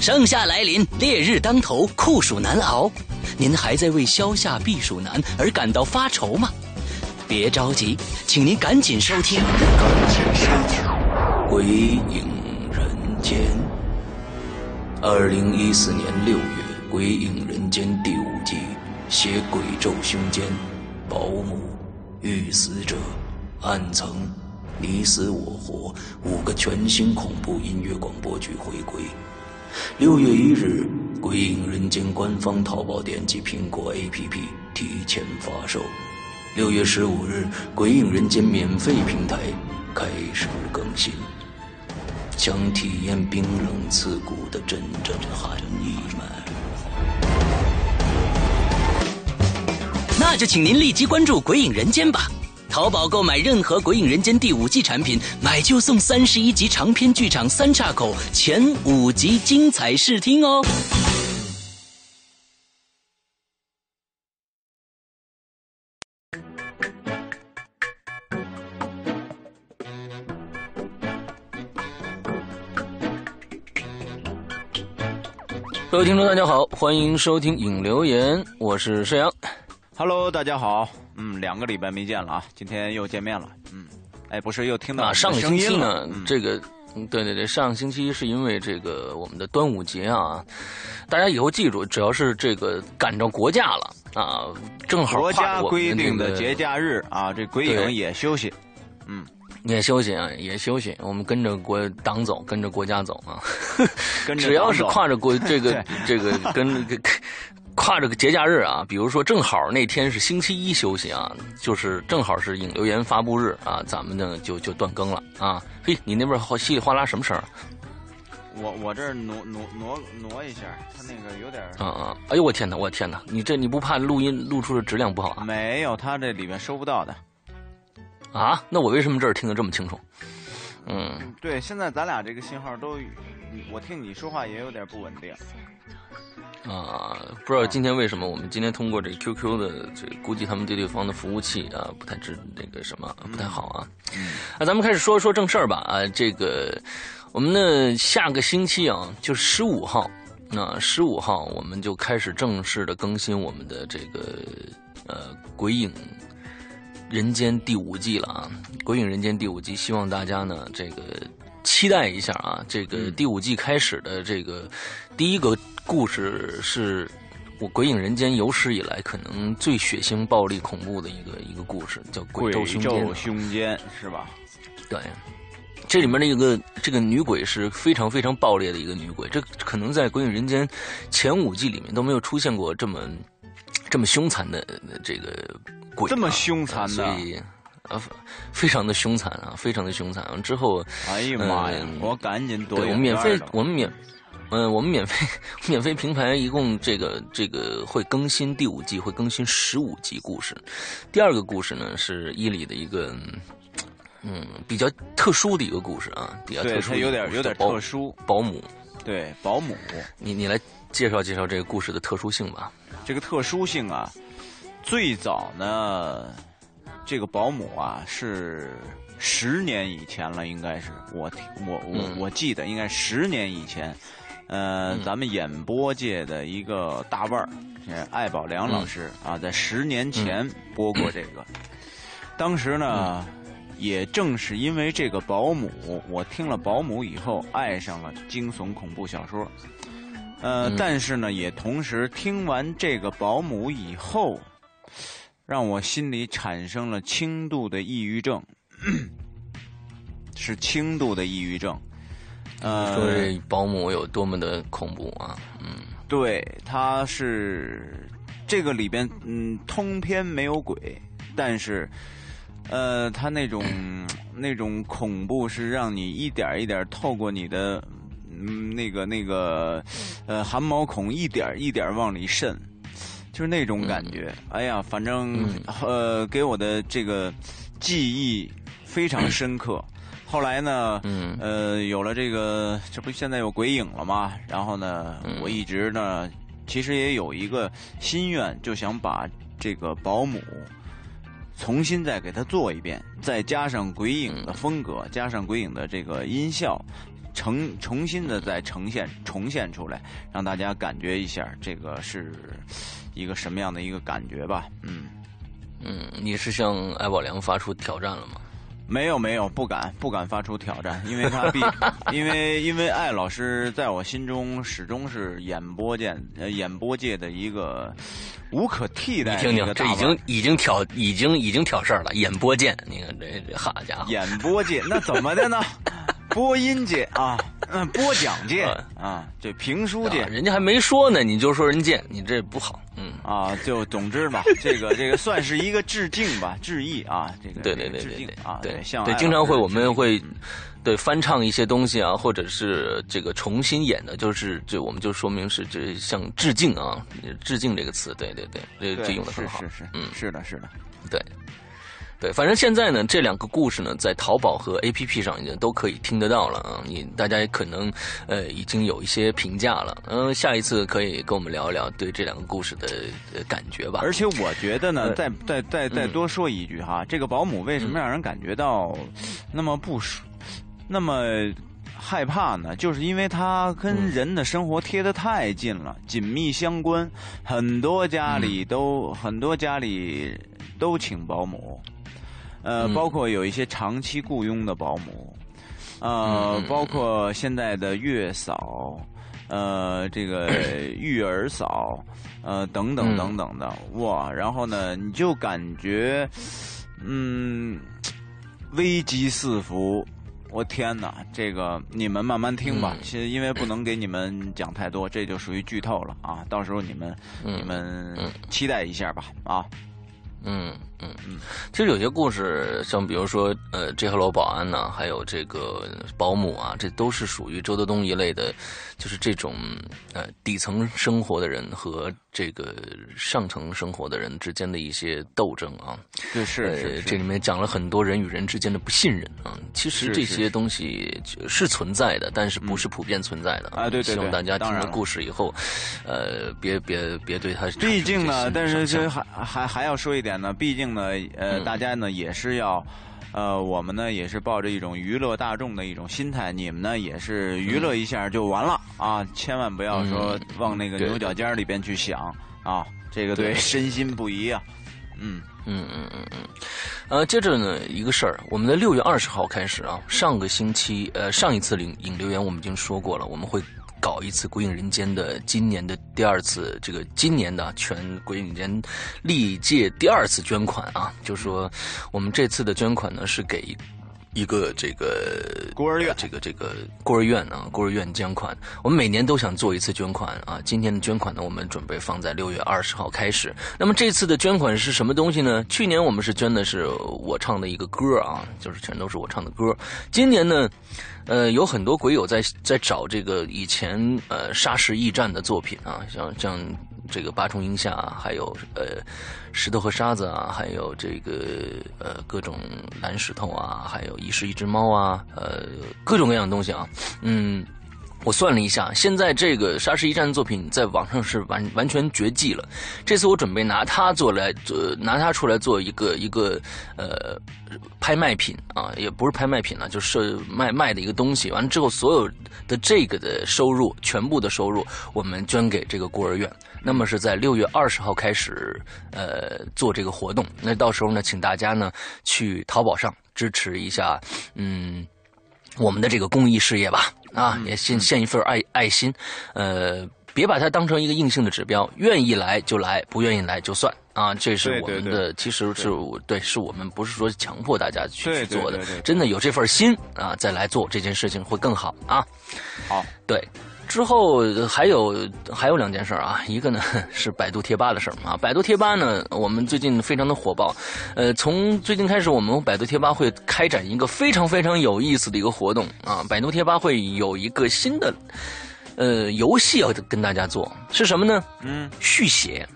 盛夏来临，烈日当头，酷暑难熬。您还在为消夏避暑难而感到发愁吗？别着急，请您赶紧收听《鬼影人间》。二零一四年六月，《鬼影人间》第五季，写鬼咒胸间，保姆遇死者，暗层。你死我活，五个全新恐怖音乐广播剧回归。六月一日，《鬼影人间》官方淘宝店及苹果 APP 提前发售。六月十五日，《鬼影人间》免费平台开始更新。想体验冰冷刺骨的阵阵寒意吗？那就请您立即关注《鬼影人间》吧。淘宝购买任何《鬼影人间》第五季产品，买就送三十一集长篇剧场《三岔口》前五集精彩试听哦。各位听众，大家好，欢迎收听影留言，我是沈阳。Hello，大家好。嗯，两个礼拜没见了啊，今天又见面了。嗯，哎，不是又听到上个星期呢？这个，对对对，上个星期是因为这个我们的端午节啊，大家以后记住，只要是这个赶着国假了啊，正好国家规定的节假日啊，这鬼影也休息。嗯，也休息啊，也休息。我们跟着国党走，跟着国家走啊，跟 只要是跨着国这个 这个跟。跨着个节假日啊，比如说正好那天是星期一休息啊，就是正好是影留言发布日啊，咱们呢就就断更了啊。嘿，你那边稀里哗啦什么声？我我这挪挪挪挪一下，他那个有点。啊啊！哎呦我天哪，我天哪！你这你不怕录音录出的质量不好啊？没有，他这里面收不到的。啊？那我为什么这儿听得这么清楚？嗯，对，现在咱俩这个信号都，我听你说话也有点不稳定。啊，不知道今天为什么我们今天通过这个 QQ 的这估计他们对对方的服务器啊不太知那个什么不太好啊。那咱们开始说说正事儿吧啊，这个我们呢下个星期啊就十五号，那十五号我们就开始正式的更新我们的这个呃鬼影人间第五季了啊，鬼影人间第五季，希望大家呢这个期待一下啊，这个第五季开始的这个第一个。故事是我《鬼影人间》有史以来可能最血腥、暴力、恐怖的一个一个故事，叫《鬼咒凶间》。胸间是吧？对，这里面的一个这个女鬼是非常非常暴烈的一个女鬼，这可能在《鬼影人间》前五季里面都没有出现过这么这么凶残的这个鬼，这么凶残的，所以啊，非常的凶残啊，非常的凶残。之后，哎呀妈呀，我赶紧躲。对，我们免费，我们免。嗯，我们免费 免费平台一共这个这个会更新第五季，会更新十五集故事。第二个故事呢是伊里的一个嗯比较特殊的一个故事啊，比较特殊，有点有点特殊。保姆，对保姆，你你来介绍介绍这个故事的特殊性吧。这个特殊性啊，最早呢，这个保姆啊是十年以前了，应该是我我我我记得应该十年以前。呃，咱们演播界的一个大腕儿，艾宝良老师啊，在十年前播过这个。当时呢，也正是因为这个保姆，我听了保姆以后，爱上了惊悚恐怖小说。呃，但是呢，也同时听完这个保姆以后，让我心里产生了轻度的抑郁症，是轻度的抑郁症。呃，说这保姆有多么的恐怖啊！嗯，对，他是这个里边，嗯，通篇没有鬼，但是，呃，他那种 那种恐怖是让你一点一点透过你的，嗯，那个那个，呃，汗毛孔一点一点往里渗，就是那种感觉。哎呀，反正呃，给我的这个记忆非常 深刻。后来呢，嗯，呃，有了这个，这不现在有鬼影了吗？然后呢，我一直呢，其实也有一个心愿，就想把这个保姆重新再给他做一遍，再加上鬼影的风格，加上鬼影的这个音效，重重新的再呈现重现出来，让大家感觉一下这个是一个什么样的一个感觉吧。嗯嗯，你是向艾宝良发出挑战了吗？没有没有，不敢不敢发出挑战，因为他毕，因为因为艾老师在我心中始终是演播界呃演播界的一个无可替代。你听听，这已经已经挑已经已经挑事儿了，演播界，你看这这好家伙，演播界那怎么的呢？播音界啊，嗯，播讲界啊，这评书界，人家还没说呢，你就说人贱，你这不好，嗯。啊，就总之吧，这个这个算是一个致敬吧，致意啊，这个对对对对啊，对，像对，经常会我们会对翻唱一些东西啊，或者是这个重新演的，就是这我们就说明是这像致敬啊，致敬这个词，对对对，这这用的很好，是是，嗯，是的，是的，对。对，反正现在呢，这两个故事呢，在淘宝和 A P P 上已经都可以听得到了啊。你大家也可能呃已经有一些评价了，嗯，下一次可以跟我们聊一聊对这两个故事的感觉吧。而且我觉得呢，再再再再多说一句哈，这个保姆为什么让人感觉到那么不舒、那么害怕呢？就是因为它跟人的生活贴得太近了，紧密相关，很多家里都很多家里都请保姆。呃，包括有一些长期雇佣的保姆，呃，包括现在的月嫂，呃，这个育儿嫂，呃，等等等等的，哇！然后呢，你就感觉，嗯，危机四伏。我天哪，这个你们慢慢听吧。其实因为不能给你们讲太多，这就属于剧透了啊。到时候你们你们期待一下吧，啊。嗯嗯嗯，其实有些故事，像比如说，呃，这号楼保安呢，还有这个保姆啊，这都是属于周德东一类的，就是这种呃底层生活的人和这个上层生活的人之间的一些斗争啊。对，是是，这里面讲了很多人与人之间的不信任啊。其实这些东西是存在的，但是不是普遍存在的啊。对对对，希望大家听了故事以后，呃，别别别对他。毕竟呢，但是这还还还要说一点。呢毕竟呢，呃，大家呢也是要，呃，我们呢也是抱着一种娱乐大众的一种心态，你们呢也是娱乐一下就完了啊，千万不要说往那个牛角尖里边去想啊，这个对身心不宜啊。嗯嗯嗯嗯嗯，呃，接着呢一个事儿，我们的六月二十号开始啊，上个星期呃上一次领引留言我们已经说过了，我们会。搞一次《鬼影人间》的今年的第二次，这个今年的全《鬼影人间》历届第二次捐款啊，就是说我们这次的捐款呢是给一个这个孤儿院，这个这个孤儿院啊，孤儿院捐款。我们每年都想做一次捐款啊，今天的捐款呢，我们准备放在六月二十号开始。那么这次的捐款是什么东西呢？去年我们是捐的是我唱的一个歌啊，就是全都是我唱的歌。今年呢？呃，有很多鬼友在在找这个以前呃沙石驿站的作品啊，像像这个八重鹰下，还有呃石头和沙子啊，还有这个呃各种蓝石头啊，还有一世一只猫啊，呃各种各样的东西啊，嗯。我算了一下，现在这个沙石一战的作品在网上是完完全绝迹了。这次我准备拿它做来做，拿它出来做一个一个呃拍卖品啊，也不是拍卖品了，就是卖卖的一个东西。完了之后，所有的这个的收入，全部的收入，我们捐给这个孤儿院。那么是在六月二十号开始呃做这个活动。那到时候呢，请大家呢去淘宝上支持一下，嗯，我们的这个公益事业吧。啊，也献献一份爱爱心，呃，别把它当成一个硬性的指标，愿意来就来，不愿意来就算啊。这是我们的，其实是对，是我们不是说强迫大家去去做的，真的有这份心啊，再来做这件事情会更好啊。好，对。之后还有还有两件事啊，一个呢 是百度贴吧的事儿啊。百度贴吧呢，我们最近非常的火爆。呃，从最近开始，我们百度贴吧会开展一个非常非常有意思的一个活动啊。百度贴吧会有一个新的呃游戏要跟大家做，是什么呢？嗯，续写。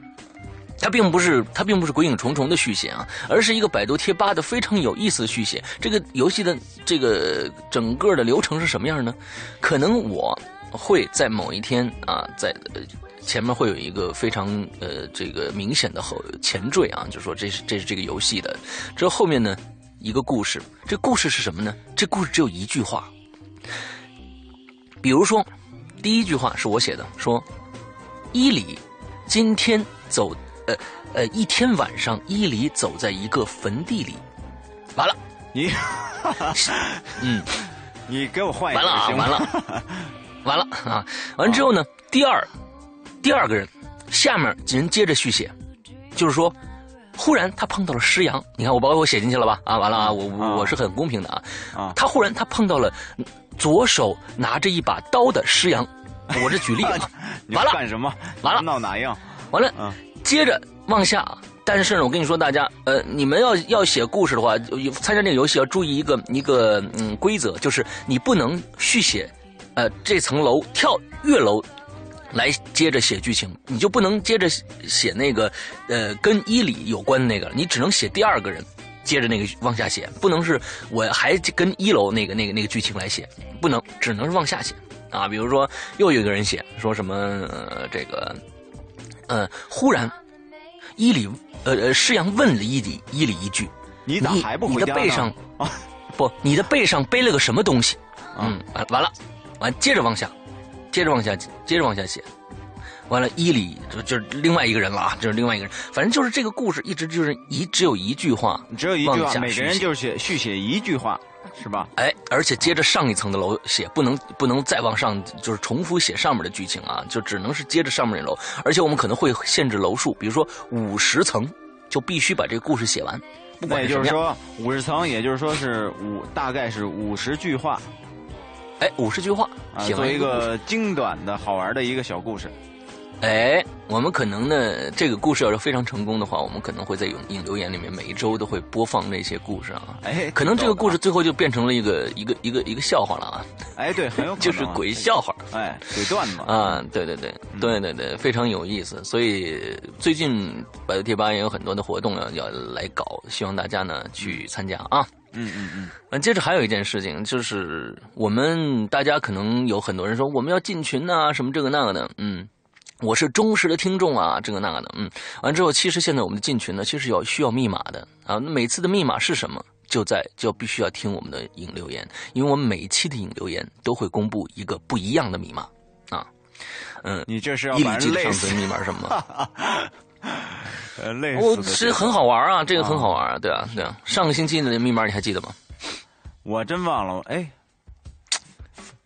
它并不是它并不是鬼影重重的续写啊，而是一个百度贴吧的非常有意思的续写。这个游戏的这个整个的流程是什么样呢？可能我。会在某一天啊，在前面会有一个非常呃这个明显的后前缀啊，就说这是这是这个游戏的，这后面呢一个故事，这故事是什么呢？这故事只有一句话：比如说，第一句话是我写的，说伊犁今天走，呃呃，一天晚上伊犁走在一个坟地里，完了，你，嗯，你给我换一个完了啊，完了，完了啊！完之后呢，第二，第二个人，下面人接着续写，就是说，忽然他碰到了施阳，你看我把我写进去了吧？啊，完了啊，我我是很公平的啊。啊他忽然他碰到了左手拿着一把刀的施阳，我这举例啊，你完了干什么？完了闹哪样？完了嗯，接着往下。但是呢，我跟你说，大家，呃，你们要要写故事的话，参加这个游戏要注意一个一个嗯规则，就是你不能续写，呃，这层楼跳跃楼来接着写剧情，你就不能接着写那个呃跟伊里有关的那个，你只能写第二个人接着那个往下写，不能是我还跟一楼那个那个那个剧情来写，不能，只能是往下写啊。比如说又有一个人写说什么、呃、这个，呃，忽然伊里呃呃施阳问了伊里伊里一句，你咋还不你回家呢？的背上啊不，你的背上背了个什么东西？啊嗯，完完了，完接着往下，接着往下，接着往下写。完了，伊里就就是另外一个人了啊，就是另外一个人。反正就是这个故事一直就是一只有一句话，只有一句话，每个人就是写续写一句话，是吧？哎，而且接着上一层的楼写，不能不能再往上，就是重复写上面的剧情啊，就只能是接着上面那楼。而且我们可能会限制楼数，比如说五十层，就必须把这个故事写完，不管也。就是说，五十层，也就是说是五，大概是五十句话哎，五十句话啊，写做一个精短的好玩的一个小故事。哎，我们可能呢，这个故事要是非常成功的话，我们可能会在引引留言里面每一周都会播放那些故事啊。哎，可能这个故事最后就变成了一个一个一个一个笑话了啊，哎，对，很有可能啊 就是鬼，笑话哎，鬼段子啊，对对对嗯对对对，非常有意思。所以最近百度贴吧也有很多的活动要要来搞，希望大家呢去参加啊。嗯嗯嗯，那接着还有一件事情，就是我们大家可能有很多人说我们要进群呐、什么这个那个的，嗯，我是忠实的听众啊，这个那个的，嗯，完之后，其实现在我们的进群呢，其实要需要密码的啊，那每次的密码是什么？就在就必须要听我们的引留言，因为我们每一期的引留言都会公布一个不一样的密码啊，嗯，你这是要伊把里记得上人累死次的密码是什么吗？呃，累我死的这种是很好玩啊，这个很好玩啊，对啊，对啊，上个星期的密码你还记得吗？我真忘了，哎，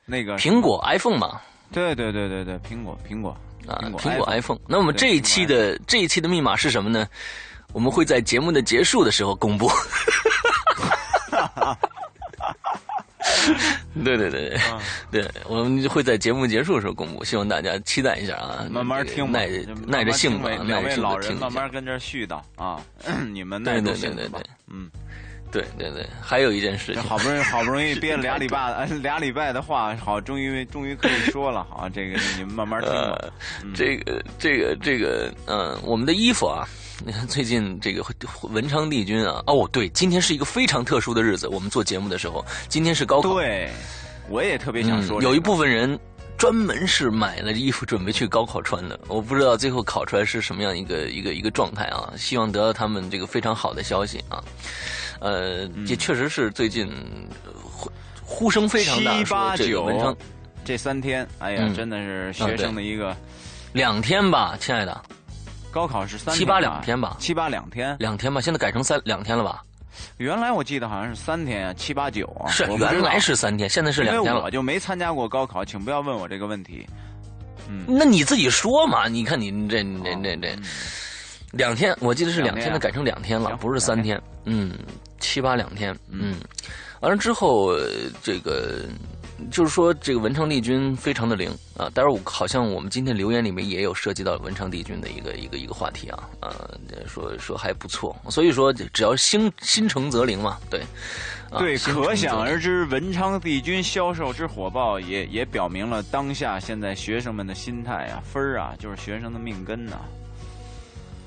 那个苹果 iPhone 嘛，对对对对对，苹果苹果啊，苹果 iPhone iPhone。那我们这一期的这一期的密码是什么呢？我们会在节目的结束的时候公布。对 对对。对，啊对，我们会在节目结束的时候公布，希望大家期待一下啊，慢慢听，耐就慢慢 耐着性子两位老人慢。慢跟这絮叨啊，你们耐住对对对性子吧对对，嗯，对对对，还有一件事情，好不容易好不容易 憋了俩礼拜，呃俩礼拜的话，好，终于终于可以说了，好，这个你们慢慢听吧呃，嗯。这个这个这个，嗯、我们的衣服啊，你 看最近这个文昌帝君啊，哦，对，今天是一个非常特殊的日子，我们做节目的时候，今天是高考，对，我也特别想说这嗯，有一部分人专门是买了衣服准备去高考穿的，我不知道最后考出来是什么样一个一个一个状态啊，希望得到他们这个非常好的消息啊，呃，嗯。也确实是最近呃呼呼声非常大，七八九这三天，哎呀，嗯。真的是学生的一个两天吧，亲爱的，高考是三七八两天吧。七八两天，两天吧，现在改成三两天了吧？原来我记得好像是三天啊，七八九啊，是原来是三天，现在是两天了。我就没参加过高考，请不要问我这个问题。嗯，那你自己说嘛？你看你这这这这。嗯两天，我记得是两天，两天啊的改成两天了，不是三天。嗯，七八两天。嗯，完了之后，呃这个就是说，这个文昌帝君非常的灵啊。待会儿我好像我们今天留言里面也有涉及到文昌帝君的一个一个一个话题啊啊，说说还不错。所以说，只要心心诚则灵嘛，对。啊对，可想而知，文昌帝君销售之火爆，也也表明了当下现在学生们的心态啊，分儿啊，就是学生的命根呐、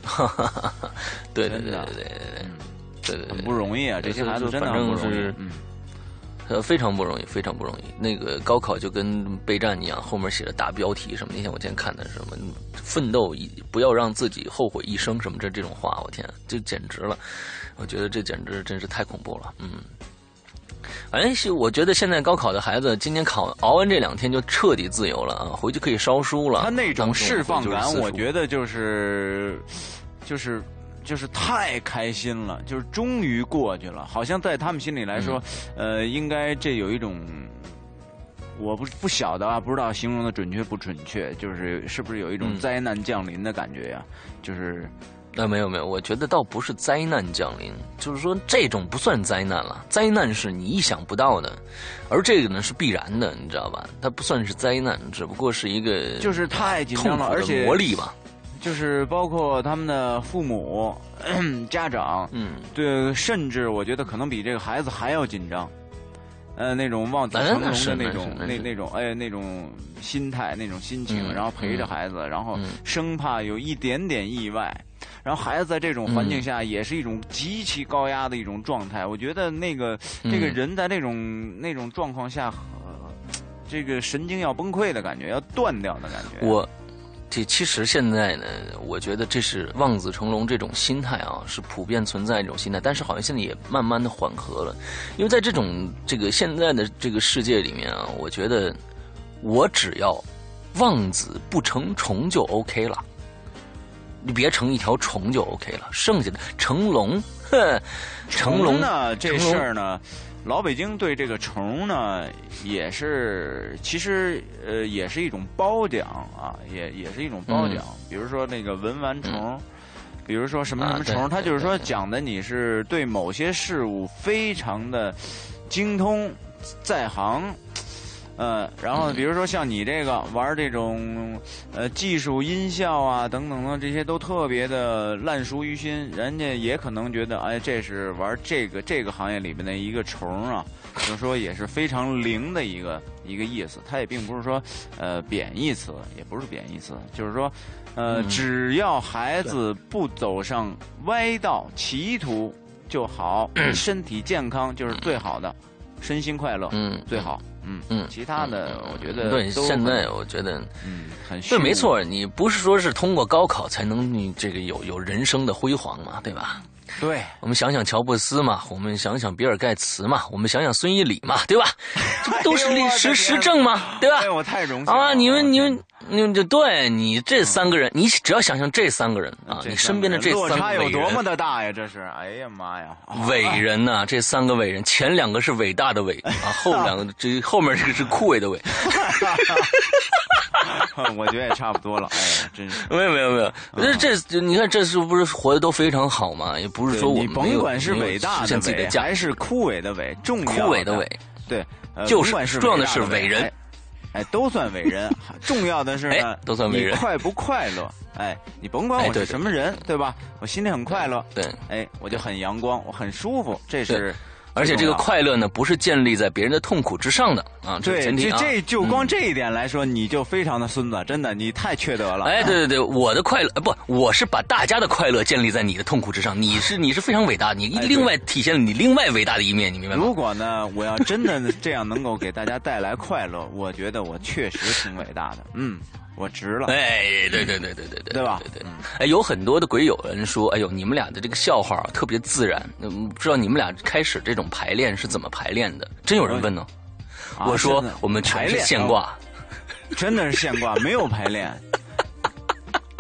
对对对对对对对嗯，对对对，很不容易啊，这些孩子真的不容易呃，非常不容易，非常不容易。那个高考就跟备战一样，后面写着大标题什么。那天我今天看的什么“奋斗一不要让自己后悔一生”什么这这种话，我天，这简直了！我觉得这简直真是太恐怖了。嗯，哎，是我觉得现在高考的孩子，今年考熬完这两天就彻底自由了啊，回去可以烧书了。他那种释放感，我觉得就是就是就是太开心了，就是终于过去了，好像在他们心里来说，呃，应该这有一种。我不不晓得啊，不知道形容的准确不准确，就是是不是有一种嗯灾难降临的感觉呀、就是呃，没有没有，我觉得倒不是灾难降临，就是说这种不算灾难了，灾难是你意想不到的，而这个呢是必然的，你知道吧？它不算是灾难，只不过是一个就是太紧张了，而的且磨砺吧。就是包括他们的父母、家长，嗯，对，甚至我觉得可能比这个孩子还要紧张。呃，那种望子成龙的那种、那那那种哎那种心态、那种心情，嗯然后陪着嗯孩子，然后嗯生怕有一点点意外，然后孩子在这种环嗯境下也是一种极其高压的一种状态。我觉得那个这个嗯人在那种那种状况下，呃这个神经要崩溃的感觉，要断掉的感觉。我这其实现在呢，我觉得这是望子成龙这种心态啊，是普遍存在这种心态，但是好像现在也慢慢的缓和了，因为在这种这个现在的这个世界里面啊，我觉得我只要望子不成虫就 OK 了。你别成一条虫就 OK 了，剩下的成龙，哼，成龙呢这事儿呢，老北京对这个虫呢也是，其实呃也是一种褒奖啊，也也是一种褒奖。比如说那个文玩虫，比如说什么什么虫，它就是说讲的你是对某些事物非常的精通在行。呃，然后比如说像你这个玩这种呃技术音效啊等等的这些都特别的烂熟于心，人家也可能觉得哎这是玩这个这个行业里面的一个虫啊，就是说也是非常灵的一个一个意思。它也并不是说呃贬义词，也不是贬义词，就是说呃、嗯只要孩子不走上歪道歧途就好，身体健康就是最好的，身心快乐嗯，最好。嗯嗯，其他的我觉得对，现在我觉得嗯很对，没。错，你不是说是通过高考才能你这个有有人生的辉煌嘛，对吧？对，我们想想乔布斯嘛，我们想想比尔盖茨嘛，我们想想孙一礼嘛，对吧？这不都是历史实证嘛，对吧哎，？我太荣幸啊，你们你们你们就对你这三个人，你只要想象这三个人啊，这你身边的这落三差有多么的大呀！这是，哎呀妈呀，伟人呐、这三个伟人，前两个是伟大的伟啊，后两个这后面这个是枯萎的伟。我觉得也差不多了。哎呀，真是。没有没有没有，这这你看这是不是活的都非常好嘛？也不是说我你们甭管是伟大的伟，还是枯萎的伟，重要枯萎的伟，对，呃就是重要的是伟人哎，哎，都算伟人。重要的是呢哎，都算伟人你快不快乐？哎，你甭管我是哎对对什么人，对吧？我心里很快乐，对。哎，我就很阳光，我很舒服，这是。而且这个快乐呢，不是建立在别人的痛苦之上的啊，这是对，前提啊。这这就光这一点来说，你就非常的孙子，真的，你太缺德了。哎，对对对，我的快乐呃不，我是把大家的快乐建立在你的痛苦之上。你是你是非常伟大，你另外体现了你另外伟大的一面，你明白吗？如果呢，我要真的这样能够给大家带来快乐，我觉得我确实挺伟大的。嗯，我值了。哎，对对对对对对对吧对对嗯。哎，有很多的鬼友人说，哎呦，你们俩的这个笑话啊特别自然。嗯，不知道你们俩开始这种排练是怎么排练的？真有人问呢。啊我说我们全是排练现挂。哦真的是现挂，没有排练。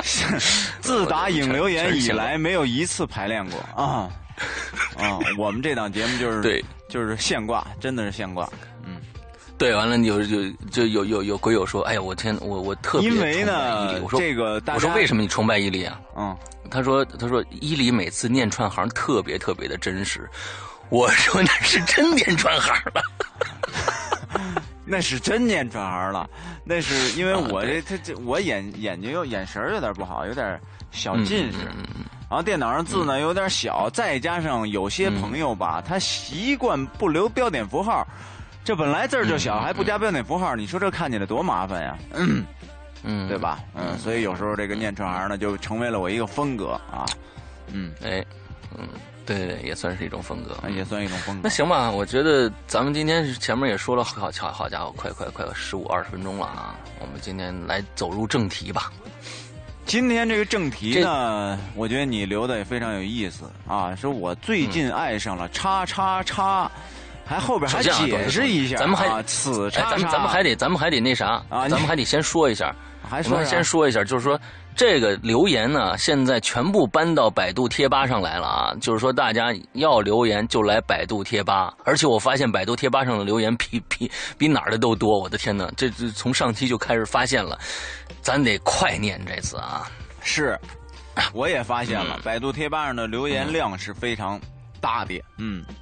自打影留言以来，没有一次排练过啊啊！我们这档节目就是对，就是现挂，真的是现挂。嗯，对，完了有有就有有有鬼友说，哎呀，我天，我我特别因为崇拜伊呢犁。我，说这个大我说为什么你崇拜伊犁啊？嗯，他说他说伊犁每次念串行特别特别的真实。我说那是真念串行了。那是真念转行了，那是因为我这他这这我眼眼睛又眼神有点不好，有点小近视，嗯嗯嗯然后电脑上字呢有点小，再加上有些朋友吧，他习惯不留标点符号，这本来字儿就小，嗯还不加标点符号，你说这看起来多麻烦呀，嗯，嗯，对？吧？嗯，所以有时候这个念串行呢，就成为了我一个风格啊，嗯，哎，嗯，对对对，也算是一种风格。也算一种风格。那行吧，我觉得咱们今天是前面也说了，好好好家伙，快快快十五二十分钟了啊！我们今天来走入正题吧。今天这个正题呢，我觉得你留的也非常有意思啊。说我最近爱上了叉叉叉，还后边还解释一下啊，咱们还咱们还得咱们还得那啥，啊咱们还得先说一下，我们先说一下，就是说这个留言呢，现在全部搬到百度贴吧上来了啊。就是说大家要留言就来百度贴吧，而且我发现百度贴吧上的留言比比比哪儿的都多，我的天呐，这这从上期就开始发现了，咱得快念这次啊。是，我也发现了，嗯百度贴吧上的留言量是非常大的。嗯，嗯，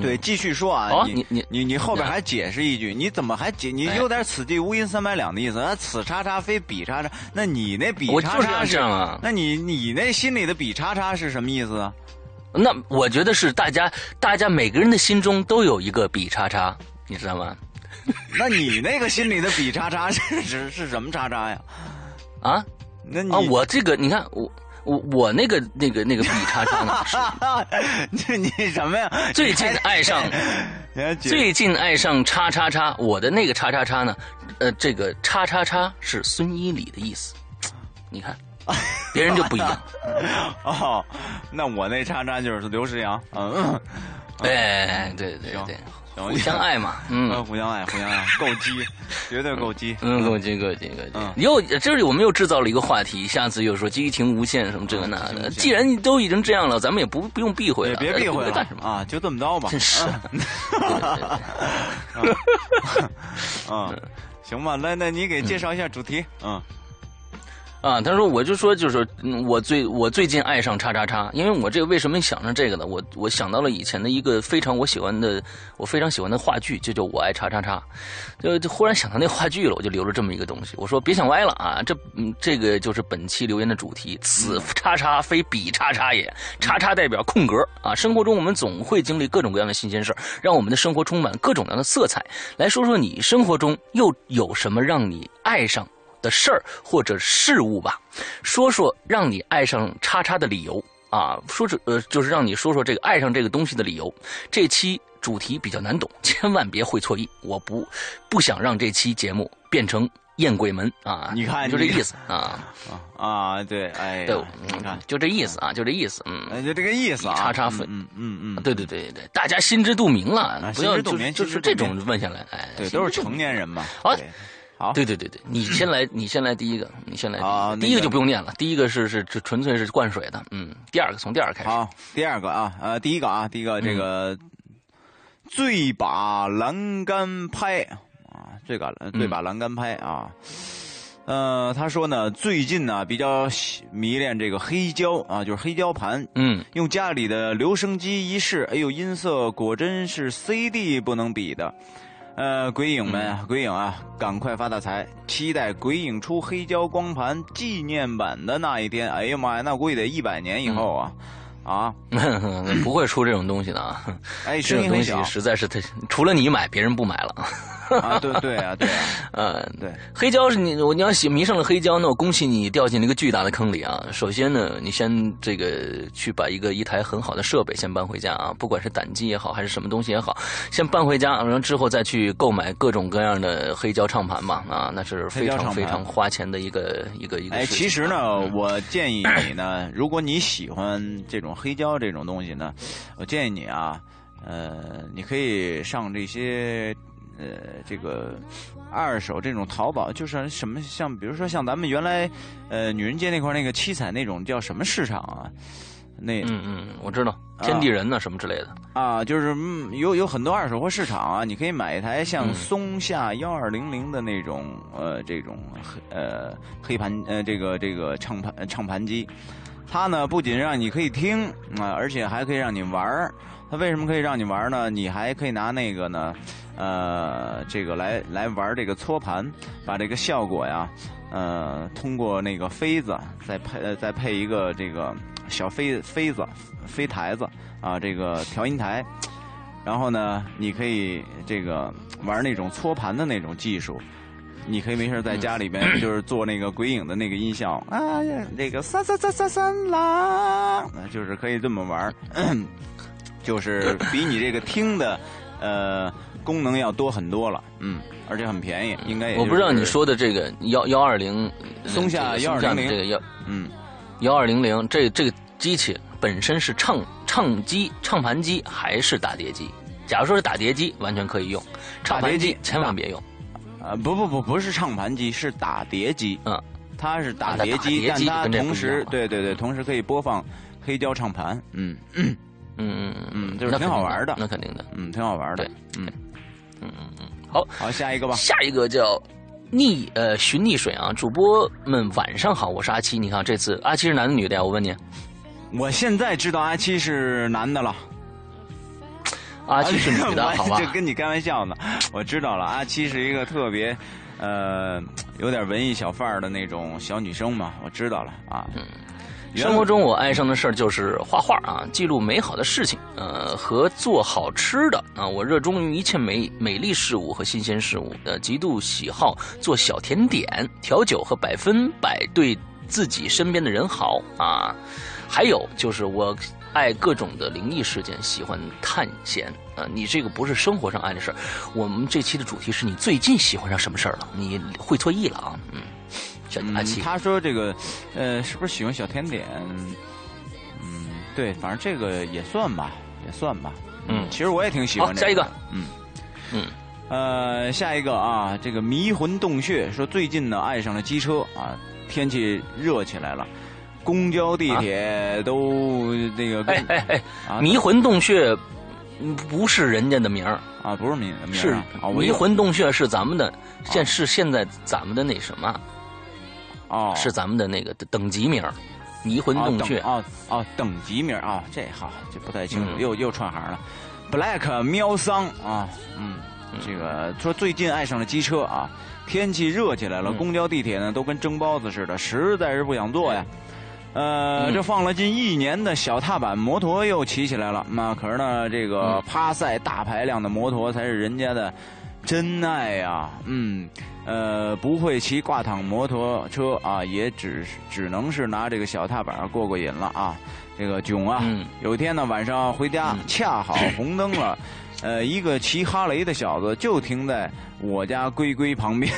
对，继续说啊，哦你你你你你后边还解释一句，你怎么还解？你哎有点此地无银三百两的意思。那此叉叉非彼叉叉，那你那彼叉叉是这样啊那你你那心里的彼叉叉是什么意思啊？那我觉得是大家大家每个人的心中都有一个比叉叉，你知道吗？那你那个心里的彼叉叉是是是什么叉叉呀？啊那你啊，我这个你看我。我我那个那个那个比叉叉呢，是这你什么呀？最近爱上最近爱上叉叉叉，我的那个叉叉叉呢，呃，这个叉叉叉是孙一礼的意思，你看，别人就不一样，哦，那我那叉叉就是刘诗阳，嗯，哎，对对行对，行互相爱嘛，嗯。嗯，互相爱，互相爱，够鸡，绝对够鸡，嗯，够鸡够鸡够鸡嗯，又这里我们又制造了一个话题，下次又说激情无限什么这个那的，既然你都已经这样了，咱们也不不用避讳了，也别避讳了干什么？啊，就这么着吧，真是，嗯，行吧，那那你给介绍一下主题，嗯啊，他说我就说就是我最我最近爱上叉叉叉，因为我这个为什么想着这个呢？我我想到了以前的一个非常我喜欢的我非常喜欢的话剧，就叫我爱叉叉叉，就就忽然想到那话剧了，我就留了这么一个东西。我说别想歪了啊，这嗯这个就是本期留言的主题，此叉叉非彼叉叉也，叉叉代表空格啊。生活中我们总会经历各种各样的新鲜事，让我们的生活充满各种各样的色彩。来说说你生活中又有什么让你爱上？的事儿或者事物吧，说说让你爱上叉叉的理由。啊，说这呃，就是让你说说这个爱上这个东西的理由。这期主题比较难懂，千万别会错意，我不不想让这期节目变成艳鬼门啊！你看就这意思啊，啊 啊，对，哎对，，你看。嗯，，就这意思啊，就这意思，嗯。哎，就这个意思啊，叉叉粉。嗯嗯嗯嗯，对对对对，大家心知肚明了，不要就心知肚明就是这种问下来，哎，对，都是成年人嘛，好对好，对对对对，你先来，你先来第一个，你先来第一个，啊第一个就不用念了，第一个是是这纯粹是灌水的，嗯，第二个从第二个开始，好，第二个啊，呃，第一个啊，第一个这个醉把栏杆拍啊，醉把醉把栏杆拍啊。呃，他说呢，最近呢比较迷恋这个黑胶啊，就是黑胶盘，嗯。用家里的留声机一试，哎呦，音色果真是 CD 不能比的。呃，鬼影们，嗯鬼影啊，赶快发大财！期待鬼影出黑胶光盘纪念版的那一天。哎呀妈呀，那估计得一百年以后啊！啊，不会出这种东西的啊，哎，这种东西实在是太，除了你买，别人不买了。啊，对对啊，对啊，嗯，对，黑胶是你，我你要喜迷上了黑胶，那我恭喜你掉进了一个巨大的坑里啊！首先呢，你先这个去把一个一台很好的设备先搬回家啊，不管是胆机也好，还是什么东西也好，先搬回家，然后之后再去购买各种各样的黑胶唱盘嘛啊，那是非常非常花钱的一个一个一个哎。其实呢，嗯我建议你呢，如果你喜欢这种黑胶这种东西呢，我建议你啊，呃，你可以上这些呃这个二手这种淘宝，就是什么像比如说像咱们原来呃女人街那块那个七彩那种叫什么市场啊？那嗯嗯，我知道天地人呢、什么之类的。啊，就是嗯，有有很多二手货市场啊，你可以买一台像嗯松下幺二零零的那种呃这种黑呃黑盘呃这个这个唱盘呃唱盘机，它呢不仅让你可以听啊、而且还可以让你玩儿。它为什么可以让你玩呢？你还可以拿那个呢，呃，这个来来玩这个搓盘，把这个效果呀，呃，通过那个飞子再配再配一个这个小飞飞子飞台子啊，这个调音台，然后呢，你可以这个玩那种搓盘的那种技术。你可以没事在家里边就是做那个鬼影的那个音效，啊呀，那个三三三三三啦，就是可以这么玩儿，就是比你这个听的，呃，功能要多很多了，嗯，而且很便宜，应该也、我不知道你，说的这个幺幺二零松下这个松下的1200这个幺嗯，幺二零零这这个机器本身是唱唱机唱盘机还是打碟机？假如说是打碟机，完全可以用；唱盘机千万别用。啊，不不不，不是唱盘机，是打碟机。嗯，它是打碟机，但它同时，对对对，同时可以播放黑胶唱盘。嗯嗯嗯嗯嗯，就是挺好玩的。那肯定的，嗯，挺好玩的。对，嗯嗯嗯嗯，好，好，下一个吧。下一个叫逆呃寻逆水啊，主播们晚上好，我是阿七。你看这次阿七是男的女的呀？我问你。我现在知道阿七是男的了。阿七是女的，好吧？就跟你开玩笑呢。我知道了，阿七是一个特别，呃，有点文艺小范儿的那种小女生嘛。我知道了啊。嗯。生活中我爱上的事儿就是画画啊，记录美好的事情，呃，和做好吃的啊。我热衷于一切美美丽事物和新鲜事物，呃，极度喜好做小甜点、调酒和百分百对自己身边的人好啊。还有就是我。爱各种的灵异事件，喜欢探险。呃，你这个不是生活上爱的事儿。我们这期的主题是你最近喜欢上什么事儿了？你会错意了啊。嗯，小他说这个，呃，是不是喜欢小甜点？嗯，对，反正这个也算吧，也算吧。嗯，其实我也挺喜欢。好，下一个。嗯嗯，呃，下一个啊，这个迷魂洞穴说最近呢爱上了机车啊，天气热起来了。公交、地铁都那个哎哎哎，迷魂洞穴不是人家的名儿。啊，不是名名是迷魂洞穴是咱们的，现是现在咱们的那什么？哦，是咱们的那个等级名迷魂洞穴。啊啊，等级名啊，这好这不太清楚，又又串行了。Black 喵桑啊，嗯，这个说最近爱上了机车啊，天气热起来了，公交、地铁呢都跟蒸包子似的，实在是不想坐呀。呃，这放了近一年的小踏板摩托又骑起来了。那可是呢，这个趴赛大排量的摩托才是人家的真爱呀。嗯，呃，不会骑挂躺摩托车啊，也只只能是拿这个小踏板过过瘾了啊。这个囧啊，有一天呢晚上回家，恰好红灯了，呃，一个骑哈雷的小子就停在我家龟龟旁边，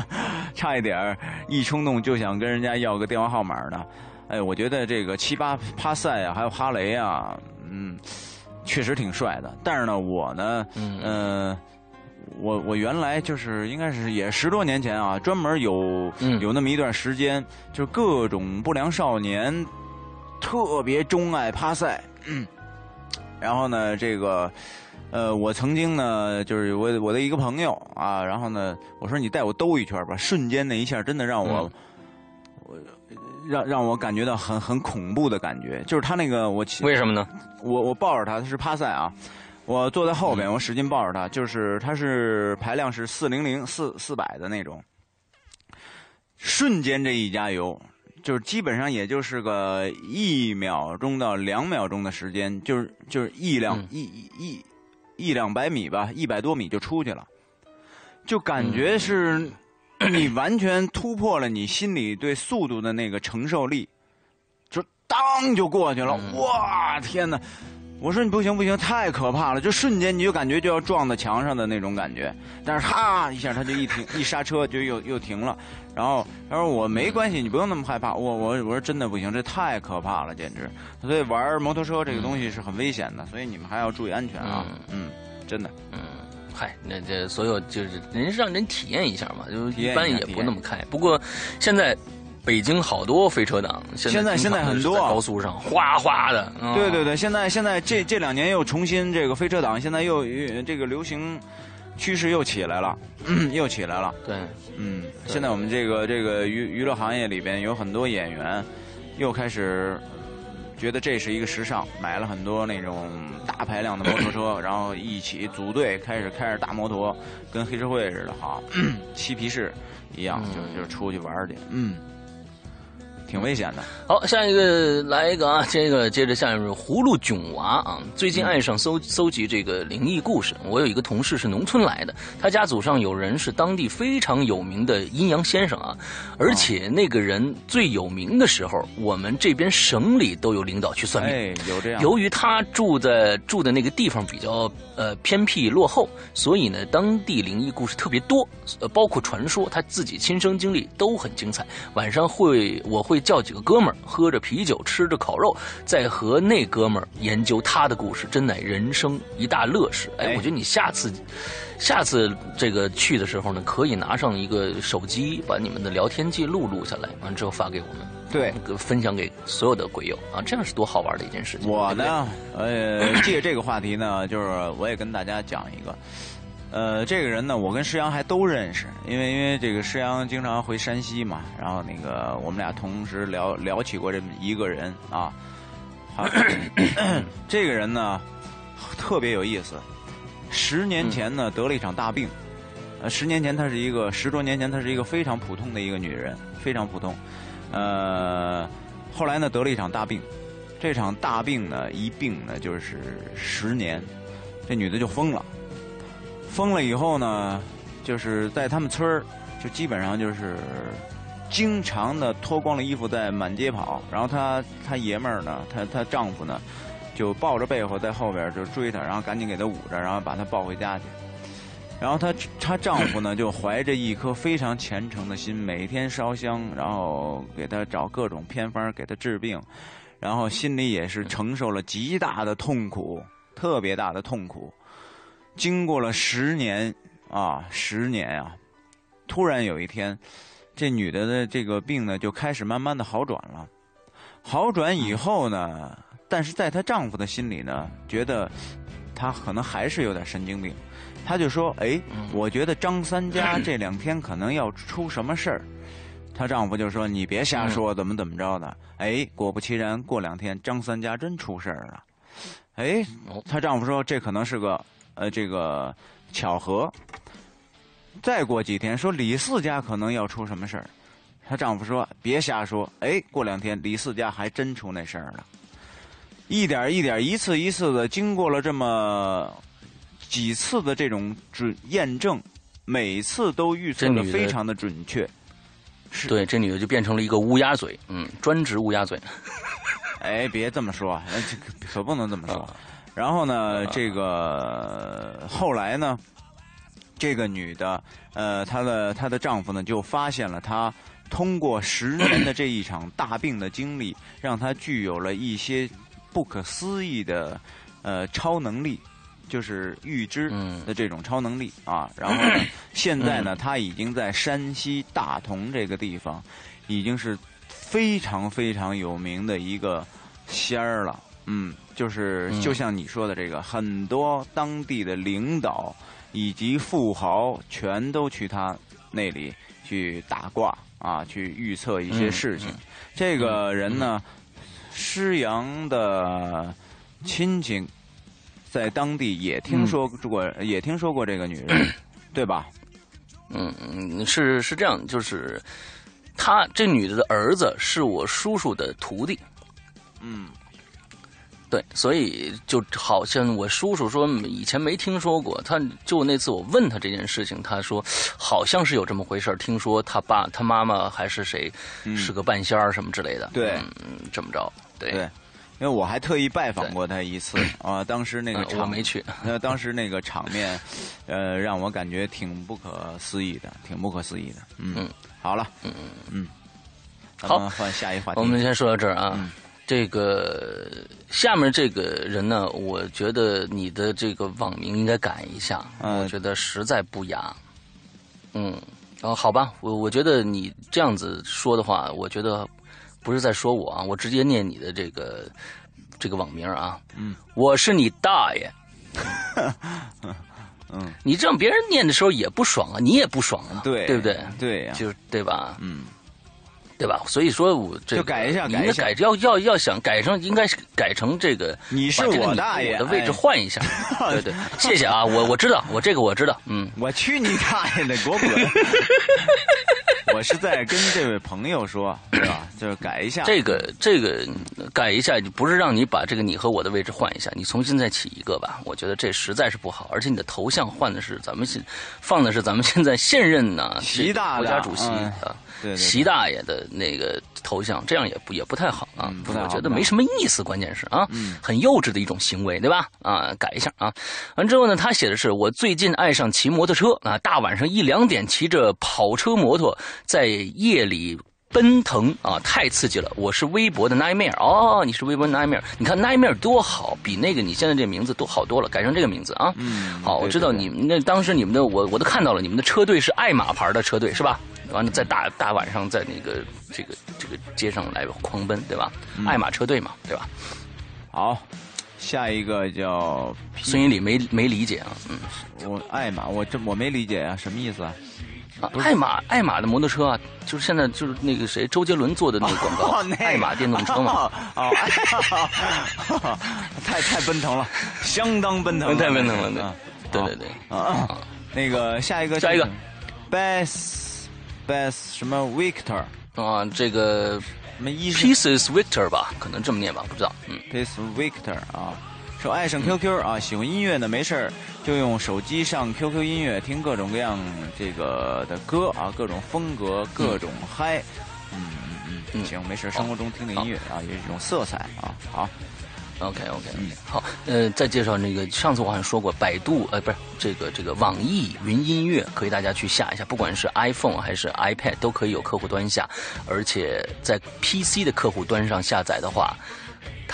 差一点一冲动就想跟人家要个电话号码呢。哎，我觉得这个七八帕赛啊，还有哈雷啊，嗯，确实挺帅的。但是呢，我呢，嗯，我我原来就是应该是也十多年前啊，专门有有那么一段时间，就是各种不良少年特别钟爱帕赛。然后呢，这个呃，我曾经呢，就是我我的一个朋友啊，然后呢，我说你带我兜一圈吧，瞬间那一下真的让我我。让让我感觉到很很恐怖的感觉，就是他那个我为什么呢？我我抱着他，他是趴赛啊，我坐在后边，我使劲抱着他，就是他是排量是四零零四四百的那种，瞬间这一加油，就是基本上也就是个一秒钟到两秒钟的时间，就是就是一两一一一一两百米吧，一百多米就出去了，就感觉是。你完全突破了你心里对速度的那个承受力，就当就过去了。哇，天哪！我说你不行不行，太可怕了！就瞬间你就感觉就要撞到墙上的那种感觉。但是哈一下他就一停 一刹车就又又停了。然后他说我没关系，你不用那么害怕。我我我说真的不行，这太可怕了，简直。所以玩摩托车这个东西是很危险的，所以你们还要注意安全啊。嗯，真的。嗯。嗨，那这所有就是人是让人体验一下嘛，就一般也不那么开。不过现在北京好多飞车党，现在现在很多高速上哗哗的。对对对，现在现在这这两年又重新这个飞车党，现在又这个流行趋势又起来了，又起来了。对，嗯，现在我们这个这个娱娱乐行业里边有很多演员又开始。觉得这是一个时尚，买了很多那种大排量的摩托车，然后一起组队开始开着大摩托，跟黑社会似的哈，嬉皮士一样，就就出去玩去，嗯。挺危险的。好，下一个来一个啊，这个接着下一个葫芦囧娃啊，最近爱上搜搜集这个灵异故事。我有一个同事是农村来的，他家祖上有人是当地非常有名的阴阳先生啊，而且那个人最有名的时候，我们这边省里都有领导去算命。哎，有这样。由于他住在住的那个地方比较呃偏僻落后，所以呢，当地灵异故事特别多，呃，包括传说，他自己亲身经历都很精彩。晚上会我会。叫几个哥们儿，喝着啤酒，吃着烤肉，在和那哥们儿研究他的故事，真乃人生一大乐事。哎，我觉得你下次，下次这个去的时候呢，可以拿上一个手机，把你们的聊天记录录下来，完之后发给我们，对，分享给所有的鬼友啊，这样是多好玩的一件事情。我呢，呃，借这个话题呢，就是我也跟大家讲一个。呃，这个人呢，我跟施阳还都认识，因为因为这个施阳经常回山西嘛，然后那个我们俩同时聊聊起过这么一个人啊。好，这个人呢特别有意思，十年前呢得了一场大病，呃，十年前她是一个十多年前她是一个非常普通的一个女人，非常普通，呃，后来呢得了一场大病，这场大病呢一病呢就是十年，这女的就疯了。疯了以后呢，就是在他们村儿，就基本上就是经常的脱光了衣服在满街跑。然后她她爷们儿呢，她她丈夫呢，就抱着被子在后边就追她，然后赶紧给她捂着，然后把她抱回家去。然后她她丈夫呢，就怀着一颗非常虔诚的心，每天烧香，然后给她找各种偏方给她治病，然后心里也是承受了极大的痛苦，特别大的痛苦。经过了十年啊，十年啊，突然有一天，这女的的这个病呢，就开始慢慢的好转了。好转以后呢，但是在她丈夫的心里呢，觉得她可能还是有点神经病。他就说：“哎，我觉得张三家 这两天可能要出什么事儿。”她丈夫就说：“你别瞎说，怎么怎么着的。”哎，果不其然，过两天张三家真出事儿了。哎，她丈夫说：“这可能是个。”呃，这个巧合。再过几天，说李四家可能要出什么事儿，她丈夫说别瞎说。哎，过两天李四家还真出那事儿了。一点一点，一次一次的，经过了这么几次的这种准验证，每次都预测的非常的准确。是对，这女的就变成了一个乌鸦嘴，嗯，专职乌鸦嘴。哎，别这么说，可不能这么说。然后呢，这个后来呢，这个女的，呃，她的她的丈夫呢，就发现了她通过十年的这一场大病的经历，让她具有了一些不可思议的呃超能力，就是预知的这种超能力啊。然后呢，现在呢，她已经在山西大同这个地方，已经是非常非常有名的一个仙儿了。嗯，就是就像你说的这个，很多当地的领导以及富豪全都去他那里去打卦啊，去预测一些事情。这个人呢，施阳的亲戚在当地也听说过，也听说过这个女人，对吧？嗯嗯，是是这样，就是他这女的的儿子是我叔叔的徒弟。嗯。对，所以就好像我叔叔说以前没听说过，他就那次我问他这件事情，他说好像是有这么回事听说他爸他妈妈还是谁是个半仙儿什么之类的。对，嗯，这么着。对，因为我还特意拜访过他一次啊，当时那个我没去，那当时那个场面，呃，让我感觉挺不可思议的，挺不可思议的。嗯，好了，嗯嗯嗯，好，换下一话题。我们先说到这儿啊。这个下面这个人呢，我觉得你的这个网名应该改一下，我觉得实在不雅。嗯，哦，好吧，我我觉得你这样子说的话，我觉得不是在说我啊，我直接念你的这个这个网名啊。嗯，我是你大爷。嗯，你这样别人念的时候也不爽啊，你也不爽啊，对对不对？对呀，就对吧？嗯。对吧？所以说，我这就改一下，改改要要要想改成，应该改成这个。你是我大爷，我的位置换一下。对对，谢谢啊，我我知道，我这个我知道，嗯。我去你大爷的，给我滚！我是在跟这位朋友说，对吧？就是改一下。这个这个改一下，不是让你把这个你和我的位置换一下，你重新再起一个吧。我觉得这实在是不好，而且你的头像换的是咱们现放的是咱们现在现任呢习大国家主席啊。习大爷的那个头像，这样也不也不太好啊，我觉得没什么意思，关键是啊，很幼稚的一种行为，对吧？啊，改一下啊。完之后呢，他写的是我最近爱上骑摩托车啊，大晚上一两点骑着跑车摩托，在夜里奔腾啊，太刺激了！我是微博的 Nightmare 哦，你是微博 Nightmare，你看 Nightmare 多好，比那个你现在这名字都好多了，改成这个名字啊。嗯，好，我知道你们那当时你们的我我都看到了，你们的车队是爱玛牌的车队是吧？完了在大大晚上在那个这个这个街上来狂奔对吧？爱玛车队嘛对吧？好，下一个叫孙一礼没没理解啊，嗯，我爱玛，我这我没理解啊，什么意思啊？啊，爱玛爱玛的摩托车啊，就是现在就是那个谁周杰伦做的那个广告，哦那个。爱玛电动车嘛，哦，太太奔腾了，相当奔腾，太奔腾了，啊对对对。对，啊，那个下一个下一个，Beth Beth 什么？Victor 啊，这个什么 Pieces Victor 吧，可能这么念吧，不知道，嗯，，pieces Victor 啊，说爱上 QQ 啊，喜欢音乐呢，没事儿就用手机上 QQ 音乐听各种各样这个的歌啊，各种风格，各种嗨，嗯嗯嗯，嗯行，没事，生活中听听音乐啊，也是一种色彩啊，好。OK OK，嗯。好，呃，再介绍那个，上次我好像说过，百度呃不是这个这个网易云音乐，可以大家去下一下，不管是 iPhone 还是 iPad 都可以有客户端下，而且在 PC 的客户端上下载的话，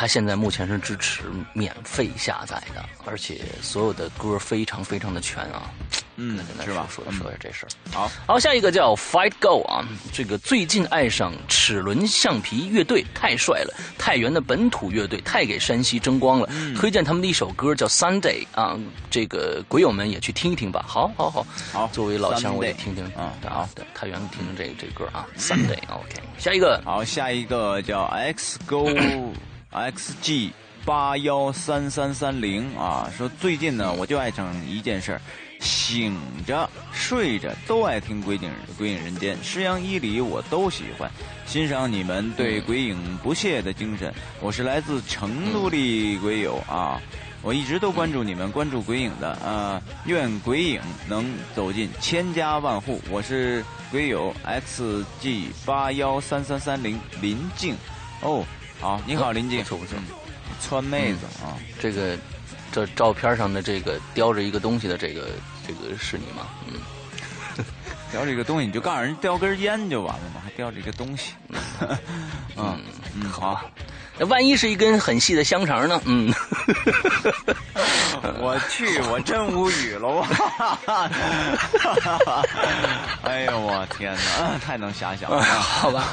它现在目前是支持免费下载的，而且所有的歌非常非常的全啊。嗯跟大，家是吧？说说说一下这事儿。好，好，下一个叫 Fight Go 啊，这个最近爱上齿轮橡皮乐队，太帅了！太原的本土乐队，太给山西争光了。嗯推荐他们的一首歌叫 Sunday 啊，这个鬼友们也去听一听吧。好，好，好，好作为老乡，我也听听啊对好对，太原听听这这歌啊，Sunday。OK，下一个好，下一个叫 X Go XG 八幺三三三零啊，说最近呢，我就爱上一件事儿，醒着睡着都爱听《鬼影鬼影人间》，诗阳一里我都喜欢，欣赏你们对鬼影不懈的精神。我是来自成都的鬼友啊。我一直都关注你们，关注鬼影的啊、愿鬼影能走进千家万户。我是鬼友 XG 八幺三三三零林静，哦，好，你好林静，不错不错。嗯川妹子啊，这个这照片上的这个叼着一个东西的这个这个是你吗？嗯，叼着一个东西你就告诉人叼根烟就完了嘛，还叼着一个东西，嗯。嗯，好，那万一是一根很细的香肠呢？嗯。我去，我真无语了，我，哎呦我天哪，太能遐想了。好吧，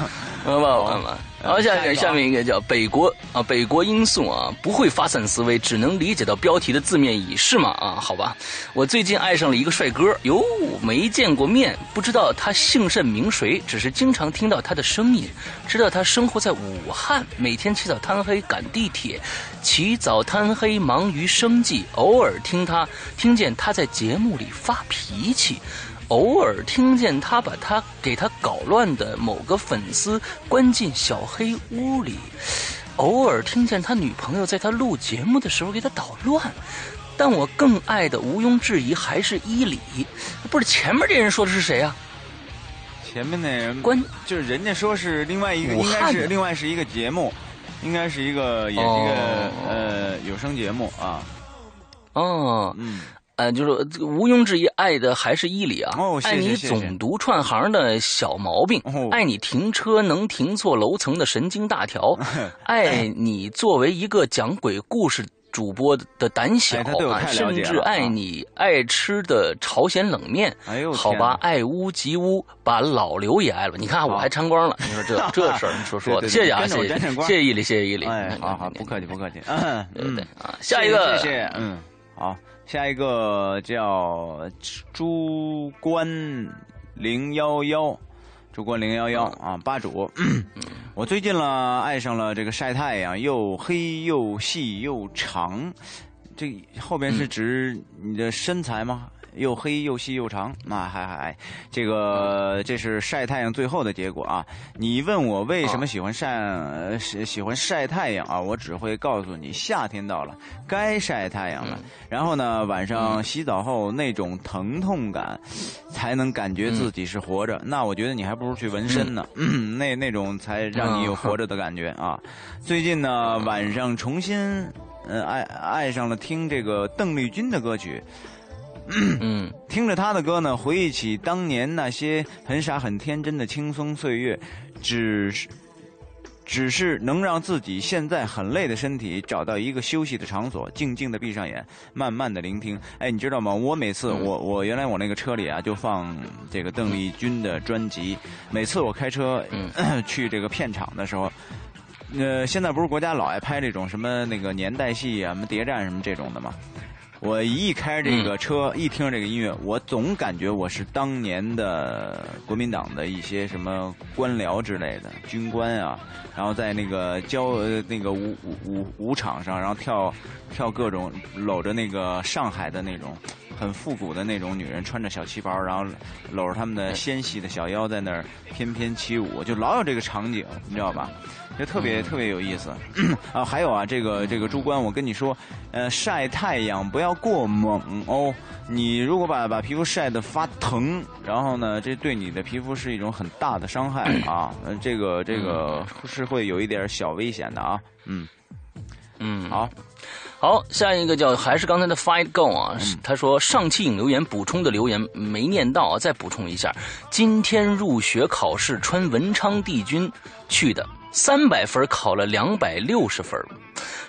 好吧，好吧。然后下面下面一个叫北国啊，北国因素啊，不会发散思维，只能理解到标题的字面意是吗？啊，好吧。我最近爱上了一个帅哥，哟，没见过面，不知道他姓甚名谁，只是经常听到他的声音，知道他生活在武汉，每天起早贪黑赶地铁，起早贪黑忙于生计，偶尔听他听见他在节目里发脾气。偶尔听见他把他给他搞乱的某个粉丝关进小黑屋里，偶尔听见他女朋友在他录节目的时候给他捣乱，但我更爱的毋庸置疑还是伊里，不是前面这人说的是谁啊？前面那人关就是人家说是另外一个，武应该是另外是一个节目，应该是一个也是一个、哦。呃有声节目啊，哦，嗯，呃，就是毋庸置疑，爱的还是伊里啊。哦谢谢爱你总读串行的小毛病，哦。爱你停车能停错楼层的神经大条，爱你作为一个讲鬼故事。主播的胆小啊，甚至爱你爱吃的朝鲜冷面，哎呦好吧，爱屋及乌，把老刘也爱了。你看我还沾光了，你说这这事儿，你说说谢谢啊，谢谢谢谢伊犁，谢谢伊犁。哎，嗯好好，嗯不客气不客气，嗯对啊，下一个，谢谢，嗯，好，下一个叫朱关零幺幺，朱关零幺幺啊，吧主。我最近了，爱上了这个晒太阳，又黑又细又长。这后边是指你的身材吗？又黑又细又长，那还还这个这是晒太阳最后的结果啊！你问我为什么喜欢晒呃喜喜欢晒太阳啊？我只会告诉你，夏天到了，该晒太阳了。然后呢，晚上洗澡后那种疼痛感，才能感觉自己是活着。那我觉得你还不如去纹身呢，那那种才让你有活着的感觉啊！最近呢，晚上重新。嗯，爱爱上了听这个邓丽君的歌曲，嗯，听着他的歌呢，回忆起当年那些很傻很天真的轻松岁月，只是。只是能让自己现在很累的身体找到一个休息的场所，静静的闭上眼，慢慢的聆听。哎，你知道吗？我每次我我原来我那个车里啊，就放这个邓丽君的专辑。每次我开车 去这个片场的时候，呃，现在不是国家老爱拍这种什么那个年代戏啊，什么谍战什么这种的吗？我一开这个车，一听这个音乐，我总感觉我是当年的国民党的一些什么官僚之类的军官啊，然后在那个交那个舞舞舞舞场上，然后跳跳各种搂着那个上海的那种很复古的那种女人，穿着小旗袍，然后搂着他们的纤细的小腰在那儿翩翩起舞，就老有这个场景，你知道吧？就特别特别有意思啊！还有啊，这个这个朱官，我跟你说，呃，晒太阳不要过猛哦。你如果把把皮肤晒得发疼，然后呢，这对你的皮肤是一种很大的伤害 啊。呃，这个这个是会有一点小危险的啊。嗯嗯，好，好，下一个叫还是刚才的 Fight Go 啊。他说上期引留言补充的留言没念到啊，再补充一下，今天入学考试穿文昌帝君去的。三百分考了两百六十分，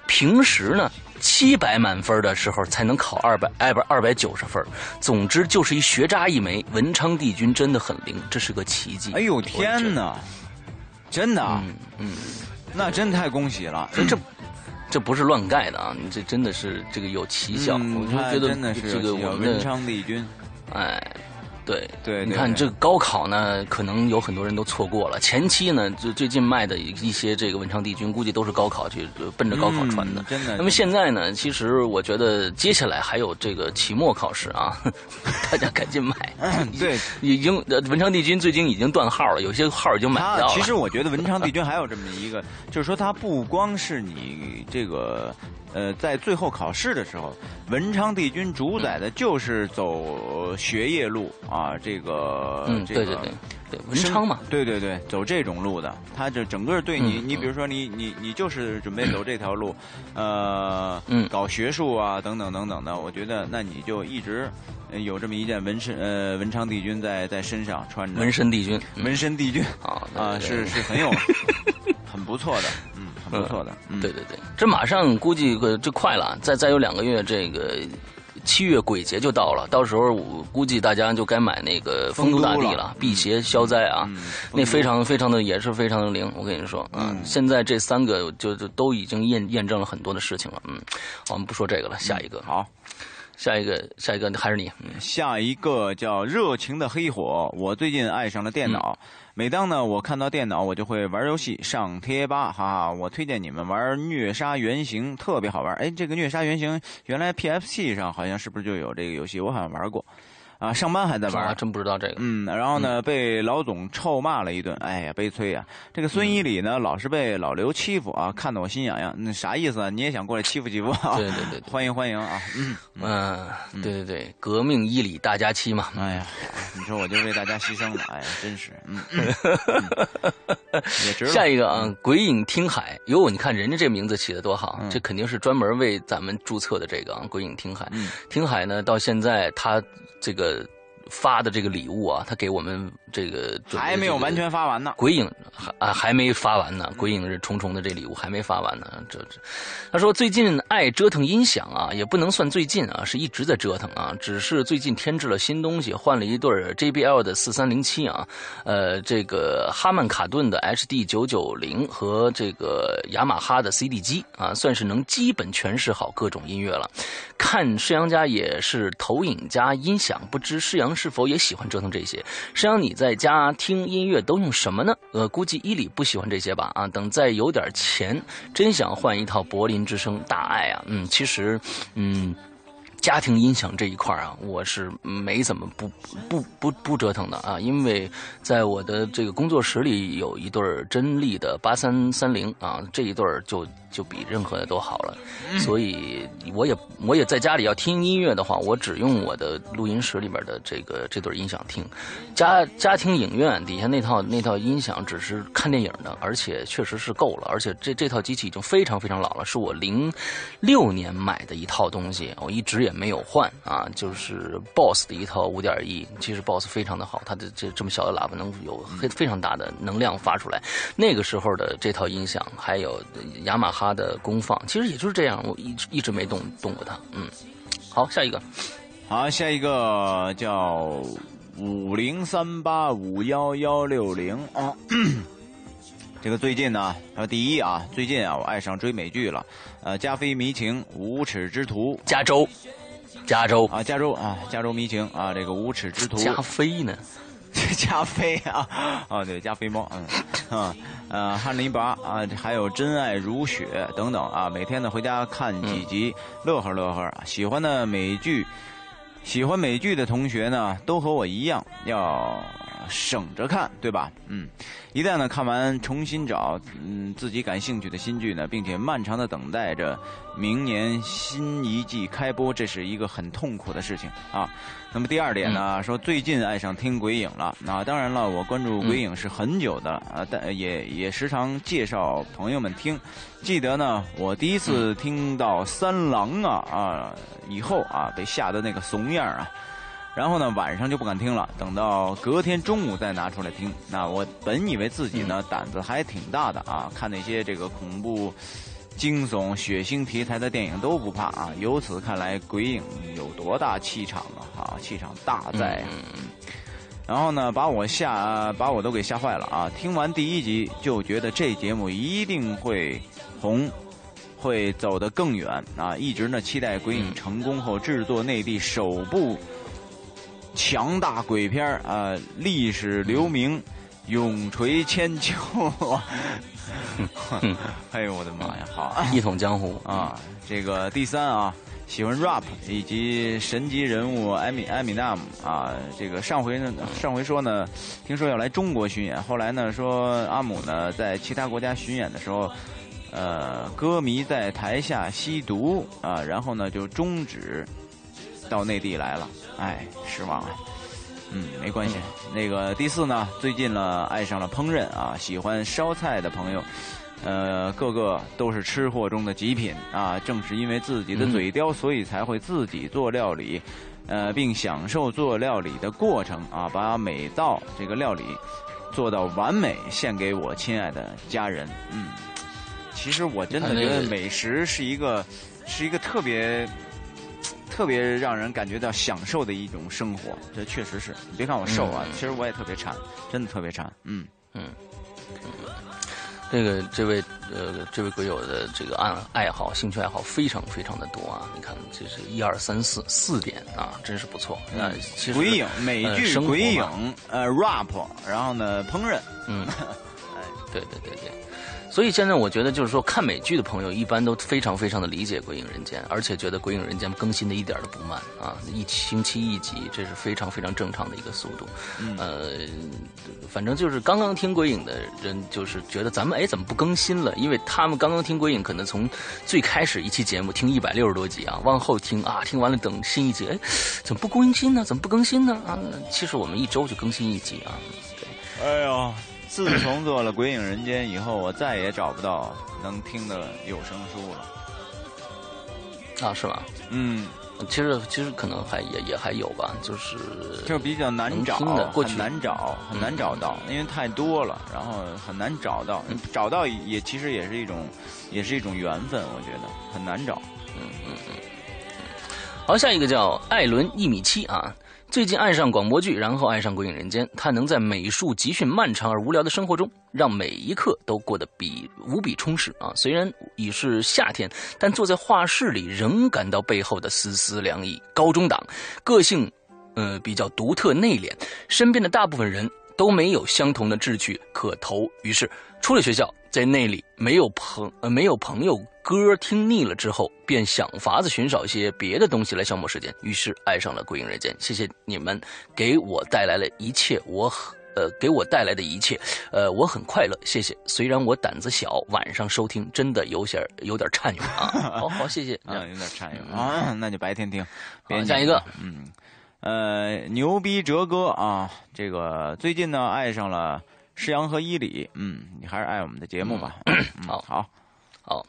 平时呢七百满分的时候才能考二百二百二百九十分。总之就是一学渣一枚，文昌帝君真的很灵，这是个奇迹。哎呦天哪，真的，嗯嗯，那真太恭喜了。这这不是乱盖的啊，你这真的是这个有奇效。我就觉得真的是这个我们文昌帝君，哎。对对，你看这个高考呢，可能有很多人都错过了。前期呢，就最近卖的一些这个文昌帝君，估计都是高考去奔着高考传的。真的。那么现在呢，其实我觉得接下来还有这个期末考试啊，大家赶紧买。对，已经文昌帝君最近已经断号了，有些号已经买掉了。其实我觉得文昌帝君 还有这么一个，就是说它不光是你这个。呃，在最后考试的时候，文昌帝君主宰的就是走学业路啊，这个，嗯，对对对，对文昌嘛，对对对，走这种路的，他就整个对你，你比如说你你你就是准备走这条路，呃，搞学术啊等等等等的，我觉得那你就一直有这么一件纹身呃文昌帝君在在身上穿着，纹身帝君，纹身帝君啊啊是是很有很不错的。嗯，很不错的，对对对，这马上估计就快了，再再有两个月，这个七月鬼节就到了，到时候我估计大家就该买那个丰都大帝了，辟邪消灾啊，那非常非常的也是非常的灵，我跟你说啊，现在这三个就就都已经验验证了很多的事情了，嗯，我们不说这个了，下一个，好，下一个下一个还是你，下一个叫热情的黑火，我最近爱上了电脑。每当呢，我看到电脑，我就会玩游戏、上贴吧，哈哈！我推荐你们玩《虐杀原型》，特别好玩。哎，这个《虐杀原型》原来 PFC 上好像是不是就有这个游戏？我好像玩过。啊，上班还在玩，真不知道这个。嗯，然后呢，被老总臭骂了一顿，哎呀，悲催呀！这个孙一礼呢，老是被老刘欺负啊，看得我心痒痒。那啥意思啊？你也想过来欺负欺负啊？对对对，欢迎欢迎啊！嗯嗯，对对对，革命一礼大家期嘛。哎呀，你说我就为大家牺牲了，哎呀，真是。嗯，也值下一个啊，鬼影听海哟，你看人家这名字起的多好，这肯定是专门为咱们注册的这个啊，鬼影听海。听海呢，到现在他。这个发的这个礼物啊，他给我们。这个还没有完全发完呢，鬼影还啊还没发完呢，鬼影是重重的这礼物还没发完呢。这这，他说最近爱折腾音响啊，也不能算最近啊，是一直在折腾啊，只是最近添置了新东西，换了一对 JBL 的四三零七啊，呃，这个哈曼卡顿的 HD 九九零和这个雅马哈的 CD 机啊，算是能基本诠释好各种音乐了。看施阳家也是投影加音响，不知施阳是否也喜欢折腾这些？实际上你。在家听音乐都用什么呢？呃，估计伊里不喜欢这些吧。啊，等再有点钱，真想换一套柏林之声大爱啊。嗯，其实，嗯，家庭音响这一块啊，我是没怎么不不不不折腾的啊。因为在我的这个工作室里有一对真力的八三三零啊，这一对就就比任何的都好了。所以我也我也在家里要听音乐的话，我只用我的录音室里边的这个这对音响听。家家庭影院底下那套那套音响只是看电影的，而且确实是够了。而且这这套机器已经非常非常老了，是我零六年买的一套东西，我一直也没有换啊。就是 BOSS 的一套五点一，其实 BOSS 非常的好，它的这这么小的喇叭能有非非常大的能量发出来。那个时候的这套音响，还有雅马哈的功放，其实也就是这样，我一直一直没动动过它。嗯，好，下一个，好，下一个叫五零三八五幺幺六零。啊。这个最近呢，他说第一啊，最近啊，我爱上追美剧了，呃，加菲迷情无耻之徒，加州，加州。啊，加州啊，加州迷情啊，这个无耻之徒，加菲呢？加菲啊，啊 对，加菲猫，嗯 啊呃汉尼拔啊，还有真爱如雪等等啊，每天呢回家看几集，乐呵乐呵。喜欢的美剧，喜欢美剧的同学呢，都和我一样要。省着看，对吧？嗯，一旦呢看完，重新找嗯自己感兴趣的新剧呢，并且漫长的等待着明年新一季开播，这是一个很痛苦的事情啊。那么第二点呢，说最近爱上听鬼影了。那当然了，我关注鬼影是很久的啊，但也也时常介绍朋友们听。记得呢，我第一次听到三郎啊啊以后啊，被吓得那个怂样啊。然后呢，晚上就不敢听了，等到隔天中午再拿出来听。那我本以为自己呢胆子还挺大的啊，看那些这个恐怖、惊悚、血腥题材的电影都不怕啊。由此看来，鬼影有多大气场啊？啊，气场大在。然后呢，把我吓，把我都给吓坏了啊！听完第一集就觉得这节目一定会红，会走得更远啊！一直呢期待鬼影成功后制作内地首部。强大鬼片啊，历史留名，永垂千秋。哎呦我的妈呀！好，一统江湖啊！这个第三啊，喜欢 rap 以及神级人物艾米艾米纳姆啊。这个上回呢，上回说呢，听说要来中国巡演，后来呢说阿姆呢在其他国家巡演的时候，呃，歌迷在台下吸毒啊，然后呢就终止到内地来了。哎，失望啊！嗯，没关系。那个第四呢，最近呢爱上了烹饪啊，喜欢烧菜的朋友，呃，个个都是吃货中的极品啊。正是因为自己的嘴刁，所以才会自己做料理，呃，并享受做料理的过程啊，把每道这个料理做到完美，献给我亲爱的家人。嗯，其实我真的觉得美食是一个，是一个特别。特别让人感觉到享受的一种生活，这确实是。你别看我瘦啊，其实我也特别馋，真的特别馋。嗯嗯。这个这位呃这位鬼友的这个爱爱好兴趣爱好非常非常的多啊！你看这是一二三四四点啊，真是不错。那其实鬼影美剧鬼影呃 rap，然后呢烹饪。嗯。哎，对对对对。所以现在我觉得，就是说看美剧的朋友一般都非常非常的理解《鬼影人间》，而且觉得《鬼影人间》更新的一点都不慢啊，一星期一集，这是非常非常正常的一个速度。呃，反正就是刚刚听《鬼影》的人，就是觉得咱们哎怎么不更新了？因为他们刚刚听《鬼影》，可能从最开始一期节目听一百六十多集啊，往后听啊，听完了等新一集，哎，怎么不更新呢？怎么不更新呢？啊，其实我们一周就更新一集啊。对，哎呀。自从做了《鬼影人间》以后，我再也找不到能听的有声书了。啊，是吧？嗯，其实其实可能还也也还有吧，就是就比较难找，过去难找，很难找到，因为太多了，然后很难找到。找到也其实也是一种，也是一种缘分，我觉得很难找。嗯嗯嗯。好，下一个叫艾伦一米七啊。最近爱上广播剧，然后爱上《鬼影人间》。他能在美术集训漫长而无聊的生活中，让每一刻都过得比无比充实啊！虽然已是夏天，但坐在画室里仍感到背后的丝丝凉意。高中党，个性，呃，比较独特内敛，身边的大部分人都没有相同的志趣可投，于是出了学校。在那里没有朋呃没有朋友歌听腻了之后，便想法子寻找一些别的东西来消磨时间，于是爱上了《归影人间》。谢谢你们给我带来了一切我呃给我带来的一切，呃我很快乐，谢谢。虽然我胆子小，晚上收听真的有些有点颤悠啊。好好，谢谢 啊，有点颤悠 啊，那就白天听。好，下一个，嗯，呃，牛逼哲哥啊，这个最近呢爱上了施阳和伊里，嗯，你还是爱我们的节目吧。好好好。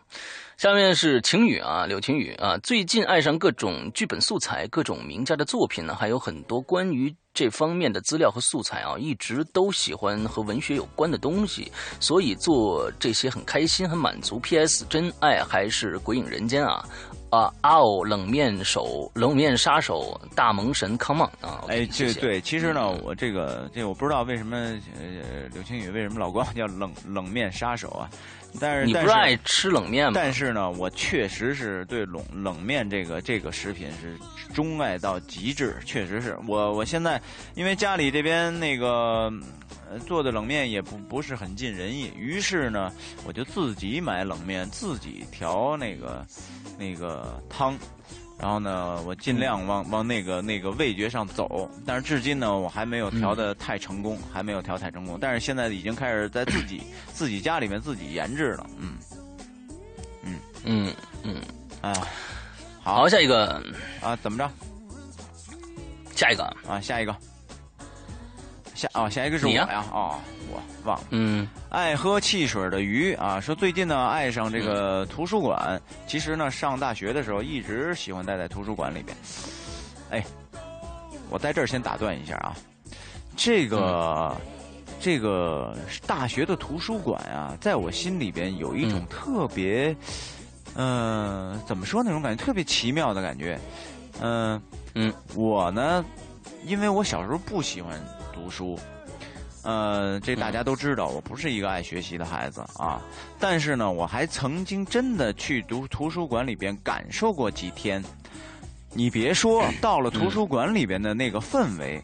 下面是晴雨啊，柳晴雨啊，最近爱上各种剧本素材，各种名家的作品呢，还有很多关于这方面的资料和素材啊，一直都喜欢和文学有关的东西，所以做这些很开心，很满足。P.S. 真爱还是鬼影人间啊啊啊哦，冷面手，冷面杀手，大萌神，Come on 啊！哎，这对，其实呢，我这个这我不知道为什么呃，柳晴雨为什么老管我叫冷冷面杀手啊？但是你不是爱吃冷面吗？但是呢，我确实是对冷冷面这个这个食品是钟爱到极致，确实是我我现在因为家里这边那个做的冷面也不不是很尽人意，于是呢，我就自己买冷面，自己调那个那个汤。然后呢，我尽量往往那个那个味觉上走，但是至今呢，我还没有调的太成功，还没有调太成功。但是现在已经开始在自己 自己家里面自己研制了，嗯，嗯。嗯嗯，啊，好，下一个。啊，怎么着？下一个啊，下一个。下哦，下一个是我呀！哦，我忘了。嗯，爱喝汽水的鱼啊，说最近呢爱上这个图书馆。其实呢，上大学的时候一直喜欢待在图书馆里边。哎，我在这儿先打断一下啊，这个这个大学的图书馆啊，在我心里边有一种特别，嗯，怎么说那种感觉？特别奇妙的感觉。嗯嗯，我呢，因为我小时候不喜欢。读书，呃，这大家都知道，我不是一个爱学习的孩子啊。但是呢，我还曾经真的去读图书馆里边感受过几天。你别说，到了图书馆里边的那个氛围，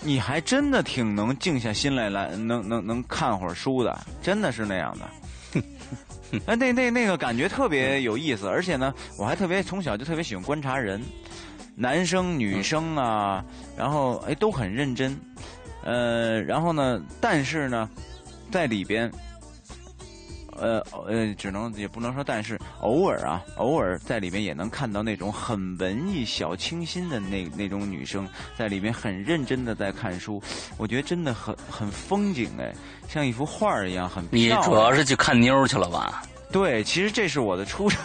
你还真的挺能静下心来来，能能能看会儿书的，真的是那样的。哎，那那那个感觉特别有意思，而且呢，我还特别从小就特别喜欢观察人，男生女生啊，然后哎都很认真。呃，然后呢？但是呢，在里边，呃呃，只能也不能说，但是偶尔啊，偶尔在里边也能看到那种很文艺、小清新的那那种女生，在里面很认真的在看书。我觉得真的很很风景哎，像一幅画一样，很漂亮。你主要是去看妞去了吧？对，其实这是我的初衷，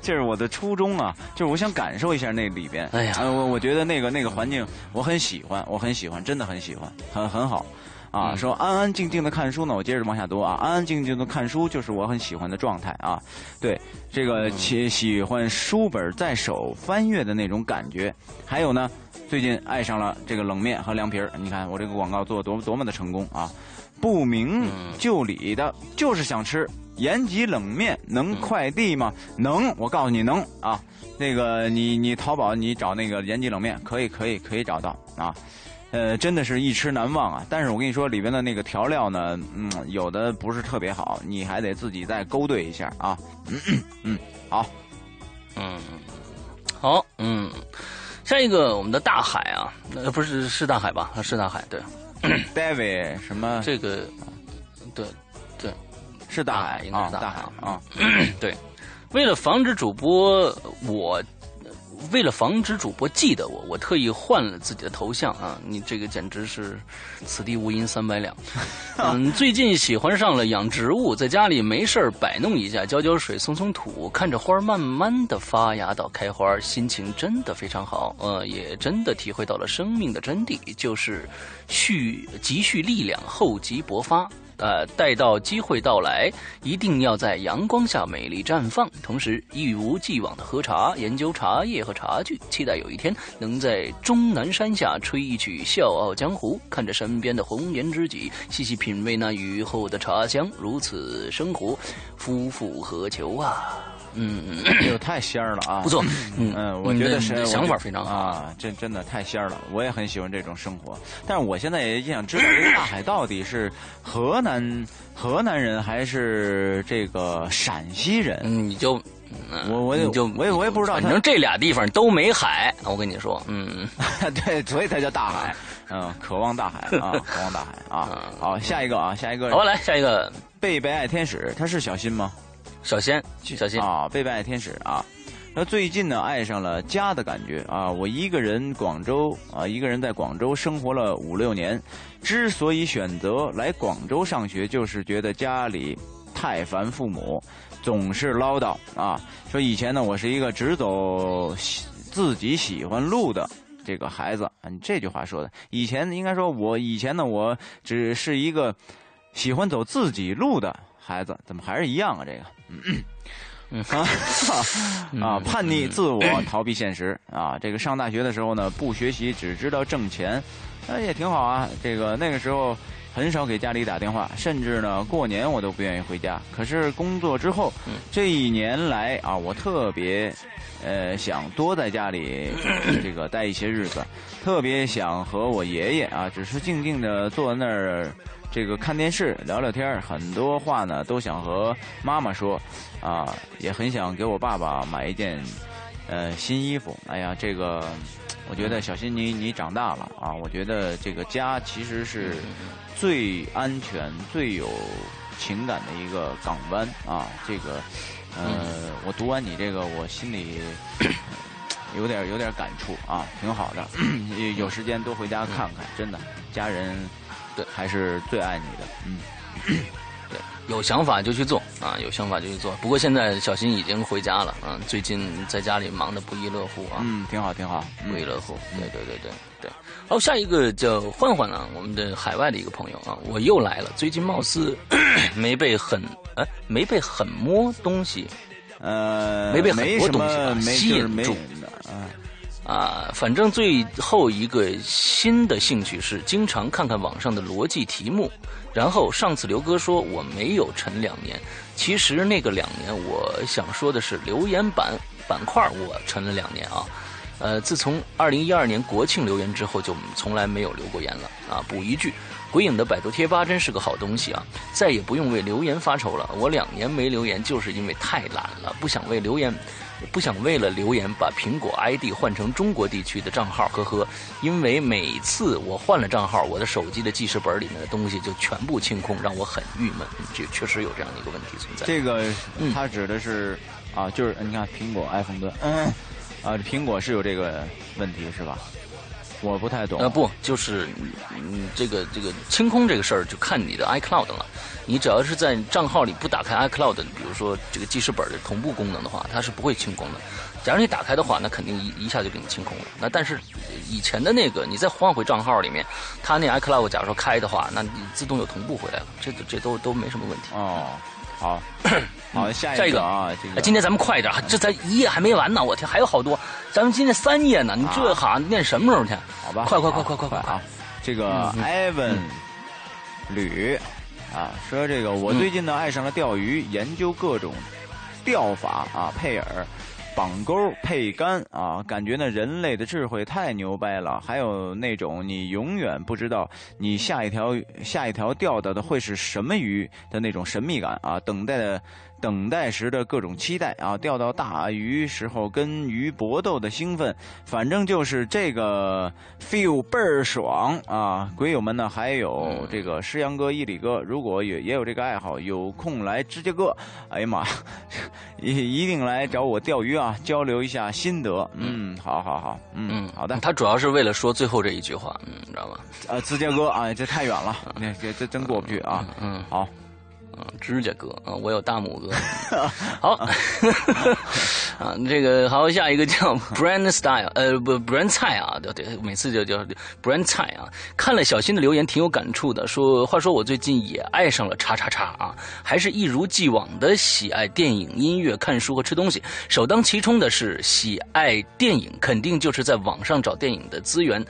这是我的初衷啊，就是我想感受一下那里边。哎呀，我我觉得那个那个环境我很喜欢，我很喜欢，真的很喜欢，很很好。啊，说安安静静的看书呢，我接着往下读啊，安安静静的看书就是我很喜欢的状态啊。对，这个喜喜欢书本在手翻阅的那种感觉。还有呢，最近爱上了这个冷面和凉皮儿，你看我这个广告做的多多么的成功啊！不明就里的，就是想吃。延吉冷面能快递吗？能，我告诉你能啊。那个你你淘宝你找那个延吉冷面可以可以可以找到啊。呃，真的是一吃难忘啊。但是我跟你说里边的那个调料呢，嗯，有的不是特别好，你还得自己再勾兑一下啊。嗯，好，嗯，好，嗯，下一个我们的大海啊，呃，不是是大海吧？是大海，对。David 什么？这个，对。是大海，应该是大海啊！对，为了防止主播我，为了防止主播记得我，我特意换了自己的头像啊！你这个简直是此地无银三百两。嗯，最近喜欢上了养植物，在家里没事摆弄一下，浇浇水，松松土，看着花慢慢的发芽到开花，心情真的非常好。呃，也真的体会到了生命的真谛，就是蓄积蓄力量，厚积薄发。呃，待到机会到来，一定要在阳光下美丽绽放。同时，一如既往的喝茶、研究茶叶和茶具，期待有一天能在终南山下吹一曲《笑傲江湖》，看着身边的红颜知己，细细品味那雨后的茶香。如此生活，夫复何求啊！嗯，哎呦，太仙儿了啊！不错，嗯，我觉得是想法非常好啊，真真的太仙儿了，我也很喜欢这种生活。但是我现在也想知道，这个大海到底是河南河南人还是这个陕西人？你就我我也就我也我也不知道，反正这俩地方都没海，我跟你说，嗯，对，所以才叫大海，嗯，渴望大海啊，渴望大海啊。好，下一个啊，下一个，好，来下一个，贝贝爱天使，他是小新吗？小仙，小仙啊，贝贝爱天使啊。那最近呢，爱上了家的感觉啊！我一个人广州啊，一个人在广州生活了五六年。之所以选择来广州上学，就是觉得家里太烦父母，总是唠叨啊。说以前呢，我是一个只走自己喜欢路的这个孩子。你，这句话说的，以前应该说我以前呢，我只是一个喜欢走自己路的孩子。怎么还是一样啊？这个，嗯。啊 啊！叛逆自我，逃避现实啊！这个上大学的时候呢，不学习，只知道挣钱，那也挺好啊。这个那个时候很少给家里打电话，甚至呢过年我都不愿意回家。可是工作之后，这一年来啊，我特别呃想多在家里 这个待一些日子，特别想和我爷爷啊，只是静静的坐在那儿。这个看电视聊聊天很多话呢都想和妈妈说，啊，也很想给我爸爸买一件，呃，新衣服。哎呀，这个，我觉得小新你你长大了啊，我觉得这个家其实是最安全、最有情感的一个港湾啊。这个，呃，我读完你这个，我心里有点有点感触啊，挺好的。有时间多回家看看，真的，家人。对，还是最爱你的，嗯，对，有想法就去做啊，有想法就去做。不过现在小新已经回家了，嗯，最近在家里忙得不亦乐乎啊，嗯，挺好，挺好，不亦乐乎。对，对，对，对，对。好，下一个叫焕焕啊，我们的海外的一个朋友啊，我又来了。最近貌似 没被很哎，没被很摸东西，呃，没被很多东西吸引住，啊。啊，反正最后一个新的兴趣是经常看看网上的逻辑题目。然后上次刘哥说我没有沉两年，其实那个两年我想说的是留言板板块我沉了两年啊。呃，自从二零一二年国庆留言之后，就从来没有留过言了啊。补一句，鬼影的百度贴吧真是个好东西啊，再也不用为留言发愁了。我两年没留言，就是因为太懒了，不想为留言。不想为了留言把苹果 ID 换成中国地区的账号，呵呵，因为每次我换了账号，我的手机的记事本里面的东西就全部清空，让我很郁闷。这确实有这样的一个问题存在。这个，它指的是啊，就是你看苹果 iPhone 的，嗯，啊，苹果是有这个问题是吧？我不太懂。呃，不，就是嗯，这个这个清空这个事儿就看你的 iCloud 了。你只要是在账号里不打开 iCloud，比如说这个记事本的同步功能的话，它是不会清空的。假如你打开的话，那肯定一一下就给你清空了。那但是以前的那个，你再换回账号里面，它那 iCloud 假如说开的话，那你自动又同步回来了，这这都都没什么问题。哦，好，好，下一个啊，这个今天咱们快一点，这才一页还没完呢，我天，还有好多，咱们今天三页呢，你这哈念什么时候去？好吧，快快快快快快啊！这个 Evan 吕。啊，说这个，我最近呢爱上了钓鱼，研究各种钓法啊，配饵、绑钩、配竿啊，感觉呢人类的智慧太牛掰了。还有那种你永远不知道你下一条下一条钓到的会是什么鱼的那种神秘感啊，等待的。等待时的各种期待啊，钓到大鱼时候跟鱼搏斗的兴奋，反正就是这个 feel 倍儿爽啊！鬼友们呢，还有这个诗阳哥、伊里哥，如果也也有这个爱好，有空来芝加哥，哎呀妈，一一定来找我钓鱼啊，交流一下心得。嗯，好好好，嗯，好的。他主要是为了说最后这一句话，嗯，知道吧？呃，芝加哥啊，这太远了，那这这真过不去啊。嗯，好。啊，指甲哥啊，我有大拇哥。好，啊，这个好，下一个叫 Brand Style，呃，不，Brand 菜啊，对对，每次就叫 Brand 菜啊。看了小新的留言，挺有感触的。说话说我最近也爱上了叉叉叉啊，还是一如既往的喜爱电影、音乐、看书和吃东西。首当其冲的是喜爱电影，肯定就是在网上找电影的资源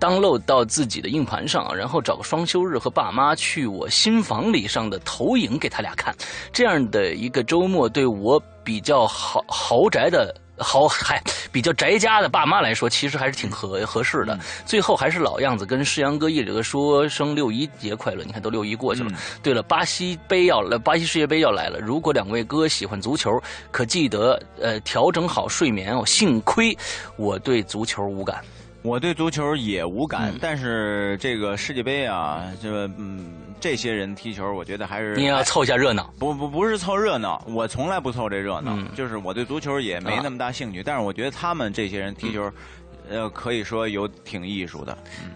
，download 到自己的硬盘上，然后找个双休日和爸妈去我新房里上的投影。影给他俩看，这样的一个周末，对我比较豪豪宅的豪嗨，比较宅家的爸妈来说，其实还是挺合合适的。最后还是老样子，跟世阳哥一直说声六一节快乐。你看都六一过去了。对了，巴西杯要来，巴西世界杯要来了。如果两位哥喜欢足球，可记得呃调整好睡眠哦。幸亏我对足球无感。我对足球也无感，但是这个世界杯啊，这嗯，这些人踢球，我觉得还是你要凑一下热闹。不不不是凑热闹，我从来不凑这热闹，就是我对足球也没那么大兴趣。但是我觉得他们这些人踢球，呃，可以说有挺艺术的，嗯。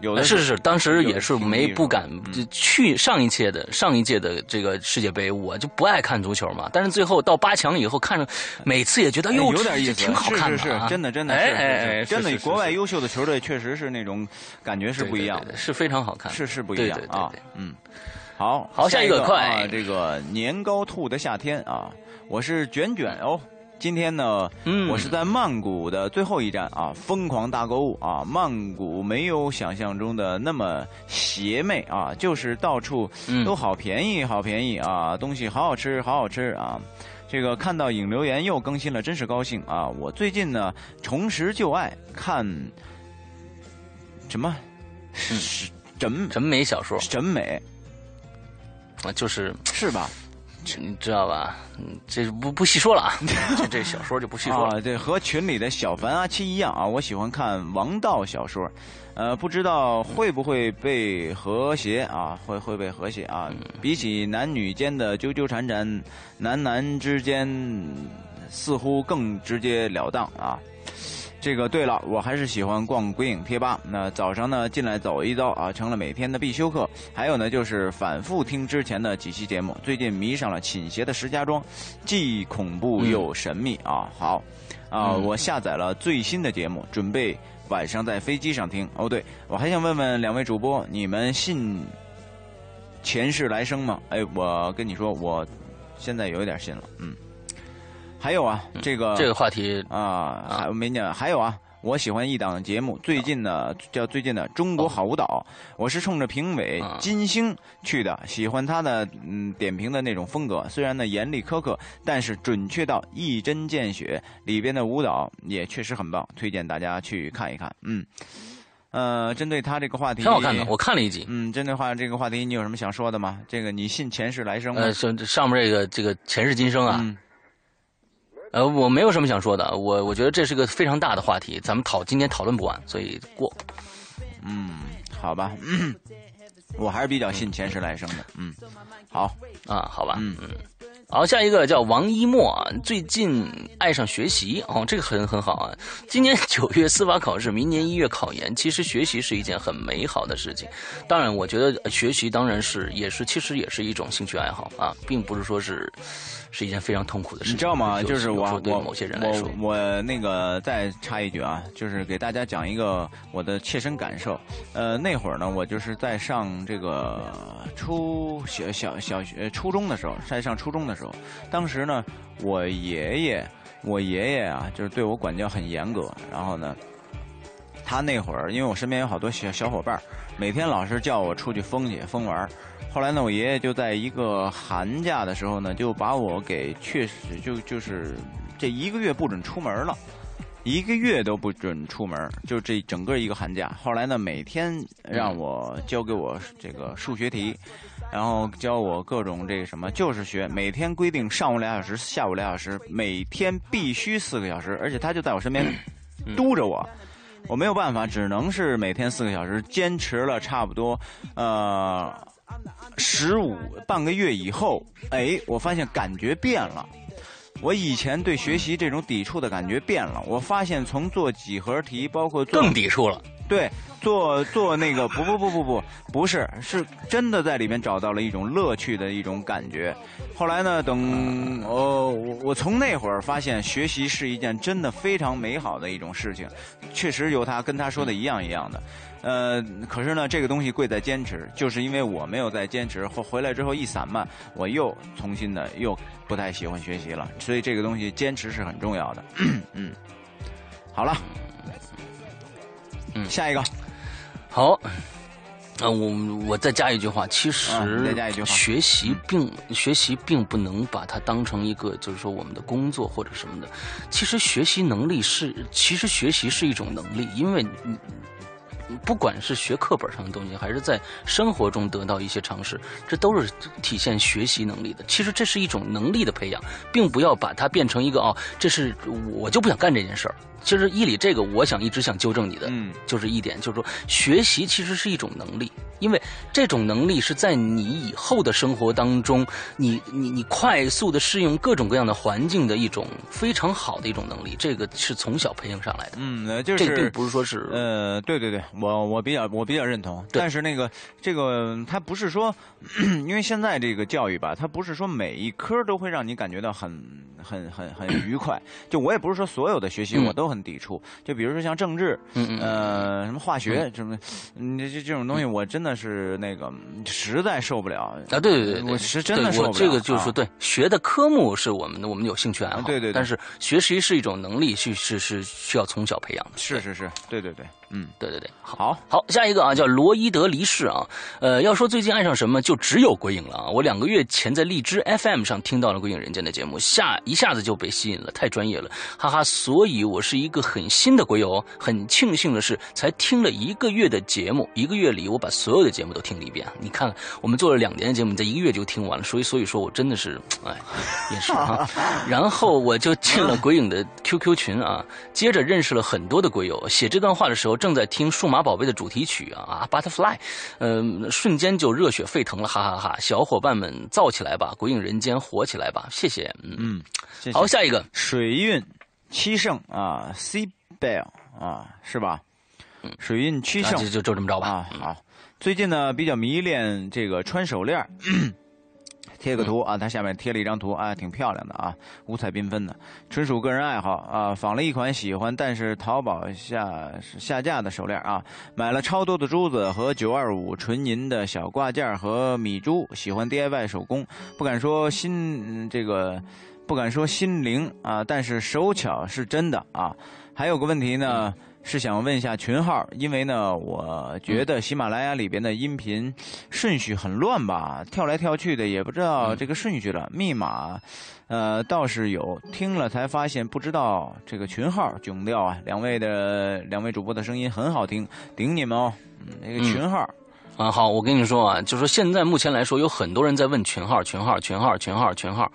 有的是是是，当时也是没不敢去上一届的上一届的这个世界杯，我就不爱看足球嘛。但是最后到八强以后，看着每次也觉得哟，有点意思，挺好看的，是是真的真的，哎哎哎，真的国外优秀的球队确实是那种感觉是不一样，是非常好看，是是不一样啊。嗯，好好下一个快，这个年糕兔的夏天啊，我是卷卷哦。今天呢，嗯，我是在曼谷的最后一站啊，疯狂大购物啊！曼谷没有想象中的那么邪魅啊，就是到处都好便宜，好便宜啊，东西好好吃，好好吃啊！这个看到影留言又更新了，真是高兴啊！我最近呢重拾旧爱，看什么？是审审美小说？审美啊，就是是吧？你知道吧？嗯，这不不细说了啊，这这小说就不细说了。对，和群里的小凡阿七一样啊，我喜欢看王道小说，呃，不知道会不会被和谐啊？会会被和谐啊？比起男女间的纠纠缠缠，男男之间似乎更直截了当啊。这个对了，我还是喜欢逛鬼影贴吧。那早上呢进来走一遭啊，成了每天的必修课。还有呢，就是反复听之前的几期节目。最近迷上了倾斜的石家庄，既恐怖又神秘啊。好，啊，我下载了最新的节目，准备晚上在飞机上听。哦，对，我还想问问两位主播，你们信前世来生吗？哎，我跟你说，我现在有一点信了，嗯。还有啊，这个这个话题啊，还没讲。还有啊，我喜欢一档节目，最近呢叫最近的《中国好舞蹈》，我是冲着评委金星去的，喜欢他的嗯点评的那种风格，虽然呢严厉苛刻，但是准确到一针见血，里边的舞蹈也确实很棒，推荐大家去看一看。嗯，呃，针对他这个话题，挺好看的，我看了一集。嗯，针对话这个话题，你有什么想说的吗？这个你信前世来生吗？呃，上上面这个这个前世今生啊。呃，我没有什么想说的，我我觉得这是个非常大的话题，咱们讨今天讨论不完，所以过。嗯，好吧，我还是比较信前世来生的。嗯，好啊，好吧，嗯嗯。好，下一个叫王一墨啊，最近爱上学习哦，这个很很好啊。今年 九月司法考试，明年一月考研，其实学习是一件很美好的事情。当然，我觉得学习当然是也是其实也是一种兴趣爱好啊，并不是说是是一件非常痛苦的事情。你知道吗？就是我对某些人来说，我那个再插一句啊，就是给大家讲一个我的切身感受。呃，那会儿呢，我就是在上这个初小小小学初中的时候，在上初中的。时候，当时呢，我爷爷，我爷爷啊，就是对我管教很严格。然后呢，他那会儿，因为我身边有好多小小伙伴，每天老是叫我出去疯去疯玩。后来呢，我爷爷就在一个寒假的时候呢，就把我给确实就就是这一个月不准出门了，一个月都不准出门，就这整个一个寒假。后来呢，每天让我教给我这个数学题。然后教我各种这个什么，就是学，每天规定上午俩小时，下午俩小时，每天必须四个小时，而且他就在我身边督着我，我没有办法，只能是每天四个小时，坚持了差不多呃十五半个月以后，哎，我发现感觉变了，我以前对学习这种抵触的感觉变了，我发现从做几何题，包括更抵触了，对。做做那个 不不不不不不是是真的在里面找到了一种乐趣的一种感觉。后来呢，等哦我我从那会儿发现学习是一件真的非常美好的一种事情，确实有他跟他说的一样一样的。呃，可是呢，这个东西贵在坚持，就是因为我没有在坚持，回回来之后一散漫，我又重新的又不太喜欢学习了。所以这个东西坚持是很重要的。嗯，好了，嗯，下一个。好，啊，我我再加一句话，其实学习并学习并不能把它当成一个就是说我们的工作或者什么的。其实学习能力是，其实学习是一种能力，因为你。不管是学课本上的东西，还是在生活中得到一些常识，这都是体现学习能力的。其实这是一种能力的培养，并不要把它变成一个哦，这是我就不想干这件事儿。其实伊里这个，我想一直想纠正你的，嗯，就是一点，就是说学习其实是一种能力，因为这种能力是在你以后的生活当中，你你你快速的适应各种各样的环境的一种非常好的一种能力，这个是从小培养上来的。嗯，就是这并不是说是呃，对对对，我我比较我比较认同，但是那个这个它不是说，因为现在这个教育吧，它不是说每一科都会让你感觉到很很很很愉快，就我也不是说所有的学习我都很。抵触，就比如说像政治，嗯呃，什么化学，什么，这这这种东西，我真的是那个实在受不了啊！对对对，我是真的受不了。这个就是说，对学的科目是我们的，我们有兴趣爱好，对对。但是学习是一种能力，是是是需要从小培养的。是是是，对对对。嗯，对对对，好，好，下一个啊，叫罗伊德离世啊，呃，要说最近爱上什么，就只有鬼影了啊。我两个月前在荔枝 FM 上听到了《鬼影人间》的节目，下一下子就被吸引了，太专业了，哈哈。所以我是一个很新的鬼友，很庆幸的是，才听了一个月的节目，一个月里我把所有的节目都听了一遍。你看，我们做了两年的节目，你在一个月就听完了，所以所以说我真的是，哎，也是啊。然后我就进了鬼影的 QQ 群啊，接着认识了很多的鬼友。写这段话的时候。正在听《数码宝贝》的主题曲啊啊，Butterfly，嗯，瞬间就热血沸腾了，哈哈哈！小伙伴们造起来吧，《鬼影人间》火起来吧，谢谢，嗯嗯，好，下一个水运七圣啊，C Bell 啊，是吧？水运七圣就就这么着吧啊，好，最近呢比较迷恋这个穿手链。贴个图啊，它下面贴了一张图啊，挺漂亮的啊，五彩缤纷的，纯属个人爱好啊。仿了一款喜欢，但是淘宝下下架的手链啊，买了超多的珠子和九二五纯银的小挂件和米珠。喜欢 DIY 手工，不敢说心这个，不敢说心灵啊，但是手巧是真的啊。还有个问题呢。是想问一下群号，因为呢，我觉得喜马拉雅里边的音频顺序很乱吧，跳来跳去的，也不知道这个顺序了。密码，呃，倒是有，听了才发现不知道这个群号，囧掉啊！两位的两位主播的声音很好听，顶你们哦。那个群号，啊，好，我跟你说啊，就说现在目前来说，有很多人在问群号，群号，群号，群号，群号。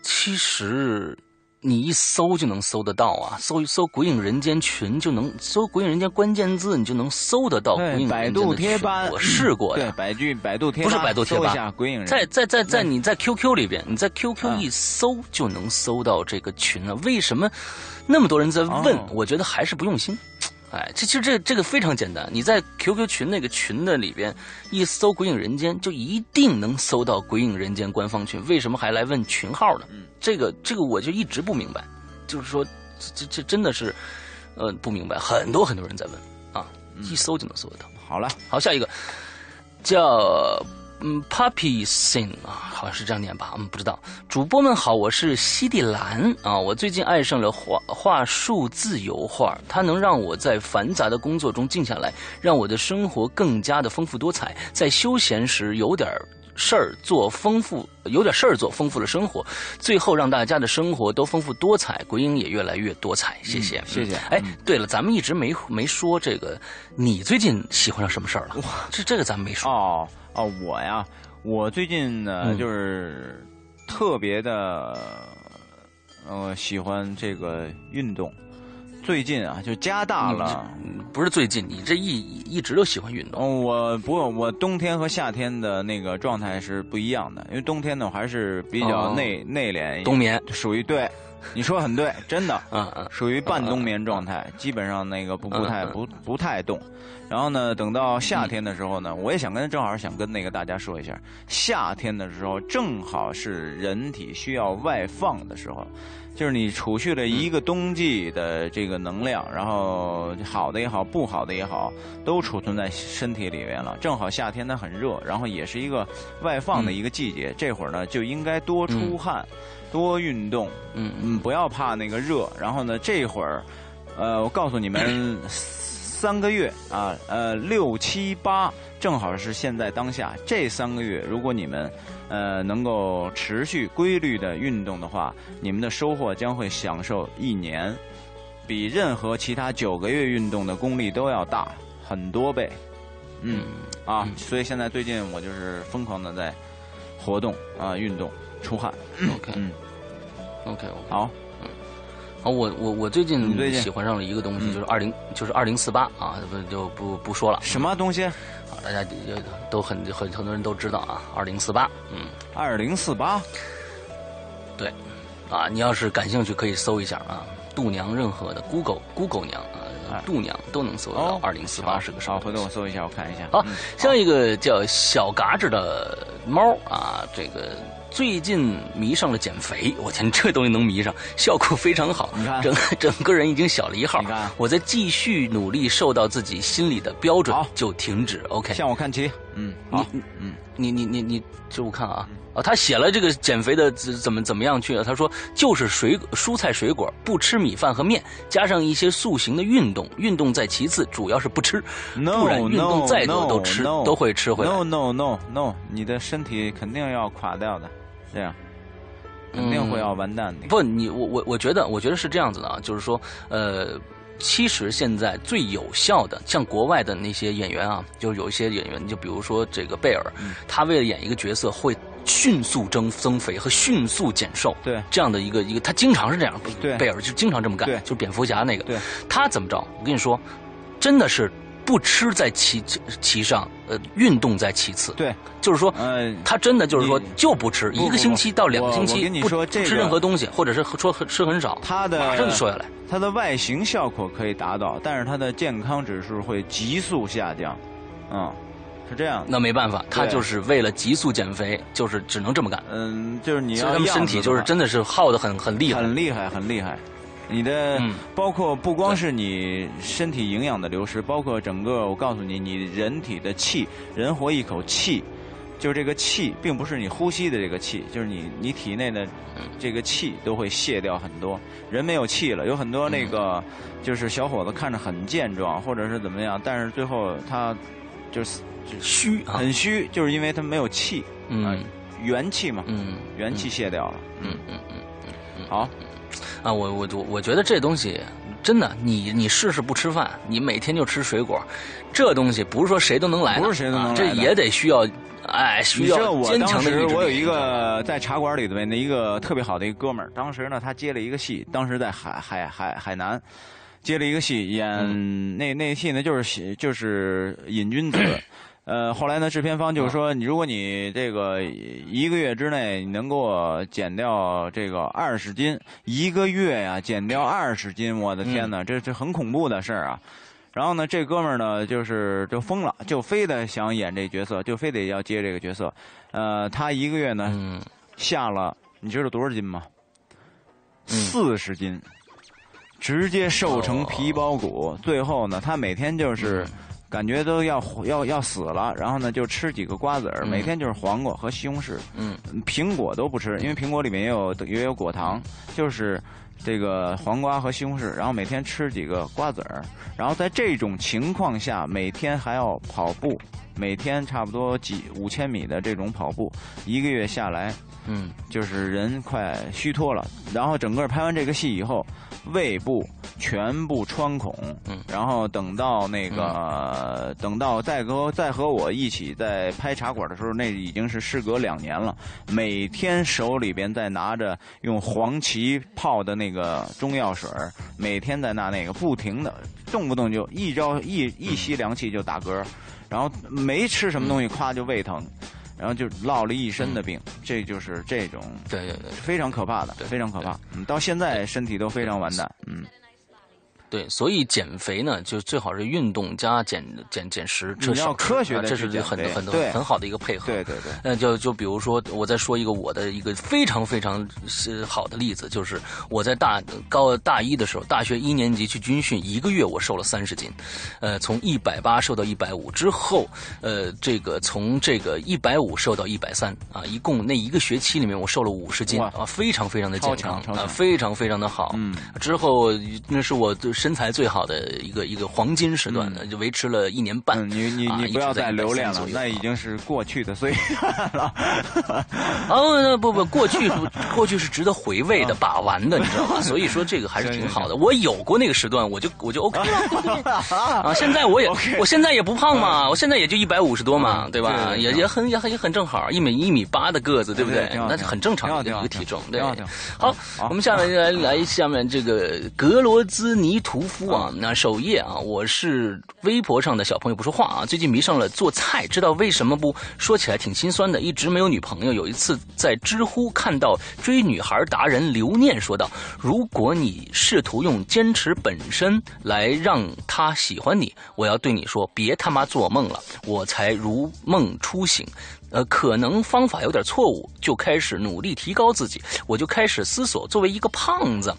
其实。你一搜就能搜得到啊！搜一搜“鬼影人间”群就能搜“鬼影人间”关键字，你就能搜得到“鬼影人间”的群。我试过呀，百度百度贴吧不是百度贴吧？鬼影人在在在在你在 QQ 里边，你在 QQ 一搜就能搜到这个群了。为什么那么多人在问？我觉得还是不用心。哎，这其实这这个非常简单，你在 QQ 群那个群的里边一搜“鬼影人间”，就一定能搜到“鬼影人间”官方群。为什么还来问群号呢？这个这个我就一直不明白，就是说这这真的是呃不明白，很多很多人在问啊，一搜就能搜得到。好了，好下一个叫。嗯，Puppy Sing 啊，好像是这样念吧？嗯，不知道。主播们好，我是西地兰啊。我最近爱上了画画数字油画，它能让我在繁杂的工作中静下来，让我的生活更加的丰富多彩。在休闲时有点事儿做，丰富有点事儿做，丰富了生活。最后让大家的生活都丰富多彩，鬼影也越来越多彩。谢谢，谢谢。哎，对了，咱们一直没没说这个，你最近喜欢上什么事儿了？哇，这这个咱们没说哦。哦，我呀，我最近呢就是特别的呃喜欢这个运动。最近啊，就加大了，不是最近，你这一一直都喜欢运动。我不，我冬天和夏天的那个状态是不一样的，因为冬天呢我还是比较内内敛，冬眠属于对。你说很对，真的，嗯嗯，属于半冬眠状态，基本上那个不不太不不太动。然后呢，等到夏天的时候呢，我也想跟正好想跟那个大家说一下，夏天的时候正好是人体需要外放的时候，就是你储蓄了一个冬季的这个能量，然后好的也好，不好的也好，都储存在身体里面了。正好夏天它很热，然后也是一个外放的一个季节，这会儿呢就应该多出汗。多运动，嗯嗯，不要怕那个热。然后呢，这会儿，呃，我告诉你们 三个月啊，呃，六七八，正好是现在当下这三个月，如果你们呃能够持续规律的运动的话，你们的收获将会享受一年，比任何其他九个月运动的功力都要大很多倍。嗯啊，所以现在最近我就是疯狂的在活动啊，运动出汗。OK，嗯，OK，好，好，我我我最近？喜欢上了一个东西，嗯。就是二零就是二零四八啊，不就不不说了。什么东西？啊，大家也都很很很多人都知道啊，二零四八，嗯，二零四八。对，啊，你要是感兴趣可以搜一下啊，度娘任何的 Google Google 娘哎啊，度娘都能搜到二零四八是个什好，么回头我搜一下，我看一下。好嗯，像一个叫小嘎吱的猫啊，这个最近迷上了减肥。我天，这东西能迷上，效果非常好你看，整 整个人已经小了一号你看。我在继续努力瘦到自己心里的标准就停止。OK，向我看齐。嗯，嗯，你你你你，这我看啊啊，他写了这个减肥的怎怎么怎么样去啊？他说就是水蔬菜水果，不吃米饭和面，加上一些塑形的运动，运动在其次，主要是不吃，No 不然运动再多都吃 no 都会吃回来。No no no no，你的身体肯定要垮掉的，这样肯定会要完蛋的。不，你我我我觉得，我觉得是这样子的啊，就是说，呃，其实现在最有效的，像国外的那些演员啊，就是有一些演员，就比如说这个贝尔，嗯他为了演一个角色会。迅速增增肥和迅速减瘦，对。这样的一个一个，他经常是这样，对。贝尔就经常这么干对，就是蝙蝠侠那个，对，他怎么着？我跟你说，真的是不吃在其其上，呃，运动在其次，对，就是说，呃，他真的就是说就不吃，一个星期到两个星期不不吃说这个任何东西，或者是说吃很少，他的马上就瘦下来。他的外形效果可以达到，但是他的健康指数会急速下降。嗯，是这样。那没办法，他就是为了急速减肥，就是只能这么干。嗯，就是你要所以他们身体就是真的是耗的很很厉害。很厉害，很厉害。你的、嗯包括不光是你身体营养的流失，包括整个，我告诉你，你人体的气，人活一口气，就是这个气，并不是你呼吸的这个气，就是你你体内的这个气都会卸掉很多。人没有气了，有很多那个、就是小伙子看着很健壮，或者是怎么样，但是最后他就是虚啊，很虚，就是因为他没有气，嗯元气嘛，嗯元气泄掉了。嗯嗯嗯好，啊，我我我我觉得这东西真的，你你试试不吃饭，你每天就吃水果，这东西不是说谁都能来的，不是谁都能啊来的这也得需要，哎，需要坚强的。时我有一个在茶馆里头的一个特别好的一个哥们儿，当时呢他接了一个戏，当时在海海海海南接了一个戏，演、嗯那那戏呢就是就是瘾君子。呃，后来呢，制片方就是说，你如果你这个一个月之内你能给我减掉这个二十斤，一个月呀、减掉二十斤，我的天哪，这这很恐怖的事儿啊！然后呢，这哥们儿呢，就是就疯了，就非得想演这角色，就非得要接这个角色。呃，他一个月呢嗯下了，你知道多少斤吗？嗯四十斤，直接瘦成哦皮包骨。最后呢，他每天就是嗯感觉都要要要死了，然后呢就吃几个瓜子儿，嗯。每天就是黄瓜和西红柿，嗯。苹果都不吃，因为苹果里面也有也有果糖，就是这个黄瓜和西红柿，然后每天吃几个瓜子儿，然后在这种情况下，每天还要跑步，每天差不多几五千米的这种跑步，一个月下来嗯。就是人快虚脱了。然后整个拍完这个戏以后，胃部全部穿孔，嗯然后等到那个、等到再和再和我一起在拍茶馆的时候，那已经是事隔两年了。每天手里边在拿着用黄芪泡的那个中药水儿每天在拿那个，不停的，动不动就一招一一吸凉气就打嗝，然后没吃什么东西，咵就胃疼。然后就落了一身的病，这就是这种对对对非常可怕的，非常可怕。嗯，到现在身体都非常完蛋。嗯，对，所以减肥呢，就最好是运动加减减减食，这是要科学的啊这是很很对很好的一个配合。对对对，那就就比如说，我再说一个我的一个非常非常是好的例子，就是我在大高大一的时候，大学一年级去军训，一个月我瘦了三十斤，呃，从一百八瘦到一百五之后，呃，这个从这个一百五瘦到一百三啊，一共那一个学期里面我瘦了五十斤啊，非常非常的健康啊，非常非常的好。嗯，之后那是我身身材最好的一个一个黄金时段，就维持了一年半。你你你不要再留恋了，那已经是过去的岁月了。哦，不不，过去过去是值得回味的、把玩的，你知道吗？所以说这个还是挺好的。我有过那个时段，我就我就 OK 了 啊。现在我也我现在也不胖嘛，我现在也就一百五十多嘛，对吧？也也很也很也很正好，一米一米八的个子，对不对？那是很正常的一个体重。对，好，我们下面来来下面这个格罗兹尼屠夫啊，那首页啊，我是微博上的小朋友不说话啊，最近迷上了做菜，知道为什么不？说起来挺心酸的，一直没有女朋友。有一次在知乎看到追女孩达人刘念说道：“如果你试图用坚持本身来让她喜欢你，我要对你说，别他妈做梦了，我才如梦初醒。”呃，可能方法有点错误，就开始努力提高自己。我就开始思索，作为一个胖子，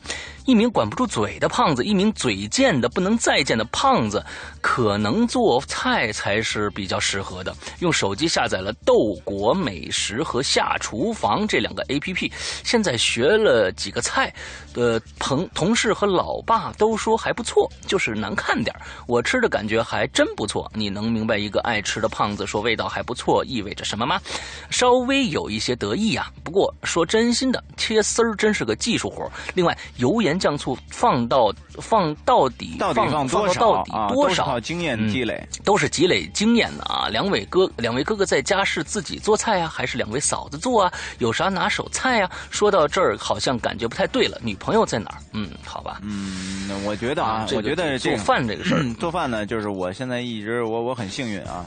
一名管不住嘴的胖子，一名嘴贱的不能再贱的胖子，可能做菜才是比较适合的。用手机下载了豆果美食和下厨房这两个 A P P，现在学了几个菜，呃，朋同事和老爸都说还不错，就是难看点我吃的感觉还真不错。你能明白一个爱吃的胖子说味道还不错意味着什么？吗，稍微有一些得意呀。不过说真心的，切丝儿真是个技术活。另外，油盐酱醋放到放到底，到底放多少？到底多少？靠经验积累，都是积累经验的啊。两位哥，两位哥哥在家是自己做菜啊，还是两位嫂子做啊？有啥拿手菜呀？说到这儿，好像感觉不太对了。女朋友在哪儿？嗯，好吧。嗯，我觉得啊，我觉得做饭这个事儿，做饭呢，就是我现在一直我我很幸运啊。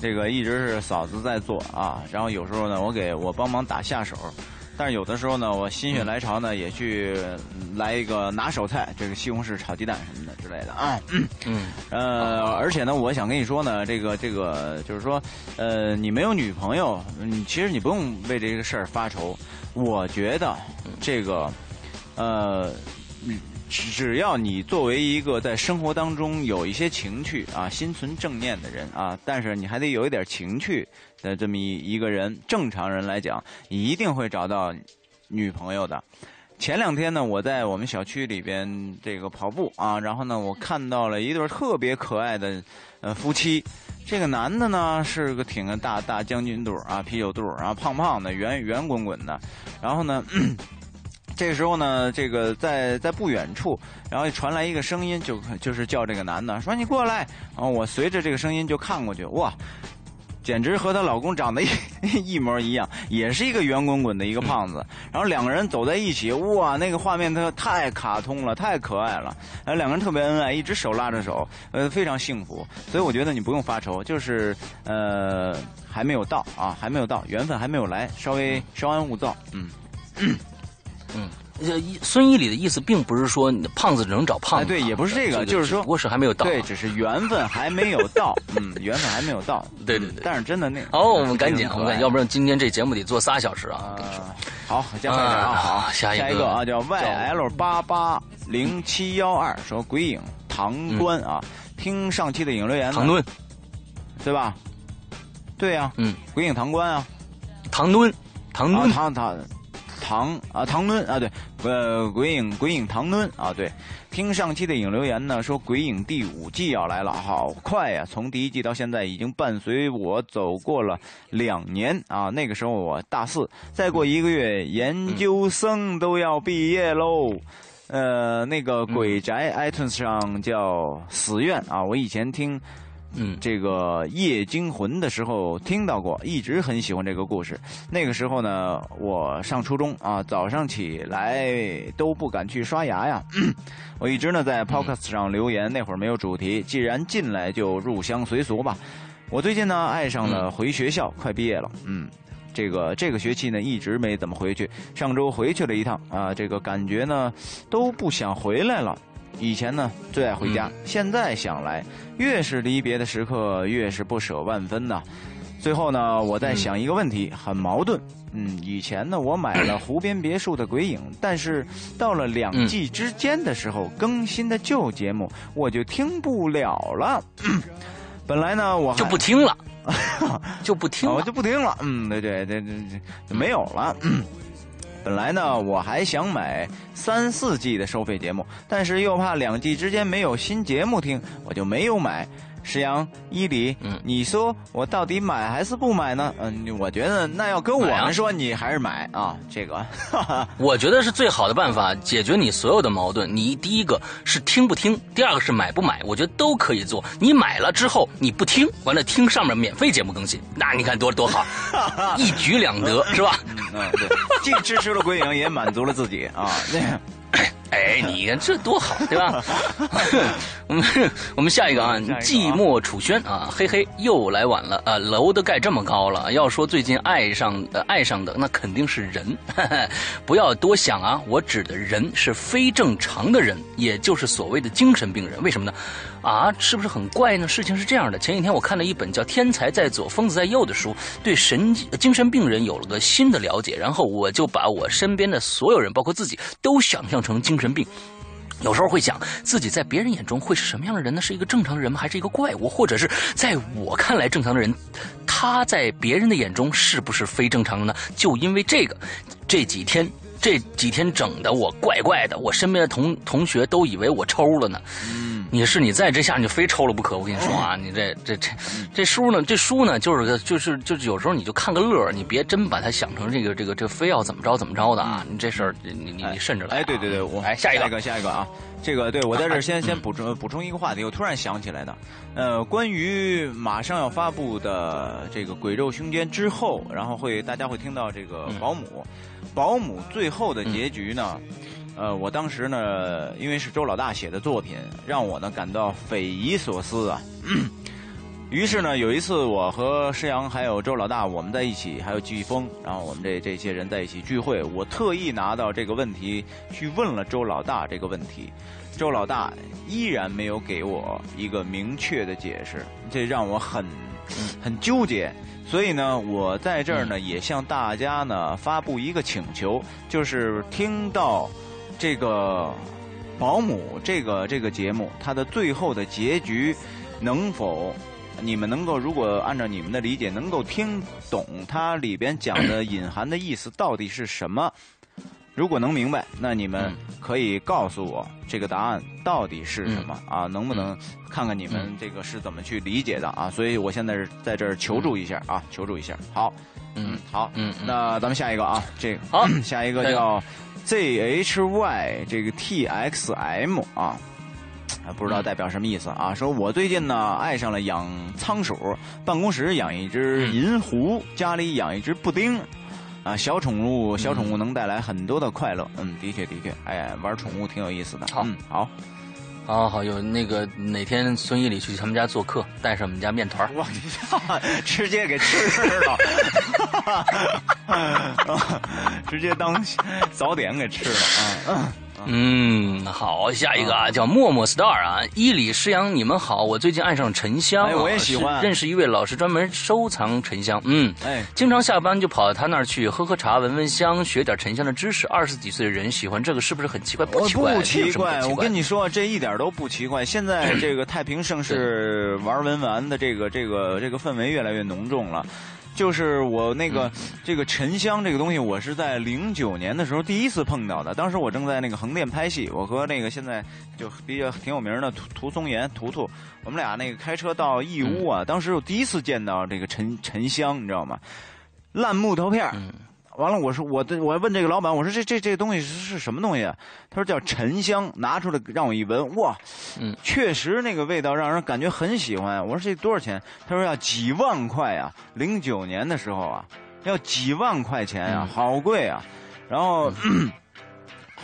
这个一直是嫂子在做啊，然后有时候呢，我给我帮忙打下手，但是有的时候呢，我心血来潮呢，也去来一个拿手菜，这个西红柿炒鸡蛋什么的之类的啊。嗯，呃，而且呢，我想跟你说呢，这个这个就是说，呃，你没有女朋友，你其实你不用为这个事儿发愁。我觉得这个，呃。只要你作为一个在生活当中有一些情趣啊，心存正念的人啊，但是你还得有一点情趣的这么一一个人，正常人来讲，一定会找到女朋友的。前两天呢，我在我们小区里边这个跑步啊，然后呢，我看到了一对特别可爱的呃夫妻。这个男的呢是个挺个大大将军肚啊，啤酒肚，然后胖胖的，圆圆滚滚的，然后呢。这时候呢，这个在在不远处，然后传来一个声音，就就是叫这个男的说：“你过来。”然后我随着这个声音就看过去，哇，简直和她老公长得一 一模一样，也是一个圆滚滚的一个胖子。然后两个人走在一起，哇，那个画面它太卡通了，太可爱了。然后两个人特别恩爱，一直手拉着手，呃，非常幸福。所以我觉得你不用发愁，就是呃还没有到啊，还没有到，缘分还没有来，稍微稍安勿躁，嗯。嗯，孙一礼的意思并不是说胖子只能找胖子，对，也不是这个，就是说，不过是还没有到，对，只是缘分还没有到，嗯，缘分还没有到，对对对。但是真的那，哦，我们赶紧，我们要不然今天这节目得做仨小时啊。好，加快点啊，好，下一个啊，叫 YL 八八零七幺二，说鬼影唐官啊，听上期的影留言，唐敦，对吧？对呀，嗯，鬼影唐官啊，唐敦，唐敦，唐唐。唐啊，唐敦啊，对，呃，鬼影鬼影唐敦啊，对，听上期的影留言呢，说鬼影第五季要来了，好快呀！从第一季到现在，已经伴随我走过了两年啊。那个时候我大四，再过一个月，研究生都要毕业喽。呃，那个鬼宅 iTunes 上叫死愿啊，我以前听。嗯，这个夜惊魂的时候听到过，一直很喜欢这个故事。那个时候呢，我上初中啊，早上起来都不敢去刷牙呀。我一直呢在 Podcast 上留言，那会儿没有主题，既然进来就入乡随俗吧。我最近呢爱上了回学校，快毕业了。嗯，这个这个学期呢一直没怎么回去，上周回去了一趟啊，这个感觉呢都不想回来了。以前呢最爱回家，现在想来，越是离别的时刻，越是不舍万分呐。最后呢，我在想一个问题，很矛盾。嗯，以前呢我买了湖边别墅的鬼影，但是到了两季之间的时候更新的旧节目，我就听不了了。本来呢我就不听了，就不听了，我就不听了。嗯，对对对对，就没有了。本来呢，我还想买三四季的收费节目，但是又怕两季之间没有新节目听，我就没有买。石阳、伊犁，嗯你说我到底买还是不买呢？嗯，我觉得那要跟我们说，你还是买啊。这个，我觉得是最好的办法，解决你所有的矛盾。你第一个是听不听，第二个是买不买，我觉得都可以做。你买了之后你不听，完了听上面免费节目更新，那你看多多好，一举两得，是吧？嗯，对，既支持了归营，也满足了自己啊。那个，哎，你看这多好，对吧？我们我们下一个啊，寂寞楚轩啊，嘿嘿，又来晚了啊，楼都盖这么高了，要说最近爱上呃爱上的那肯定是人，不要多想啊，我指的人是非正常的人，也就是所谓的精神病人，为什么呢？啊，是不是很怪呢？事情是这样的，前几天我看了一本叫《天才在左，疯子在右》的书，对神经精神病人有了个新的了解，然后我就把我身边的所有人，包括自己，都想象成精神病。有时候会想，自己在别人眼中会是什么样的人呢？是一个正常人吗？还是一个怪物？或者是在我看来正常的人，他在别人的眼中是不是非正常的呢？就因为这个，这几天这几天整的我怪怪的，我身边的同同学都以为我抽了呢。嗯，你是你再这下你就非抽了不可，我跟你说啊，你这这这这书呢，这书呢就是个就是就是有时候你就看个乐，你别真把它想成这个这个这非要怎么着怎么着的啊，你这事儿你你你慎着来啊、哎，对对对，我哎下一个。下一个，下一个啊，这个对我在这儿先先补充补充一个话题，我突然想起来的，呃，关于马上要发布的这个《鬼咒凶间》之后，然后会大家会听到这个嗯。保姆，保姆最后的结局呢，呃，我当时呢，因为是周老大写的作品，让我呢感到匪夷所思啊。于是呢，有一次我和施阳还有周老大我们在一起，还有季风，然后我们这这些人在一起聚会，我特意拿到这个问题去问了周老大这个问题，周老大依然没有给我一个明确的解释，这让我很很纠结。所以呢，我在这儿呢也向大家呢发布一个请求，就是听到这个保姆这个这个节目它的最后的结局能否你们能够如果按照你们的理解能够听懂它里边讲的隐含的意思到底是什么？如果能明白，那你们嗯可以告诉我这个答案到底是什么、啊？能不能看看你们嗯这个是怎么去理解的啊？所以我现在是在这儿求助一下啊，求助一下。好，嗯好，嗯嗯那咱们下一个啊，这个好 下一个叫 ZHY 这个 TXM 啊。啊，不知道代表什么意思啊？说我最近呢爱上了养仓鼠，办公室养一只嗯银狐，家里养一只布丁。啊，小宠物，小宠物能带来很多的快乐。嗯，的确的确，哎，玩宠物挺有意思的。好嗯，好，好好有那个哪天孙一里去他们家做客，带上我们家面团儿。哇，直接给吃了，直接当早点给吃了啊！嗯，好，下一个啊，叫默默 star 啊，伊里诗阳，你们好，我最近爱上沉香、啊，哎我也喜欢认识一位老师，专门收藏沉香，嗯，哎，经常下班就跑到他那儿去喝喝茶、闻闻香，学点沉香的知识。二十几岁的人喜欢这个，是不是很奇怪？不奇怪，不奇怪，我跟你你说，这一点都不奇怪。现在这个太平盛世玩文玩的这个这个这个氛围越来越浓重了。就是我那个、这个沉香这个东西，我是在零九年的时候第一次碰到的。当时我正在那个横店拍戏，我和那个现在就比较挺有名的涂涂松岩图图，我们俩那个开车到义乌啊，当时我第一次见到这个沉沉香，你知道吗？烂木头片儿嗯完了，我说我的我问这个老板，我说这这这东西是是什么东西啊？他说叫沉香，拿出来让我一闻，哇，嗯，确实那个味道让人感觉很喜欢。我说这多少钱？他说要几万块啊，零九年的时候啊，要几万块钱呀、嗯好贵啊。然后。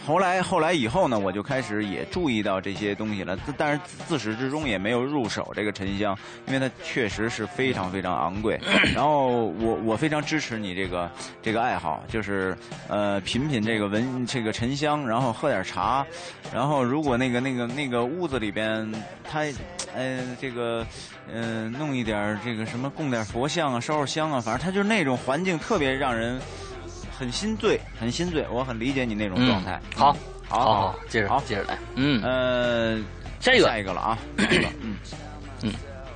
后来，后来以后呢，我就开始也注意到这些东西了，但是自自始至终也没有入手这个沉香，因为它确实是非常非常昂贵。然后我我非常支持你这个这个爱好，就是呃品品这个闻这个沉香，然后喝点茶，然后如果那个那个那个屋子里边它呃这个呃弄一点这个什么供点佛像啊，烧烧香啊，反正它就是那种环境特别让人很心醉，很心醉。我很理解你那种状态。嗯好，好好好，接着好接着来，嗯，呃，下一个下一个了啊，下一个，嗯嗯，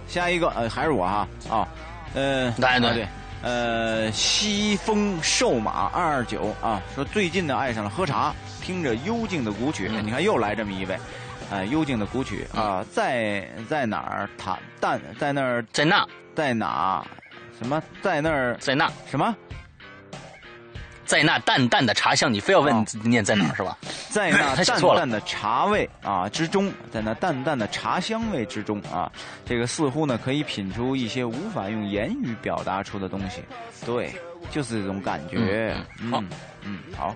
下一个呃还是我哈啊，呃，来来啊对，呃，西风瘦马二二九啊，说最近呢爱上了喝茶，听着幽静的古曲，你看又来这么一位，呃，幽静的古曲啊，在在哪儿？塔但在那儿，在那，在哪？什么在那儿？在那什么？在那淡淡的茶香，你非要问念在哪儿 是吧？在那淡淡的茶味啊之中，在那淡淡的茶香味之中啊，这个似乎呢可以品出一些无法用言语表达出的东西。对，就是这种感觉。好，嗯，好，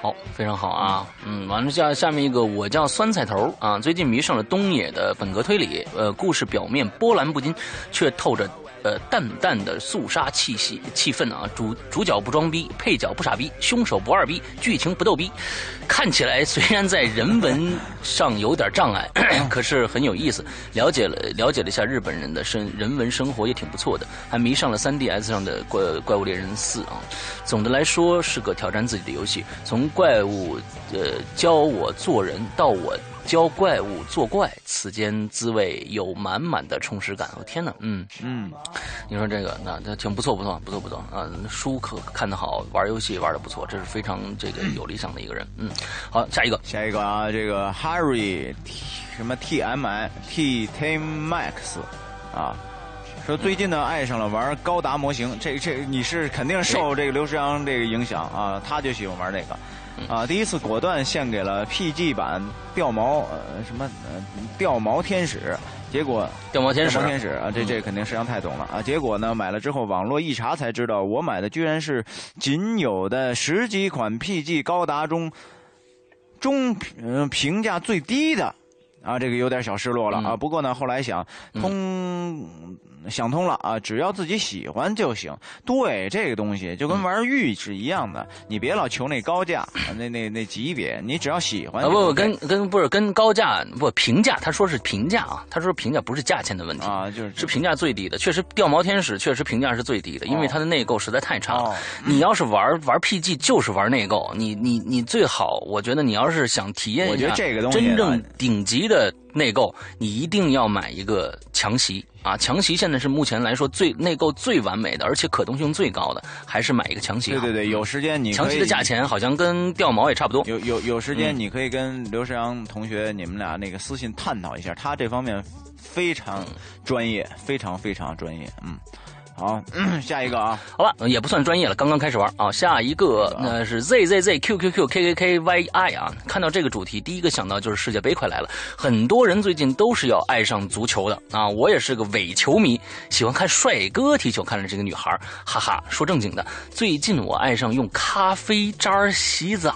好，非常好啊。嗯，完了下下面一个，我叫酸菜头啊，最近迷上了东野的本格推理。呃，故事表面波澜不惊，却透着。呃，淡淡的肃杀气息气氛啊，主主角不装逼，配角不傻逼，凶手不二逼，剧情不逗逼，看起来虽然在人文上有点障碍，可是很有意思。了解了了解了一下日本人的生人文生活也挺不错的，还迷上了 3DS 上的怪怪物猎人四啊。总的来说是个挑战自己的游戏，从怪物呃教我做人到我。教怪物作怪，此间滋味有满满的充实感。我天哪，嗯嗯，你说这个那那挺不错，不错，不错，不错啊！书可看得好，玩游戏玩的不错，这是非常这个有理想的一个人。嗯，好，下一个，下一个啊，这个 Harry 什么 T M I T T Max 啊，说最近呢爱上了玩高达模型，这这你是肯定受这个刘诗阳这个影响啊，他就喜欢玩那个。啊！第一次果断献给了 PG 版掉毛呃什么呃掉毛天使，结果掉毛天使天使啊，这这肯定实际上太懂了啊！结果呢买了之后网络一查才知道，我买的居然是仅有的十几款 PG 高达中中嗯评价最低的啊，这个有点小失落了啊！不过呢后来想通。想通了啊，只要自己喜欢就行。对这个东西就跟玩玉是一样的，你别老求那高价，那那那级别，你只要喜欢。不不，跟跟不是跟高价不评价，他说是评价啊，他说评价不是价钱的问题啊，就是是评价最低的。确实，掉毛天使确实评价是最低的，因为它的内购实在太差了。你要是玩玩 PG，就是玩内购。你你你最好，我觉得你要是想体验一下真正顶级的。内购，你一定要买一个强袭啊！强袭现在是目前来说最内购最完美的，而且可动性最高的，还是买一个强袭。对对对，有时间你强袭的价钱好像跟掉毛也差不多。有有有时间你可以跟刘世阳同学你们俩那个私信探讨一下，他这方面非常专业，非常非常专业，嗯。好，下一个啊，好吧，也不算专业了，刚刚开始玩啊。下一个那是 Z Z Z Q Q Q K K K Y I 啊。看到这个主题，第一个想到就是世界杯快来了，很多人最近都是要爱上足球的啊。我也是个伪球迷，喜欢看帅哥踢球。看着这个女孩，哈哈，说正经的，最近我爱上用咖啡渣洗澡，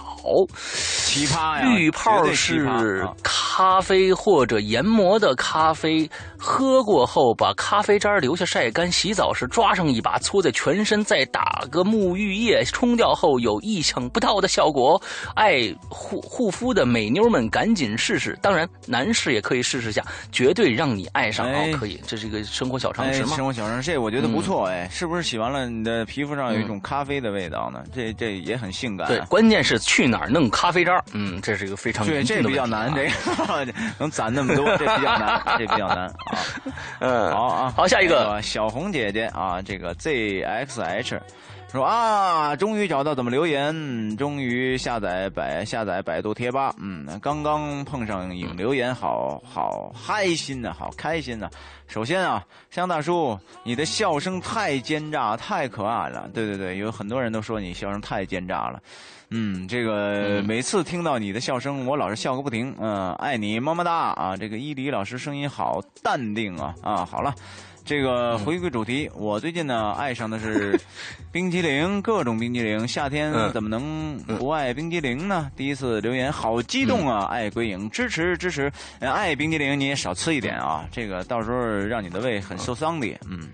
奇葩呀！浴泡是咖啡或者研磨的咖啡，喝过后把咖啡渣留下晒干，洗澡时。抓上一把，搓在全身，再打个沐浴液，冲掉后有意想不到的效果。爱护护肤的美妞们赶紧试试，当然男士也可以试试下，绝对让你爱上。哦，可以，这是一个生活小常识吗？生活小常识，这我觉得不错。哎，是不是洗完了你的皮肤上有一种咖啡的味道呢？这这也很性感。对，关键是去哪儿弄咖啡渣？嗯，这是一个非常对，这比较难。这个 能攒那么多，这比较难，这比较难啊。嗯，好啊，好，下一个小红姐姐啊。啊，这个 ZXH 说啊，终于找到怎么留言，终于下载百下载百度贴吧，嗯，刚刚碰上影留言，好好开心呐，好开心呐。首先啊，香大叔，你的笑声太奸诈，太可爱了。对对对，有很多人都说你笑声太奸诈了。嗯，这个每次听到你的笑声，我老是笑个不停。嗯，爱你么么哒啊！这个伊犁老师声音好淡定啊啊，好了。这个回归主题，我最近呢爱上的是 冰激凌，各种冰激凌。夏天怎么能不爱冰激凌呢？第一次留言好激动啊！爱归影支持支持，爱冰激凌你也少吃一点啊，这个到时候让你的胃很受伤的。嗯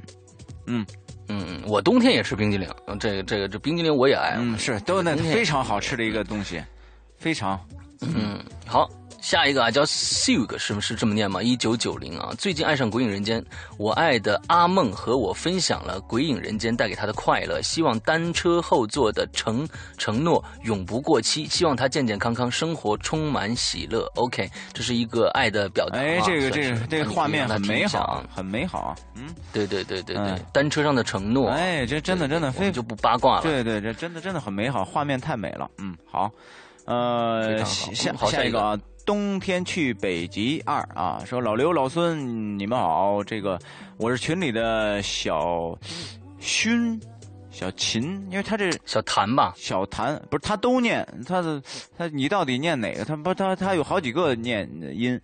嗯嗯，我冬天也吃冰激凌，这个这个这冰激凌我也爱。嗯，是都那非常好吃的一个东西，非常嗯好。下一个啊，叫 Sug，是不是这么念吗？一九九零啊，最近爱上《鬼影人间》，我爱的阿梦和我分享了《鬼影人间》带给他的快乐，希望单车后座的承承诺永不过期，希望他健健康康，生活充满喜乐。OK，这是一个爱的表达。哎，这个这个这个画面很美好，很美好。嗯，对对对对对，单车上的承诺。哎，这真的真的非就不八卦了。对对，这真的真的很美好，画面太美了。嗯，好，呃，下下一个啊。冬天去北极二啊，说老刘老孙你们好，这个我是群里的小勋小秦，因为他这小谭吧，小谭不是他都念他的他你到底念哪个？他不他他有好几个念音，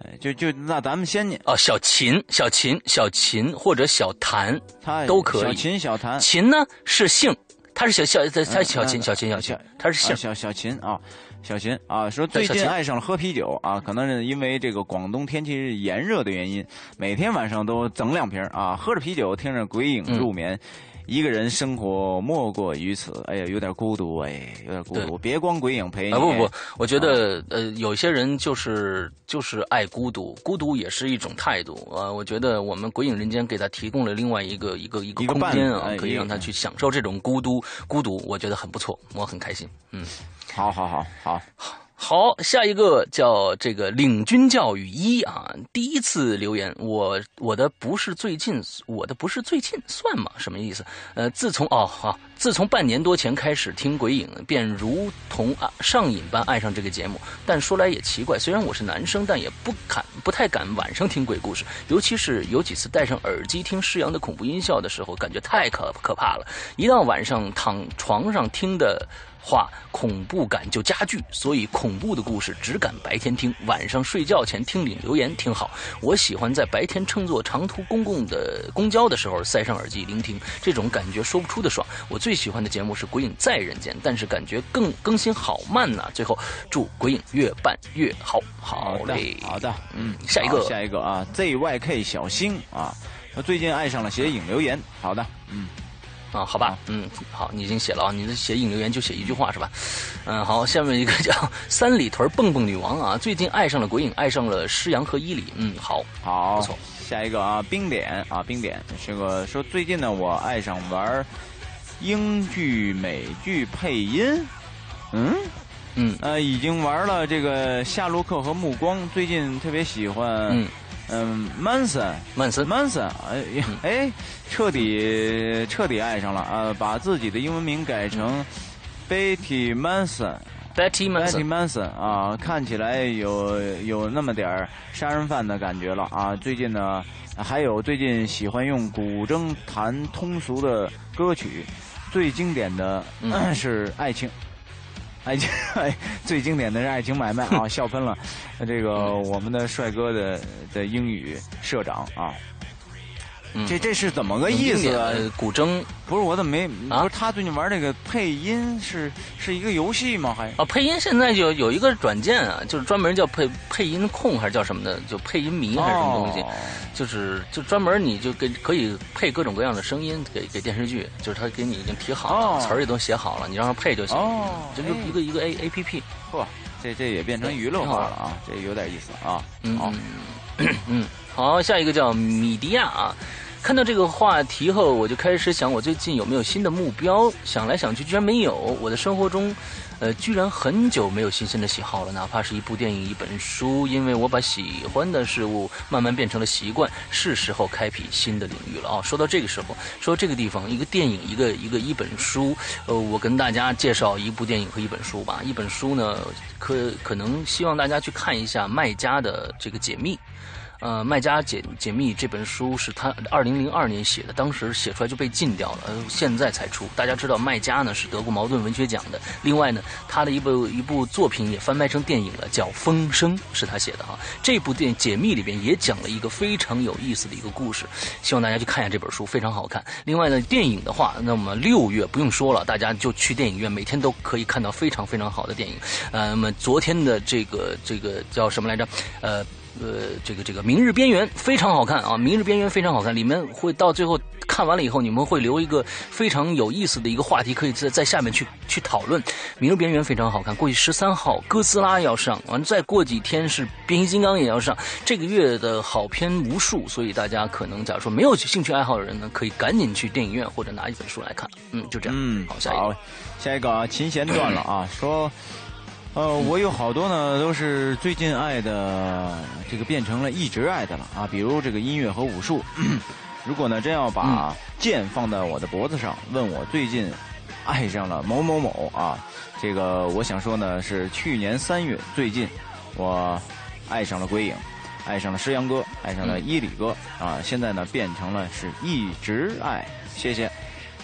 哎就就那咱们先念哦，小秦小秦小秦或者小谭，他都可以。小秦小谭，秦呢是姓，他是小小他小秦小秦小秦，他是姓小小秦啊。小秦啊，说最近爱上了喝啤酒啊，可能是因为这个广东天气炎热的原因，每天晚上都整两瓶啊，喝着啤酒听着鬼影入眠。一个人生活莫过于此，哎呀，有点孤独哎，有点孤独。别光鬼影陪你。啊不不，我觉得呃，有些人就是就是爱孤独，孤独也是一种态度啊。我觉得我们鬼影人间给他提供了另外一个一个一个空间啊，可以让他去享受这种孤独孤独，我觉得很不错，我很开心，嗯。好好好好好，好下一个叫这个领军教育一啊，第一次留言，我我的不是最近，我的不是最近算吗？什么意思？呃，自从哦好，自从半年多前开始听鬼影，便如同啊上瘾般爱上这个节目。但说来也奇怪，虽然我是男生，但也不敢不太敢晚上听鬼故事，尤其是有几次戴上耳机听施阳的恐怖音效的时候，感觉太可可怕了。一到晚上躺床上听的。话恐怖感就加剧，所以恐怖的故事只敢白天听，晚上睡觉前听领留言挺好。我喜欢在白天乘坐长途公共的公交的时候塞上耳机聆听，这种感觉说不出的爽。我最喜欢的节目是《鬼影在人间》，但是感觉更更新好慢呐。最后祝《鬼影》越办越好，好嘞，好的，嗯，下一个，下一个啊，ZYK 小星啊，他最近爱上了写影留言，好的，嗯。啊，好吧，嗯，好，你已经写了啊，你的写引留言就写一句话是吧？嗯，好，下面一个叫三里屯蹦蹦女王啊，最近爱上了鬼影，爱上了施阳和伊里，嗯，好，好，不错。下一个啊，冰点啊，冰点，这个说最近呢，我爱上玩英剧、美剧配音，嗯嗯，呃，已经玩了这个夏洛克和暮光，最近特别喜欢。嗯，曼森，曼森，曼森，哎哎，彻底彻底爱上了啊！把自己的英文名改成 Betty Manson，Betty Manson，Betty Manson 啊，看起来有有那么点杀人犯的感觉了啊！最近呢，还有最近喜欢用古筝弹通俗的歌曲，最经典的是爱情。爱情，最经典的是爱情买卖啊，笑喷了。这个我们的帅哥的的英语社长啊。这这是怎么个意思？古筝不是我怎么没？不是他最近玩那个配音是是一个游戏吗？还啊，配音现在就有一个软件啊，就是专门叫配配音控还是叫什么的？就配音迷还是什么东西？就是就专门你就给可以配各种各样的声音给给电视剧，就是他给你已经提好了，词儿也都写好了，你让他配就行。哦，这就一个一个 A A P P。嚯，这这也变成娱乐化了啊，这有点意思啊。嗯，嗯，好，下一个叫米迪亚啊。看到这个话题后，我就开始想，我最近有没有新的目标？想来想去，居然没有。我的生活中，呃，居然很久没有新鲜的喜好了，哪怕是一部电影、一本书，因为我把喜欢的事物慢慢变成了习惯。是时候开辟新的领域了啊！说到这个时候，说这个地方，一个电影，一个一个一本书，呃，我跟大家介绍一部电影和一本书吧。一本书呢，可可能希望大家去看一下《卖家的这个解密》。呃，《卖家解解密》这本书是他二零零二年写的，当时写出来就被禁掉了，现在才出。大家知道，《卖家》呢是得过茅盾文学奖的。另外呢，他的一部一部作品也翻拍成电影了，叫《风声》，是他写的哈。这部电解密里边也讲了一个非常有意思的一个故事，希望大家去看一下这本书，非常好看。另外呢，电影的话，那么六月不用说了，大家就去电影院，每天都可以看到非常非常好的电影。呃，那么昨天的这个这个叫什么来着？呃。呃，这个这个《明日边缘》非常好看啊，《明日边缘》非常好看，里面会到最后。看完了以后，你们会留一个非常有意思的一个话题，可以在在下面去去讨论。《明日边缘》非常好看，过去十三号哥斯拉要上，完再过几天是变形金刚也要上。这个月的好片无数，所以大家可能假如说没有兴趣爱好的人呢，可以赶紧去电影院或者拿一本书来看。嗯，就这样。嗯，好，下一个，下一个啊，琴弦断了啊，说。呃，我有好多呢，都是最近爱的，这个变成了一直爱的了啊。比如这个音乐和武术。如果呢，真要把剑放在我的脖子上，问我最近爱上了某某某啊，这个我想说呢，是去年三月，最近我爱上了鬼影，爱上了石阳哥，爱上了伊里哥啊，现在呢变成了是一直爱。谢谢。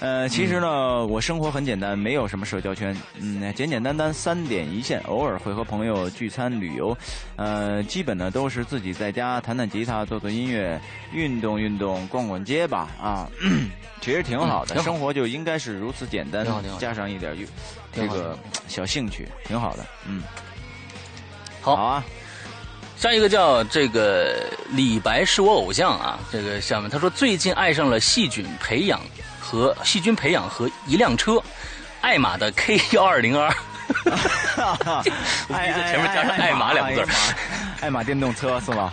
呃，其实呢，我生活很简单，没有什么社交圈，嗯，简简单单三点一线，偶尔会和朋友聚餐旅游，呃，基本呢都是自己在家弹弹吉他，做做音乐，运动运动，逛逛街吧，啊，其实挺好的，生活就应该是如此简单，加上一点这个小兴趣，挺好的，嗯，好啊，下一个叫这个李白是我偶像啊，这个下面他说最近爱上了细菌培养。和细菌培养和一辆车，爱玛的 K 幺二零 R，爱在前面加上爱玛两个字，爱玛电动车是吗？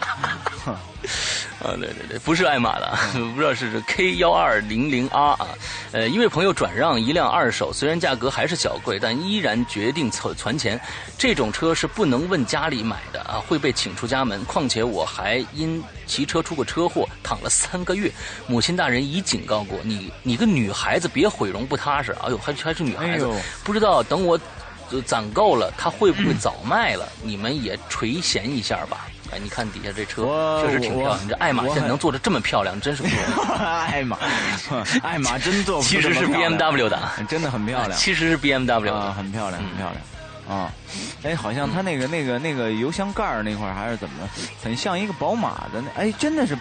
啊，对对对，不是爱玛的，不知道是 K 幺二零零 R 啊。呃，一位朋友转让一辆二手，虽然价格还是小贵，但依然决定存存钱。这种车是不能问家里买的啊，会被请出家门。况且我还因骑车出过车祸，躺了三个月。母亲大人已警告过你，你个女孩子别毁容不踏实。哎呦，还还是女孩子，不知道等我攒够了，她会不会早卖了？你们也垂涎一下吧。哎，你看底下这车确实挺漂亮。你这爱玛现在能做的这么漂亮，真是不容易。爱玛，爱玛真做，其实是 B M W 的，真的很漂亮。其实是 B M W 啊，很漂亮，很漂亮。啊，哎，好像它那个那个那个油箱盖那块还是怎么，很像一个宝马的那，哎，真的是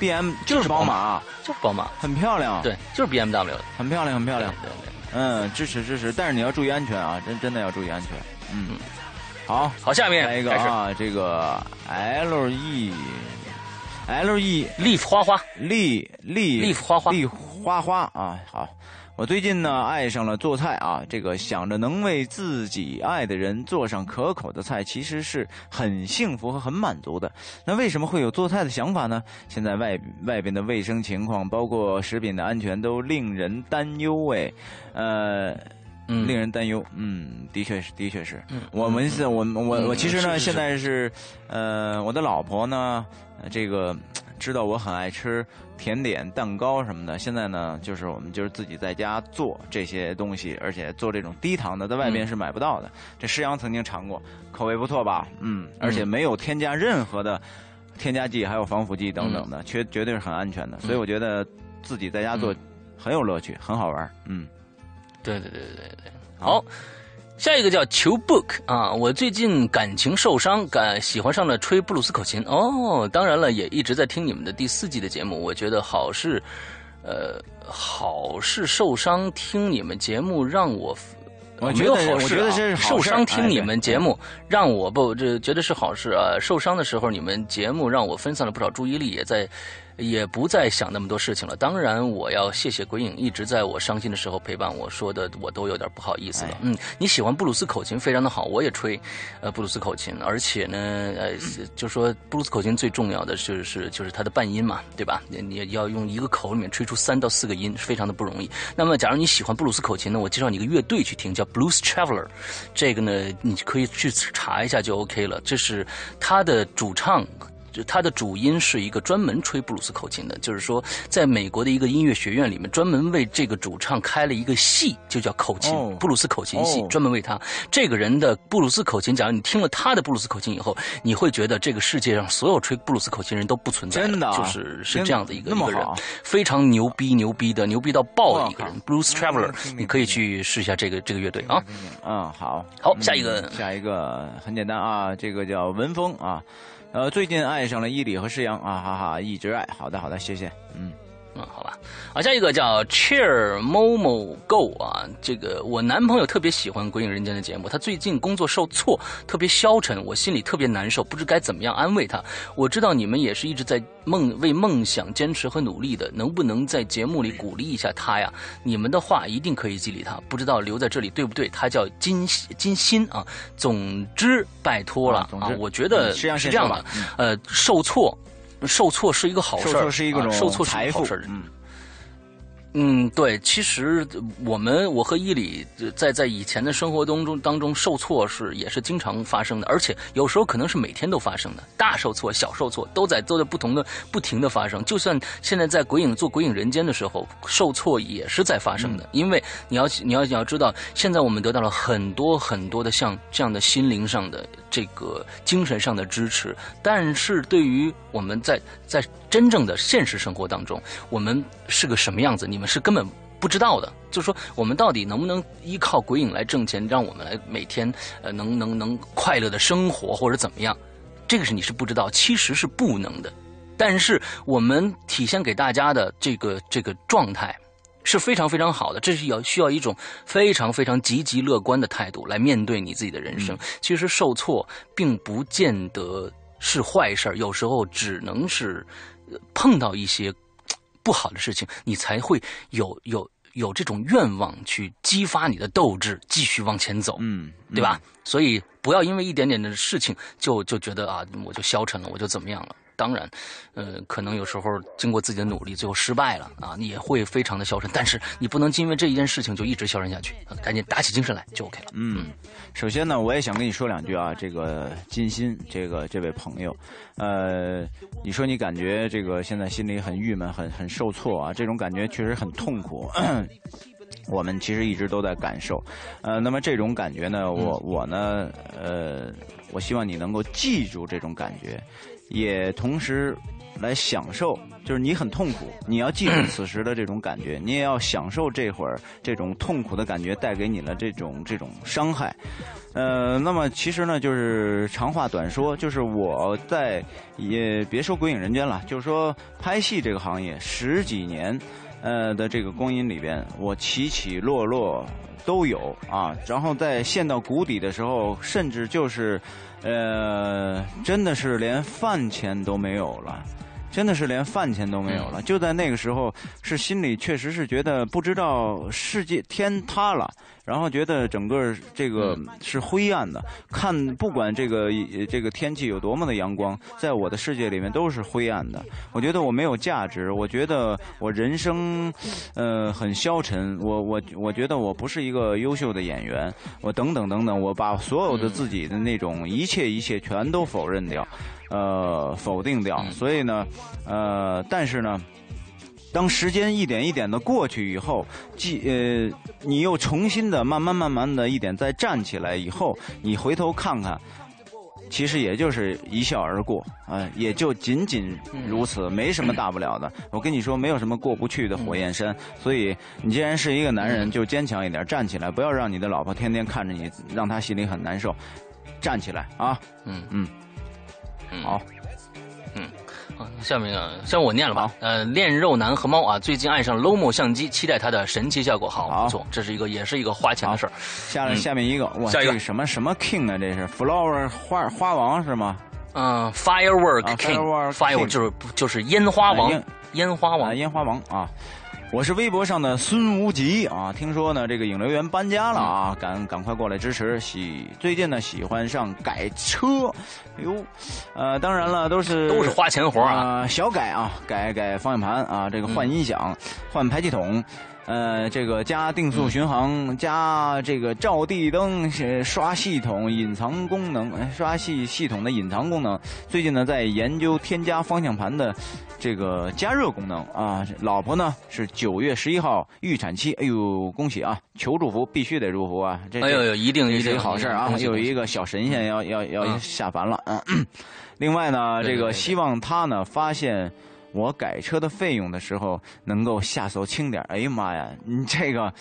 B M，就是宝马，就是宝马，很漂亮。对，就是 B M W 的，很漂亮，很漂亮。对对，嗯，支持支持，但是你要注意安全啊，真真的要注意安全。嗯。好好，下面来一个啊，这个 L E L E Leaf 花花，Leaf Leaf 花花，Leaf 花花啊，好，我最近呢爱上了做菜啊，这个想着能为自己爱的人做上可口的菜，其实是很幸福和很满足的。那为什么会有做菜的想法呢？现在外外边的卫生情况，包括食品的安全，都令人担忧哎，呃。嗯，令人担忧。嗯，的确是，的确是。嗯我们是，我我我其实呢，现在是，呃，我的老婆呢，这个知道我很爱吃甜点、蛋糕什么的。现在呢，就是我们就是自己在家做这些东西，而且做这种低糖的，在外边是买不到的。这施阳曾经尝过，口味不错吧？嗯，而且没有添加任何的添加剂，还有防腐剂等等的，绝绝对是很安全的。所以我觉得自己在家做很有乐趣，很好玩。嗯。对对对对对，好，下一个叫求 book 啊，我最近感情受伤，感喜欢上了吹布鲁斯口琴哦，当然了，也一直在听你们的第四季的节目，我觉得好事，呃，好事受伤听你们节目让我。我没有好事啊！受伤听你们节目，让我不这觉得是好事啊！受伤的时候，你们节目让我分散了不少注意力，也在。也不再想那么多事情了。当然，我要谢谢鬼影一直在我伤心的时候陪伴我，说的我都有点不好意思了。嗯，你喜欢布鲁斯口琴非常的好，我也吹，呃，布鲁斯口琴，而且呢，呃，就说布鲁斯口琴最重要的就是就是它的半音嘛，对吧？你你要用一个口里面吹出三到四个音，非常的不容易。那么，假如你喜欢布鲁斯口琴呢，我介绍你一个乐队去听，叫 Blues Traveler，这个呢，你可以去查一下就 OK 了。这是他的主唱。就他的主音是一个专门吹布鲁斯口琴的，就是说，在美国的一个音乐学院里面，专门为这个主唱开了一个系，就叫口琴布鲁斯口琴系，专门为他这个人的布鲁斯口琴。假如你听了他的布鲁斯口琴以后，你会觉得这个世界上所有吹布鲁斯口琴人都不存在，真的，就是是这样的一个一个人，非常牛逼牛逼的牛逼到爆的一个人，Blues Traveler，你可以去试一下这个这个乐队啊。嗯，好，好，下一个，下一个很简单啊，这个叫文风啊。呃，最近爱上了伊里和诗阳啊，哈哈，一直爱。好的，好的，谢谢。嗯嗯，好吧，啊，下一个叫 Cheer Momo Go 啊，这个我男朋友特别喜欢《鬼影人间》的节目，他最近工作受挫，特别消沉，我心里特别难受，不知该怎么样安慰他。我知道你们也是一直在梦为梦想坚持和努力的，能不能在节目里鼓励一下他呀？你们的话一定可以激励他，不知道留在这里对不对？他叫金金鑫啊。总之，拜托了啊！我觉得是这样的，呃，受挫。受挫是一个好事儿，受挫是一个受挫是好事儿。嗯。嗯，对，其实我们我和伊里在在以前的生活当中当中受挫是也是经常发生的，而且有时候可能是每天都发生的，大受挫、小受挫都在都在不同的不停的发生。就算现在在鬼影做鬼影人间的时候，受挫也是在发生的，因为你要你要你要知道，现在我们得到了很多很多的像这样的心灵上的这个精神上的支持，但是对于我们在在真正的现实生活当中，我们是个什么样子？你们是根本不知道的。就是说，我们到底能不能依靠鬼影来挣钱，让我们来每天呃能能能快乐的生活，或者怎么样？这个是你是不知道，其实是不能的。但是我们体现给大家的这个这个状态是非常非常好的，这是要需要一种非常非常积极乐观的态度来面对你自己的人生。其实受挫并不见得是坏事有时候只能是。碰到一些不好的事情，你才会有有有这种愿望去激发你的斗志，继续往前走，嗯，对吧？所以不要因为一点点的事情就就觉得啊，我就消沉了，我就怎么样了。当然，呃，可能有时候经过自己的努力，最后失败了啊，你也会非常的消沉。但是你不能因为这一件事情就一直消沉下去，赶紧打起精神来就 OK 了。嗯，首先呢，我也想跟你说两句啊，这个金鑫，这个这位朋友，呃，你说你感觉这个现在心里很郁闷，很很受挫啊，这种感觉确实很痛苦。我们其实一直都在感受，呃，那么这种感觉呢，我我呢，呃，我希望你能够记住这种感觉。也同时来享受，就是你很痛苦，你要记住此时的这种感觉，你也要享受这会儿这种痛苦的感觉带给你的这种这种伤害。呃，那么其实呢，就是长话短说，就是我在也别说鬼影人间了，就是说拍戏这个行业十几年呃的这个光阴里边，我起起落落都有啊。然后在陷到谷底的时候，甚至就是。呃，真的是连饭钱都没有了，真的是连饭钱都没有了。就在那个时候，是心里确实是觉得不知道世界天塌了。然后觉得整个这个是灰暗的，看不管这个这个天气有多么的阳光，在我的世界里面都是灰暗的。我觉得我没有价值，我觉得我人生，呃，很消沉。我我我觉得我不是一个优秀的演员，我等等等等，我把所有的自己的那种一切一切全都否认掉，呃，否定掉。所以呢，呃，但是呢。当时间一点一点的过去以后，既呃，你又重新的慢慢慢慢的一点再站起来以后，你回头看看，其实也就是一笑而过，啊，也就仅仅如此，没什么大不了的。我跟你说，没有什么过不去的火焰山。所以，你既然是一个男人，就坚强一点，站起来，不要让你的老婆天天看着你，让她心里很难受。站起来啊！嗯嗯，好。下面啊，像我念了吧？呃，恋肉男和猫啊，最近爱上 Lomo 相机，期待它的神奇效果。好，不错，这是一个，也是一个花钱的事儿。下来下面一个，哇，这个什么什么 King 啊？这是 Flower 花花王是吗？嗯，Firework King，Fire 就是就是烟花王，烟花王，烟花王啊。我是微博上的孙无极啊，听说呢这个影留员搬家了啊，赶赶快过来支持。喜最近呢喜欢上改车，哎呦，呃，当然了都是都是花钱活啊，小改啊，改改方向盘啊，这个换音响，换排气筒。呃，这个加定速巡航，加这个照地灯，刷系统隐藏功能，刷系系统的隐藏功能。最近呢，在研究添加方向盘的这个加热功能啊。老婆呢是九月十一号预产期，哎呦，恭喜啊！求祝福，必须得祝福啊！这哎呦呦，一定一定好事啊！有一个小神仙要要要下凡了。啊，另外呢，这个希望他呢发现。我改车的费用的时候，能够下手轻点。哎呀妈呀，你这个，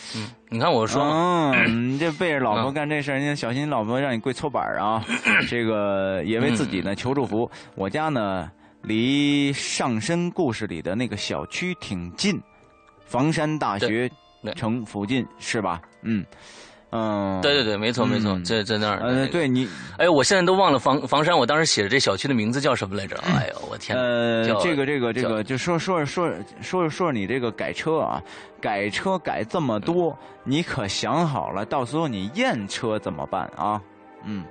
你看我说，嗯，你这背着老婆干这事儿，你小心老婆让你跪搓板啊。这个也为自己呢求祝福。我家呢，离上身故事里的那个小区挺近，房山大学城附近是吧？嗯。嗯，对对对，没错没错，在在那儿。呃，对你，哎，我现在都忘了房房山，我当时写的这小区的名字叫什么来着？哎呦，我天！呃，这个这个这个，就说说说说说你这个改车啊，改车改这么多，你可想好了，到时候你验车怎么办啊？嗯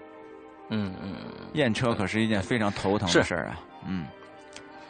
嗯嗯，验车可是一件非常头疼的事儿啊。嗯。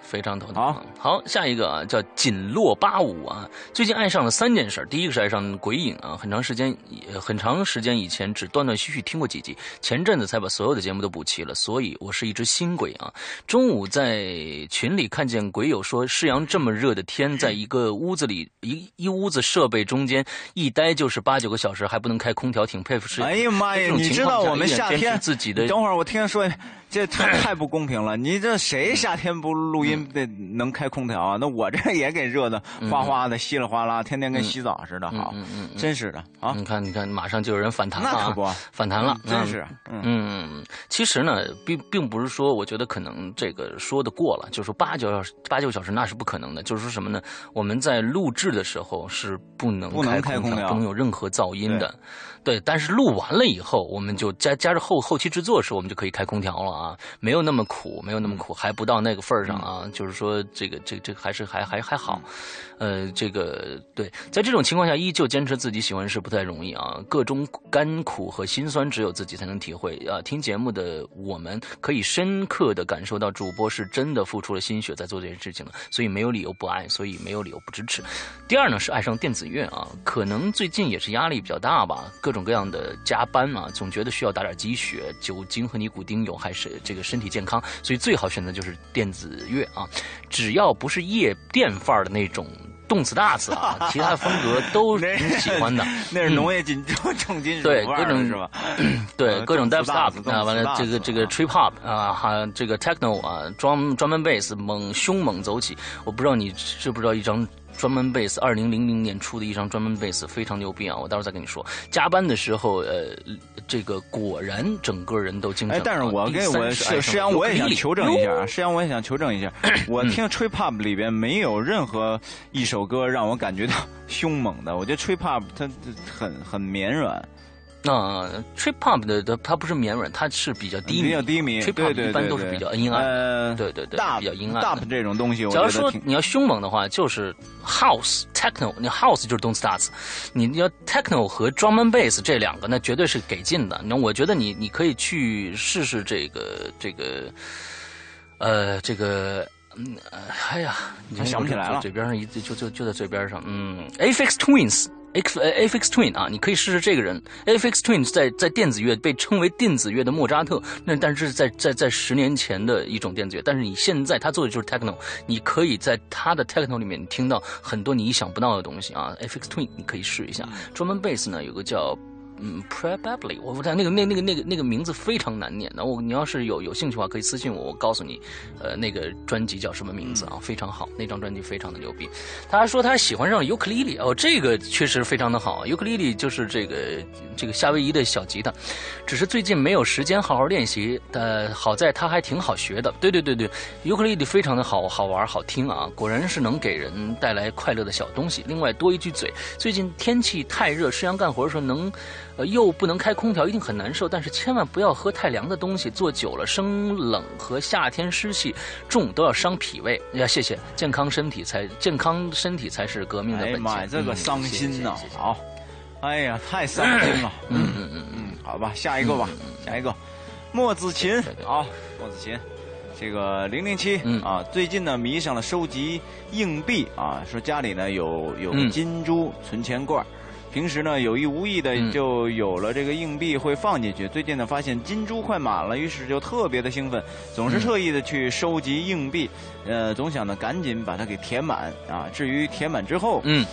非常头疼。好，下一个啊，叫锦落八五啊。最近爱上了三件事，第一个是爱上鬼影啊，很长时间，很长时间以前只断断续续听过几集，前阵子才把所有的节目都补齐了，所以我是一只新鬼啊。中午在群里看见鬼友说，世阳这么热的天，在一个屋子里一一屋子设备中间一待就是八九个小时，还不能开空调，挺佩服。是哎呀妈呀，你知道我们夏天自己的？等会儿我听说。这太太不公平了！你这谁夏天不录音得能开空调啊？那我这也给热的哗哗的，稀里哗啦，天天跟洗澡似的，好，真是的啊！你看，你看，马上就有人反弹了，那可不，反弹了，真是。嗯，其实呢，并并不是说，我觉得可能这个说的过了，就是说八九小时、八九小时那是不可能的。就是说什么呢？我们在录制的时候是不能开空调，不能有任何噪音的。对，但是录完了以后，我们就加加着后后期制作时，我们就可以开空调了啊，没有那么苦，没有那么苦，还不到那个份儿上啊。就是说，这个这个这个还是还还还好，呃，这个对，在这种情况下依旧坚持自己喜欢的事不太容易啊。各种甘苦和辛酸，只有自己才能体会啊。听节目的我们可以深刻的感受到，主播是真的付出了心血在做这件事情了，所以没有理由不爱，所以没有理由不支持。第二呢，是爱上电子乐啊，可能最近也是压力比较大吧，各。种各样的加班嘛，总觉得需要打点鸡血、酒精和尼古丁有害身这个身体健康，所以最好选择就是电子乐啊，只要不是夜店范儿的那种动次大次啊，其他风格都 挺喜欢的。那是农业金重金属对各种是吧？对各种 dubstep 啊，完了这个这个 trip hop 啊，还这个 techno 啊，专专门 bass 猛凶猛走起。我不知道你知不知道一张。专门贝斯，二零零零年出的一张专门贝斯，非常牛逼啊！我待会儿再跟你说。加班的时候，呃，这个果然整个人都精神。哎，但是我跟我是石阳，我也想求证一下啊，石阳，我也想求证一下，我听 trip hop 里边没有任何一首歌让我感觉到凶猛的，我觉得 trip hop 它很很绵软。那 trip hop 的它它不是绵软，它是比较低迷，比较低迷。trip hop 一般都是比较阴暗，对对对，比较阴暗。dub 这种东西，假如说你要凶猛的话，就是 house techno，你 house 就是 don't start，你要 techno 和 drum and bass 这两个，那绝对是给劲的。那我觉得你你可以去试试这个这个，呃，这个，嗯，哎呀，你想不起来了，嘴边上一就就就在嘴边上，嗯，Afix Twins。X Afix Twin 啊，你可以试试这个人。Afix Twin 在在电子乐被称为电子乐的莫扎特，那但是在在在十年前的一种电子乐，但是你现在他做的就是 techno，你可以在他的 techno 里面听到很多你意想不到的东西啊。Afix Twin 你可以试一下。专门 bass 呢有个叫。嗯，probably，我不太那个那那个那个那个名字非常难念。的我你要是有有兴趣的话，可以私信我，我告诉你，呃，那个专辑叫什么名字啊？非常好，那张专辑非常的牛逼。他还说他喜欢上尤克里里，哦，这个确实非常的好。尤克里里就是这个这个夏威夷的小吉他，只是最近没有时间好好练习。呃，好在他还挺好学的。对对对对，尤克里里非常的好好玩好听啊，果然是能给人带来快乐的小东西。另外多一句嘴，最近天气太热，师阳干活的时候能。呃，又不能开空调，一定很难受。但是千万不要喝太凉的东西，坐久了生冷和夏天湿气重都要伤脾胃。要谢谢，健康身体才健康身体才是革命的本钱。妈呀，这个伤心呐！好，哎呀，太伤心了。嗯嗯嗯嗯，好吧，下一个吧，下一个，莫子琴。好，莫子琴，这个零零七啊，最近呢迷上了收集硬币啊，说家里呢有有金珠存钱罐。平时呢，有意无意的就有了这个硬币会放进去。最近呢，发现金珠快满了，于是就特别的兴奋，总是特意的去收集硬币，呃，总想呢赶紧把它给填满啊。至于填满之后，嗯，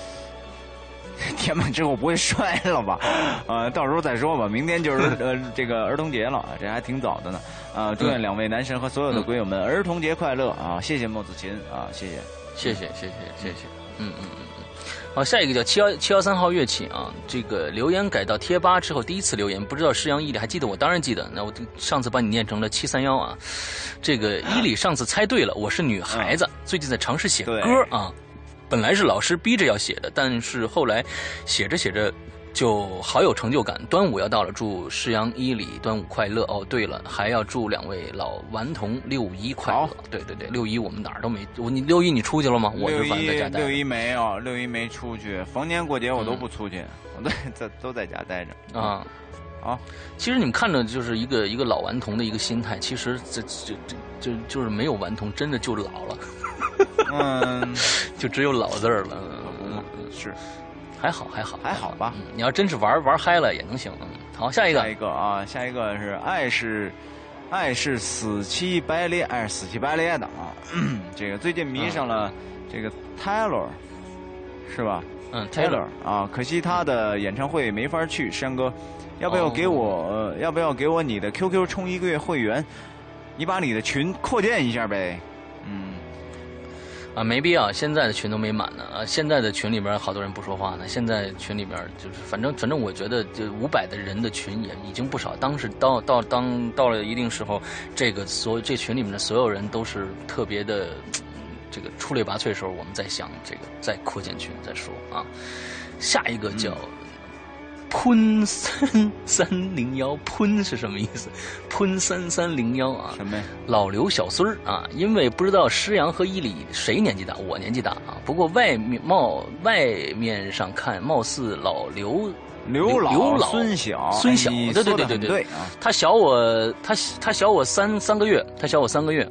填满之后不会摔了吧？呃，到时候再说吧。明天就是 呃这个儿童节了，这还挺早的呢。啊，祝愿两位男神和所有的鬼友们儿童节快乐啊！谢谢莫子琴啊，谢谢，谢谢，谢谢，谢谢，嗯嗯嗯嗯。好，下一个叫七幺七幺三号乐器啊，这个留言改到贴吧之后第一次留言，不知道施阳伊里还记得我？当然记得，那我上次把你念成了七三幺啊。这个伊里上次猜对了，我是女孩子，最近在尝试写歌啊。本来是老师逼着要写的，但是后来写着写着。就好有成就感。端午要到了，祝施阳伊里端午快乐哦。对了，还要祝两位老顽童六一快乐。对对对，六一我们哪儿都没。我你六一你出去了吗？我六一六一没有，六一没出去。逢年过节我都不出去，我都在都在家待着。啊，好。其实你们看着就是一个一个老顽童的一个心态。其实这这这就就是没有顽童，真的就老了。嗯，就只有老字儿了。嗯，是。还好还好还好吧，你要真是玩玩嗨了也能行。好，下一个下一个啊，下一个是爱是爱是死乞白赖，爱是死乞白赖的啊。这个最近迷上了这个 Taylor，是吧？嗯，Taylor 啊，可惜他的演唱会没法去。山哥，要不要给我要不要给我你的 QQ 充一个月会员？你把你的群扩建一下呗。嗯。啊，没必要，现在的群都没满呢。啊，现在的群里边好多人不说话呢。现在群里边就是，反正反正，我觉得就五百的人的群也已经不少。当时到到当到了一定时候，这个所这群里面的所有人都是特别的，这个出类拔萃的时候，我们在想这个再扩建群再说啊。下一个叫。喷三三零幺，喷是什么意思？喷三三零幺啊？什么呀？老刘小孙儿啊？因为不知道施阳和伊里谁年纪大，我年纪大啊。不过外面貌外面上看，貌似老刘刘老孙小孙小，对对对对对啊。他小我他他小我三三个月，他小我三个月。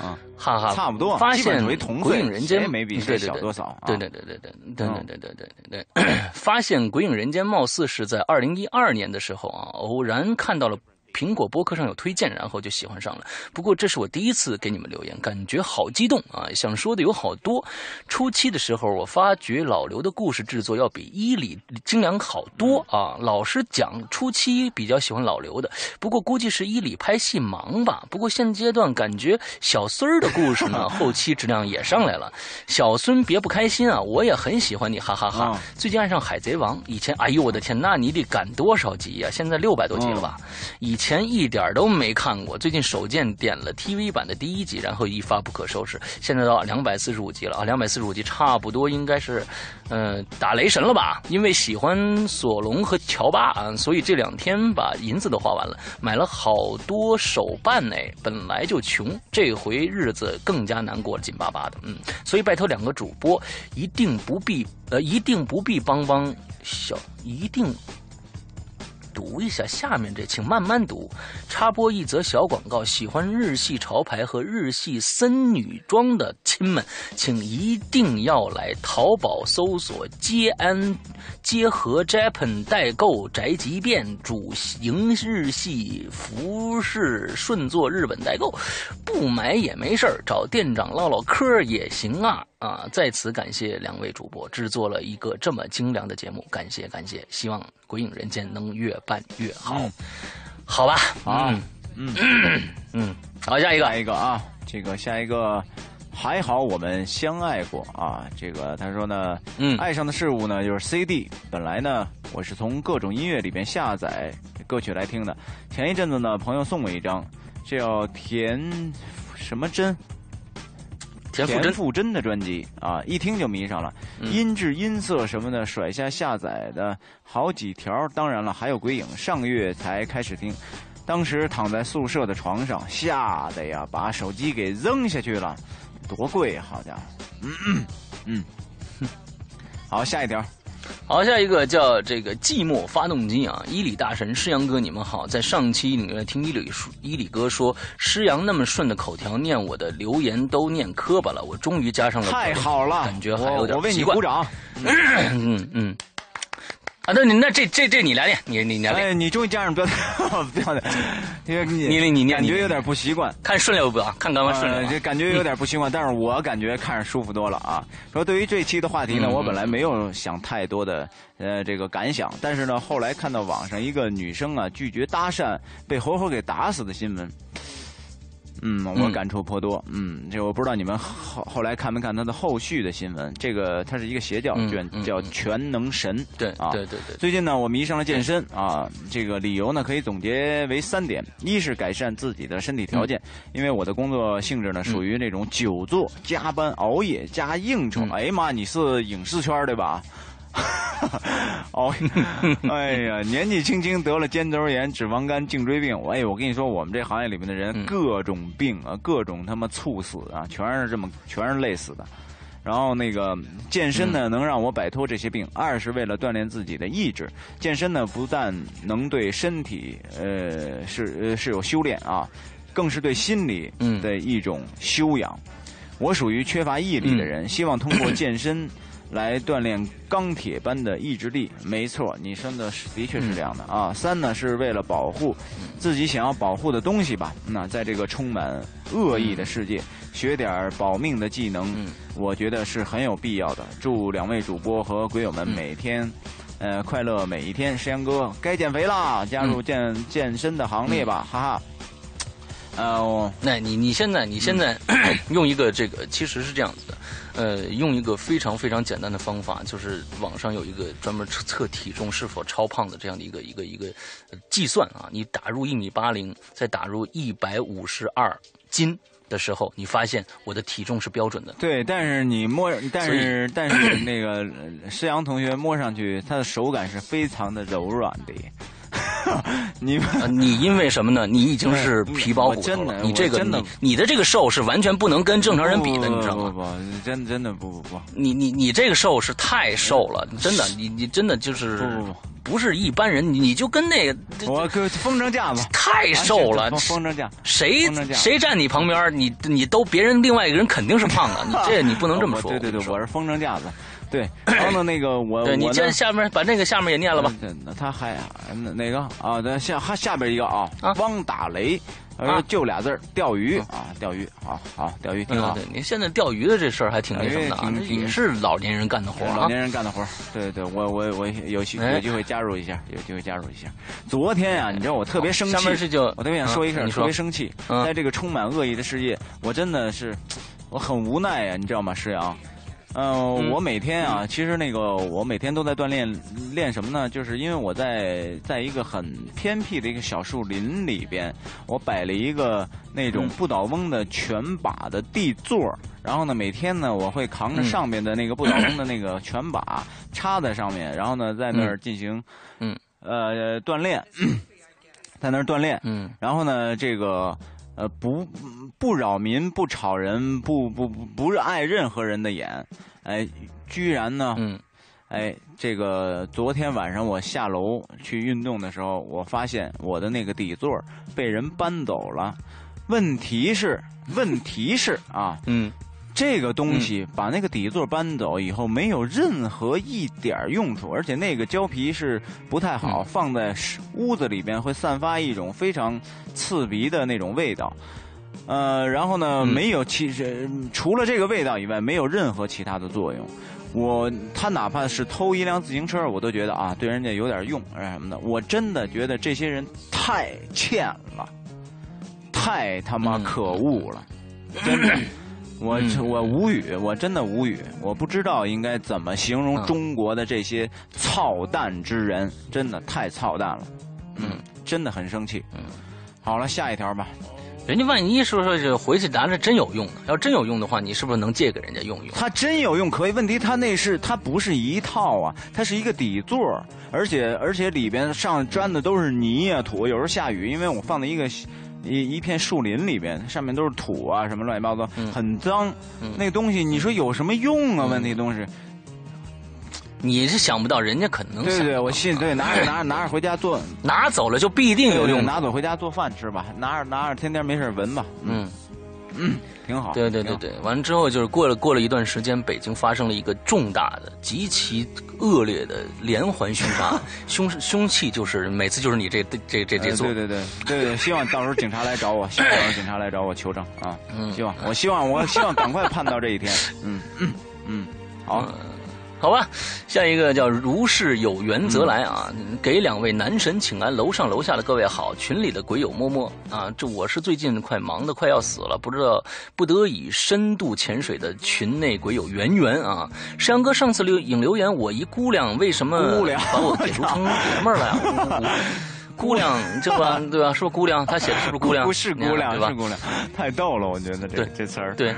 啊。哈哈，差不多，发现鬼影人间没比谁小多少。对对对对对对对对对对对，发现鬼影人间貌似是在二零一二年的时候啊，偶然看到了。苹果播客上有推荐，然后就喜欢上了。不过这是我第一次给你们留言，感觉好激动啊！想说的有好多。初期的时候，我发觉老刘的故事制作要比伊里精良好多啊。老实讲，初期比较喜欢老刘的，不过估计是伊里拍戏忙吧。不过现阶段感觉小孙儿的故事呢，后期质量也上来了。小孙别不开心啊，我也很喜欢你，哈哈哈。最近爱上海贼王，以前哎呦我的天，那你得赶多少集呀？现在六百多集了吧？以前。前一点都没看过，最近手贱点了 TV 版的第一集，然后一发不可收拾。现在到两百四十五集了啊，两百四十五集差不多应该是，嗯，打雷神了吧？因为喜欢索隆和乔巴啊，所以这两天把银子都花完了，买了好多手办哎。本来就穷，这回日子更加难过，紧巴巴的。嗯，所以拜托两个主播，一定不必呃，一定不必帮帮小，一定。读一下下面这，请慢慢读。插播一则小广告：喜欢日系潮牌和日系森女装的亲们，请一定要来淘宝搜索“接安结合 Japan 代购宅急便”，主营日系服饰，顺做日本代购。不买也没事，找店长唠唠嗑也行啊。啊，在此感谢两位主播制作了一个这么精良的节目，感谢感谢，希望《鬼影人间》能越办越好，好吧？啊，嗯嗯，好，下一个，下一个啊，这个下一个还好我们相爱过啊，这个他说呢，嗯，爱上的事物呢就是 CD，本来呢我是从各种音乐里边下载歌曲来听的，前一阵子呢朋友送我一张，叫田什么真。田馥甄的专辑啊，一听就迷上了，音质、音色什么的，甩下下载的好几条。当然了，还有鬼影，上个月才开始听，当时躺在宿舍的床上，吓得呀，把手机给扔下去了，多贵，好家伙！嗯嗯嗯，好，下一条。好，下一个叫这个寂寞发动机啊！伊里大神施阳哥，你们好，在上期里面听伊里说，伊里哥说施阳那么顺的口条念我的留言都念磕巴了，我终于加上了，太好了，感觉还有点习惯。我为你鼓掌。嗯嗯。啊，那你那这这这你来练，你你来练。哎，你终于加上标标点，因为你你你感觉有点不习惯，看顺溜不？看刚刚顺溜，这感觉有点不习惯，但是我感觉看着舒服多了啊。说对于这期的话题呢，我本来没有想太多的呃这个感想，但是呢，后来看到网上一个女生啊拒绝搭讪被活活给打死的新闻，嗯，我感触颇多。嗯，这我不知道你们后后来看没看他的后续的新闻。这个他是一个邪教，叫叫全能神。对啊，对对对。最近呢，我迷上了健身啊。这个理由呢，可以总结为三点：一是改善自己的身体条件，因为我的工作性质呢属于那种久坐、加班、熬夜加应酬。哎呀妈，你是影视圈对吧？哦，哎呀，年纪轻轻得了肩周炎、脂肪肝、颈椎病。哎，我跟你说，我们这行业里面的人各种病啊，各种他妈猝死啊，全是这么，全是累死的。然后那个健身呢，能让我摆脱这些病；二是为了锻炼自己的意志。健身呢，不但能对身体呃是呃是有修炼啊，更是对心理的一种修养。我属于缺乏毅力的人，希望通过健身。来锻炼钢铁般的意志力，没错，你说的是的确是这样的啊。三呢是为了保护自己想要保护的东西吧。那在这个充满恶意的世界，学点保命的技能，我觉得是很有必要的。祝两位主播和鬼友们每天，呃，快乐每一天。石阳哥该减肥啦，加入健健身的行列吧，哈哈。呃，那你你现在你现在 用一个这个，其实是这样子的。呃，用一个非常非常简单的方法，就是网上有一个专门测测体重是否超胖的这样的一个一个一个计算啊。你打入一米八零，再打入一百五十二斤的时候，你发现我的体重是标准的。对，但是你摸，但是但是那个施阳同学摸上去，他的手感是非常的柔软的。你你因为什么呢？你已经是皮包骨头了。你这个你你的这个瘦是完全不能跟正常人比的，你知道吗？不不，真真的不不不。你你你这个瘦是太瘦了，真的，你你真的就是不不不，不是一般人，你就跟那个我风筝架子，太瘦了，风筝架。谁谁站你旁边，你你都别人另外一个人肯定是胖的，你这你不能这么说。对对对，我是风筝架子。对，然后呢，那个我，对你接下面把那个下面也念了吧。那他还哪哪个啊？那下还下边一个啊，汪打雷，呃，就俩字儿钓鱼啊，钓鱼，好好钓鱼挺好。对，你现在钓鱼的这事儿还挺那什么的啊，也是老年人干的活老年人干的活对对，我我我有机有机会加入一下，有机会加入一下。昨天呀，你知道我特别生气，我特别想说一声，特别生气，在这个充满恶意的世界，我真的是我很无奈呀，你知道吗，石阳？嗯，我每天啊，其实那个我每天都在锻炼，练什么呢？就是因为我在在一个很偏僻的一个小树林里边，我摆了一个那种不倒翁的全把的地座，然后呢，每天呢，我会扛着上面的那个不倒翁的那个全把插在上面，然后呢，在那儿进行嗯。呃锻炼，在那儿锻炼，嗯，然后呢，这个。呃，不不扰民，不吵人，不不不不碍任何人的眼，哎，居然呢，嗯，哎，这个昨天晚上我下楼去运动的时候，我发现我的那个底座被人搬走了，问题是，问题是啊，嗯。这个东西把那个底座搬走以后，没有任何一点用处，而且那个胶皮是不太好，放在屋子里边会散发一种非常刺鼻的那种味道。呃，然后呢，没有其实除了这个味道以外，没有任何其他的作用。我他哪怕是偷一辆自行车，我都觉得啊，对人家有点用什么的。我真的觉得这些人太欠了，太他妈可恶了，真的。我我无语，我真的无语，我不知道应该怎么形容中国的这些操蛋之人，真的太操蛋了，嗯，真的很生气。嗯，好了，下一条吧。人家万一说说这回去拿着真有用呢？要真有用的话，你是不是能借给人家用用？它真有用可以，问题它那是它不是一套啊，它是一个底座，而且而且里边上粘的都是泥啊土，有时候下雨，因为我放在一个。一一片树林里边，上面都是土啊，什么乱七八糟，很脏。那个东西，你说有什么用啊？问题东西，你是想不到，人家可能对对，我信对，拿着拿着拿着回家做，拿走了就必定有用，拿走回家做饭吃吧，拿着拿着天天没事闻吧，嗯。嗯，挺好。对对对对，完了之后就是过了过了一段时间，北京发生了一个重大的、极其恶劣的连环凶杀，凶凶器就是每次就是你这这这这做。对对对对对，希望到时候警察来找我，希望警察来找我求证啊。嗯，希望我希望我希望赶快盼到这一天。嗯嗯嗯，好。好吧，下一个叫如是有缘则来啊，给两位男神请安，楼上楼下的各位好，群里的鬼友摸摸啊，这我是最近快忙的快要死了，不知道不得已深度潜水的群内鬼友圆圆啊，山阳哥上次留引留言，我一姑娘为什么把我解读成 爷们儿了呀？姑娘，这吧，对吧？是不是姑娘？他写的是不是姑娘？不是姑娘，对吧是？姑娘，太逗了，我觉得这这词儿。对，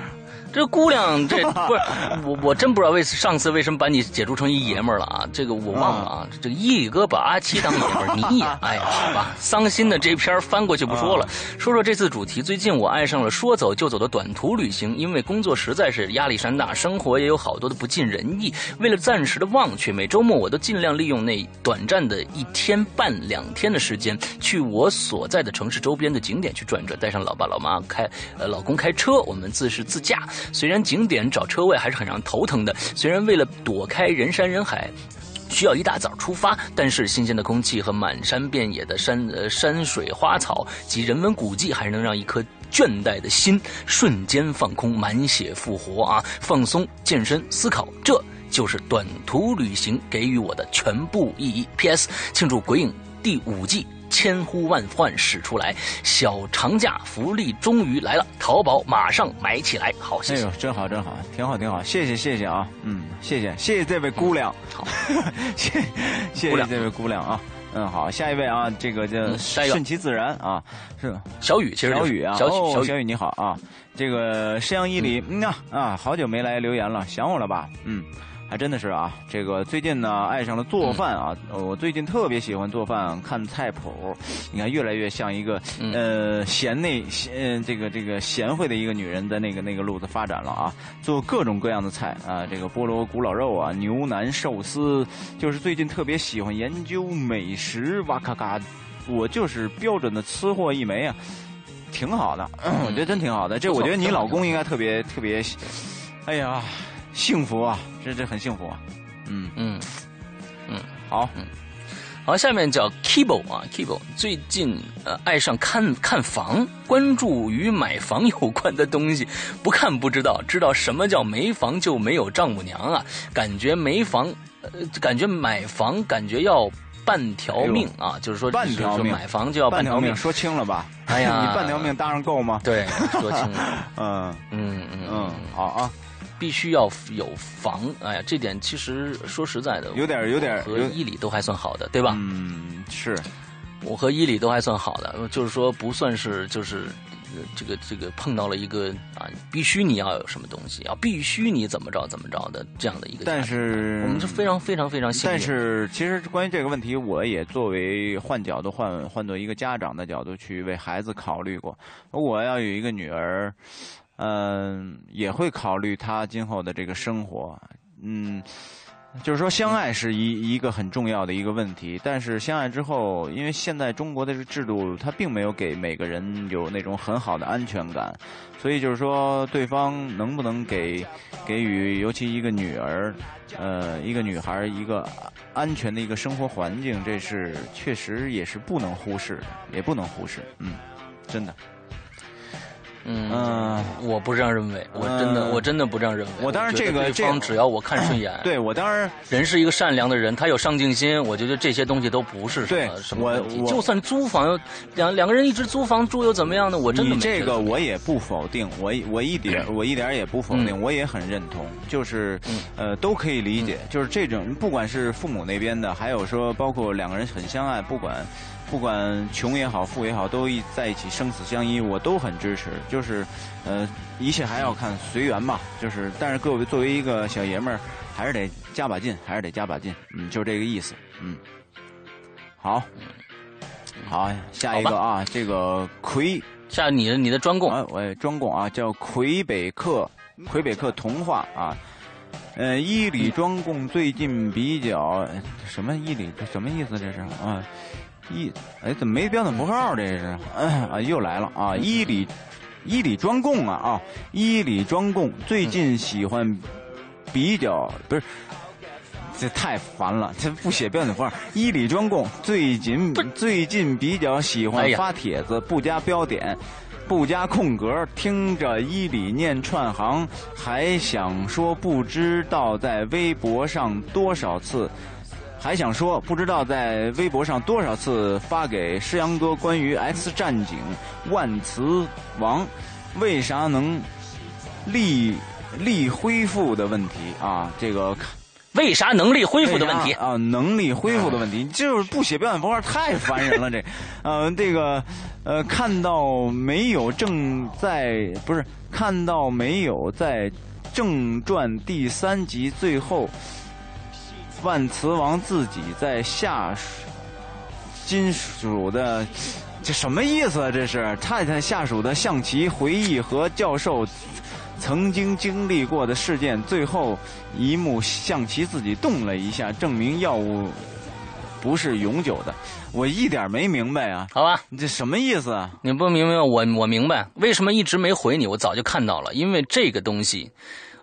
这姑娘这不是我，我真不知道为上次为什么把你解读成一爷们儿了啊？这个我忘了啊。这个伊里哥把阿七当爷们儿，你也 哎呀，好吧，伤心的这篇翻过去不说了，说说这次主题。最近我爱上了说走就走的短途旅行，因为工作实在是压力山大，生活也有好多的不尽人意。为了暂时的忘却，每周末我都尽量利用那短暂的一天半两天的时间，去我所在的城市周边的景点去转转，带上老爸老妈开呃老公开车，我们自是自驾。虽然景点找车位还是很让头疼的，虽然为了躲开人山人海。需要一大早出发，但是新鲜的空气和满山遍野的山呃山水花草及人文古迹，还是能让一颗倦怠的心瞬间放空，满血复活啊！放松、健身、思考，这就是短途旅行给予我的全部意义。P.S. 庆祝《鬼影》第五季。千呼万唤始出来，小长假福利终于来了，淘宝马上买起来。好，谢谢。哎呦，真好真好，挺好挺好，谢谢谢谢啊，嗯，谢谢谢谢这位姑娘，好，谢谢谢这位姑娘啊，嗯，好，下一位啊，这个叫顺其自然啊，是小雨，其实小雨啊，小雨，哦小雨，你好啊，这个山阳伊犁，嗯呐啊，好久没来留言了，想我了吧？嗯。还真的是啊，这个最近呢爱上了做饭啊，呃我最近特别喜欢做饭，看菜谱，你看越来越像一个嗯呃贤内贤呃这个这个贤惠的一个女人的那个那个路子发展了啊，做各种各样的菜啊，这个菠萝古老肉啊，牛腩寿司，就是最近特别喜欢研究美食，哇咔咔，我就是标准的吃货一枚啊。挺好的，我觉得真挺好的。这我觉得你老公应该特别特别，哎呀，幸福啊！这这很幸福啊。嗯，嗯。嗯。好，好，下面叫 Kibo 啊，Kibo 最近呃爱上看看房，关注与买房有关的东西，不看不知道，知道什么叫没房就没有丈母娘啊，感觉没房，呃，感觉买房感觉要半条命啊，就是说半条命。买房就要条半条命，说清了吧？哎呀。你半条命当然够吗？对，说清了，嗯嗯嗯。嗯，好啊，必须要有房，哎呀，这点其实说实在的，有点有点我和有伊里都还算好的，对吧？嗯，是，我和伊里都还算好的，就是说不算是就是。呃这个这个碰到了一个啊，必须你要有什么东西，啊，必须你怎么着怎么着的这样的一个。但是我们是非常非常非常幸运。但是其实关于这个问题，我也作为换角度换换做一个家长的角度去为孩子考虑过。我要有一个女儿，嗯、也会考虑她今后的这个生活，嗯。就是说，相爱是一一个很重要的一个问题，但是相爱之后，因为现在中国的这个制度，它并没有给每个人有那种很好的安全感，所以就是说，对方能不能给给予，尤其一个女儿，呃，一个女孩一个安全的一个生活环境，这是确实也是不能忽视的，也不能忽视，嗯，真的，嗯，嗯、我不这样认为，我真的、嗯我真的不这样认为。我当然这个这个对方只要我看顺眼，对我当然人是一个善良的人，他有上进心，我觉得这些东西都不是什么什么问题。我我就算租房，两两个人一直租房住又怎么样呢？我真的这个我也不否定，我我一点我一点也不否定，嗯我也很认同，就是嗯呃都可以理解，就是这种不管是父母那边的，还有说包括两个人很相爱，不管不管穷也好富也好，都一在一起生死相依，我都很支持。就是呃一切还要看随缘吧，就是但是各位作为一个小爷们儿，还是得加把劲，还是得加把劲，嗯，就这个意思，嗯，好。好，下一个啊，这个魁下你的你的专供，啊，我也专供啊，叫魁北克，魁北克童话啊。呃，伊里专供最近比较什么伊里这什么意思？这是啊，伊哎怎么没标点符号？这是哎啊又来了啊！伊里伊里专供啊啊！伊里专供最近喜欢比较不是。这太烦了，这不写标点符号。伊里专供最近最近比较喜欢发帖子，不加标点，不加空格，听着伊里念串行，还想说不知道在微博上多少次，还想说不知道在微博上多少次发给诗阳哥关于 X 战警万磁王为啥能力力恢复的问题啊，这个。为啥能力恢复的问题啊？能力恢复的问题，就是不写表演符号太烦人了。这，呃，这个，呃，看到没有？正在不是看到没有？在正传第三集最后，万磁王自己在下金属的，这什么意思啊？这是太太下属的象棋回忆和教授。曾经经历过的事件，最后一幕象棋自己动了一下，证明药物不是永久的。我一点没明白啊！好吧，你这什么意思啊？你不明白我，我明白为什么一直没回你。我早就看到了，因为这个东西，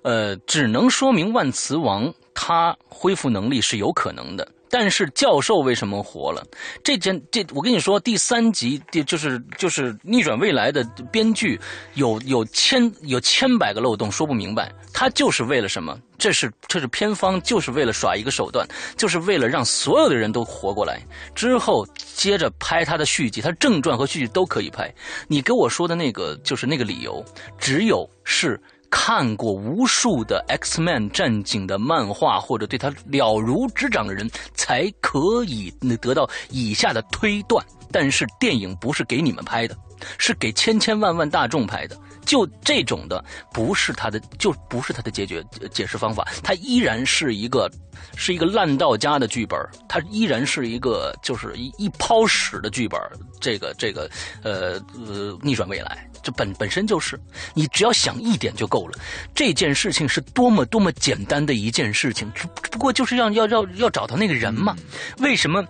呃，只能说明万磁王他恢复能力是有可能的。但是教授为什么活了？这件这我跟你说，第三集第就是就是逆转未来的编剧有有千有千百个漏洞，说不明白。他就是为了什么？这是这是偏方，就是为了耍一个手段，就是为了让所有的人都活过来。之后接着拍他的续集，他正传和续集都可以拍。你给我说的那个就是那个理由，只有是。看过无数的 X Man 战警的漫画或者对他了如指掌的人，才可以得到以下的推断。但是电影不是给你们拍的，是给千千万万大众拍的。就这种的，不是他的，就不是他的解决解释方法。他依然是一个，是一个烂到家的剧本，他依然是一个就是一一泡屎的剧本。这个这个，呃呃，逆转未来，这本本身就是，你只要想一点就够了。这件事情是多么多么简单的一件事情，只不过就是要要要要找到那个人嘛？为什么？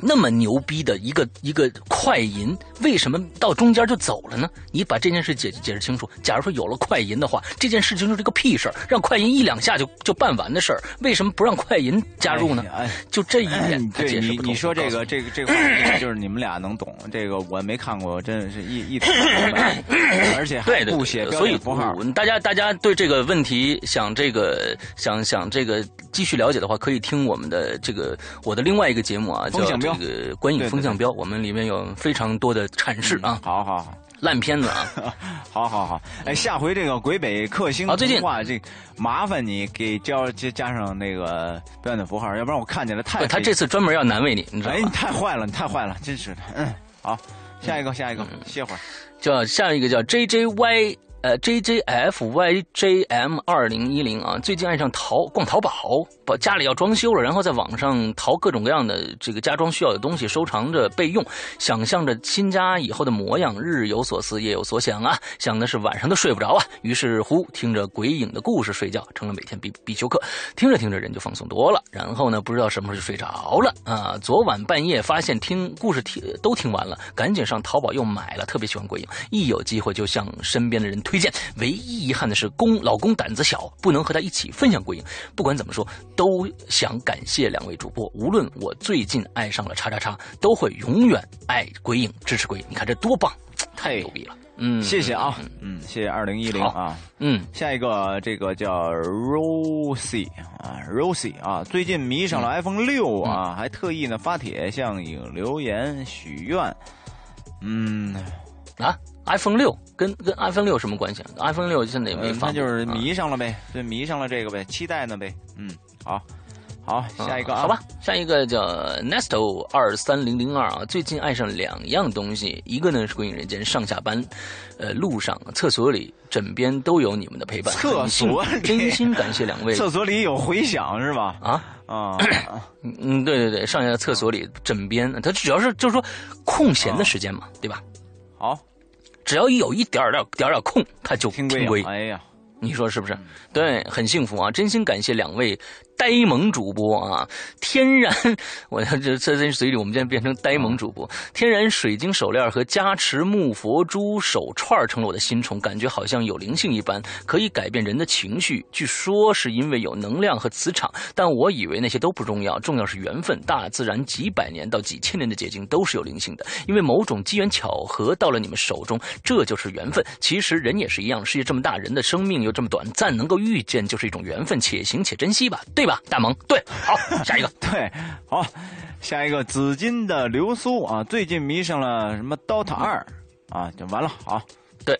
那么牛逼的一个一个快银，为什么到中间就走了呢？你把这件事解解释清楚。假如说有了快银的话，这件事情就是个屁事儿，让快银一两下就 就办完的事儿，为什么不让快银加入呢？就这一点，他解释不通你说这个这个这个话就是你们俩能懂。这个我没看过，真的是一一点明白，而且还不写所以符号。大家大家对这个问题想这个想想这个继续了解的话，可以听我们的这个我的另外一个节目啊，叫。这个观影风向标，我们里面有非常多的阐释啊。好好好，烂片子啊，好好好。哎，下回这个鬼北克星啊，最近话这麻烦你给加加加上那个标点符号，要不然我看起来太……他这次专门要难为你，你知道吗？哎，你太坏了，你太坏了，真是的。嗯，好，下一个，下一个，歇会儿。叫下一个叫 J J Y。呃，J J F Y J M 二零一零啊，最近爱上淘逛淘宝，把家里要装修了，然后在网上淘各种各样的这个家装需要的东西，收藏着备用，想象着新家以后的模样，日有所思，夜有所想啊，想的是晚上都睡不着啊。于是乎，听着鬼影的故事睡觉，成了每天必必修课。听着听着，人就放松多了。然后呢，不知道什么时候就睡着了啊。昨晚半夜发现听故事听都听完了，赶紧上淘宝又买了。特别喜欢鬼影，一有机会就向身边的人推。荐，唯一遗憾的是公老公胆子小，不能和他一起分享鬼影。不管怎么说，都想感谢两位主播。无论我最近爱上了叉叉叉，都会永远爱鬼影，支持鬼影。你看这多棒，太牛逼了！嗯，谢谢啊，嗯，谢谢二零一零啊，嗯，下一个这个叫 Rosie 啊，Rosie 啊，最近迷上了 iPhone 六啊，还特意呢发帖向影留言许愿，嗯。啊，iPhone 六跟跟 iPhone 六什么关系啊？iPhone 六现在也没发，那就是迷上了呗，就迷上了这个呗，期待呢呗。嗯，好，好，下一个啊，好吧，下一个叫 Nesto 二三零零二啊，最近爱上两样东西，一个呢是《鬼影人间》，上下班，呃，路上、厕所里、枕边都有你们的陪伴。厕所真心感谢两位。厕所里有回响是吧？啊啊，嗯，对对对，上下厕所里、枕边，他只要是就是说空闲的时间嘛，对吧？好，只要一有一点点点点空，他就听归。哎呀，你说是不是？对，很幸福啊！真心感谢两位呆萌主播啊，天然，我这这在嘴里，我们现在变成呆萌主播。天然水晶手链和加持木佛珠手串成了我的新宠，感觉好像有灵性一般，可以改变人的情绪。据说是因为有能量和磁场，但我以为那些都不重要，重要是缘分。大自然几百年到几千年的结晶都是有灵性的，因为某种机缘巧合到了你们手中，这就是缘分。其实人也是一样，世界这么大，人的生命又这么短暂，能够遇见就是一种缘分，且行且珍惜吧，对吧？大萌，对，好，下一个，对，好，下一个紫金的流苏啊，最近迷上了什么 DOTA 二啊，就完了，好，对，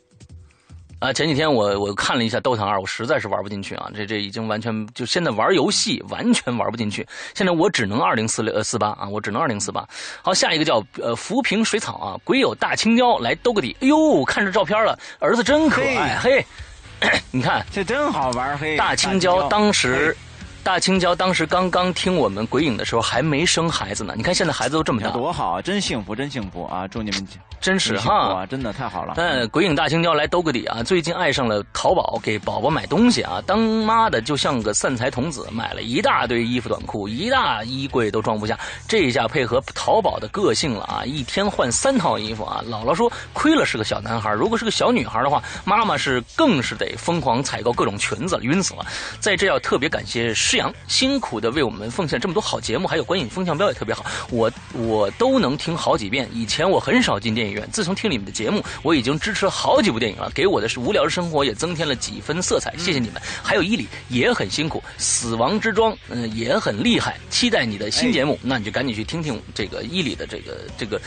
啊，前几天我我看了一下 DOTA 二，我实在是玩不进去啊，这这已经完全就现在玩游戏完全玩不进去，现在我只能二零四六呃四八啊，我只能二零四八。好，下一个叫呃浮萍水草啊，鬼友大青椒来兜个底，哎呦，看着照片了，儿子真可爱，嘿，你看这真好玩，嘿，大青椒当时。大青椒当时刚刚听我们鬼影的时候还没生孩子呢，你看现在孩子都这么大，多好啊！真幸福，真幸福啊！祝你们真是哈，真的太好了。但，鬼影大青椒来兜个底啊！最近爱上了淘宝，给宝宝买东西啊，当妈的就像个散财童子，买了一大堆衣服短裤，一大衣柜都装不下。这一下配合淘宝的个性了啊，一天换三套衣服啊！姥姥说亏了是个小男孩，如果是个小女孩的话，妈妈是更是得疯狂采购各种裙子，晕死了。在这要特别感谢。师阳辛苦的为我们奉献这么多好节目，还有观影风向标也特别好，我我都能听好几遍。以前我很少进电影院，自从听你们的节目，我已经支持了好几部电影了，给我的是无聊的生活也增添了几分色彩。谢谢你们，还有伊里也很辛苦，死亡之庄嗯也很厉害，期待你的新节目，那你就赶紧去听听这个伊里的这个这个。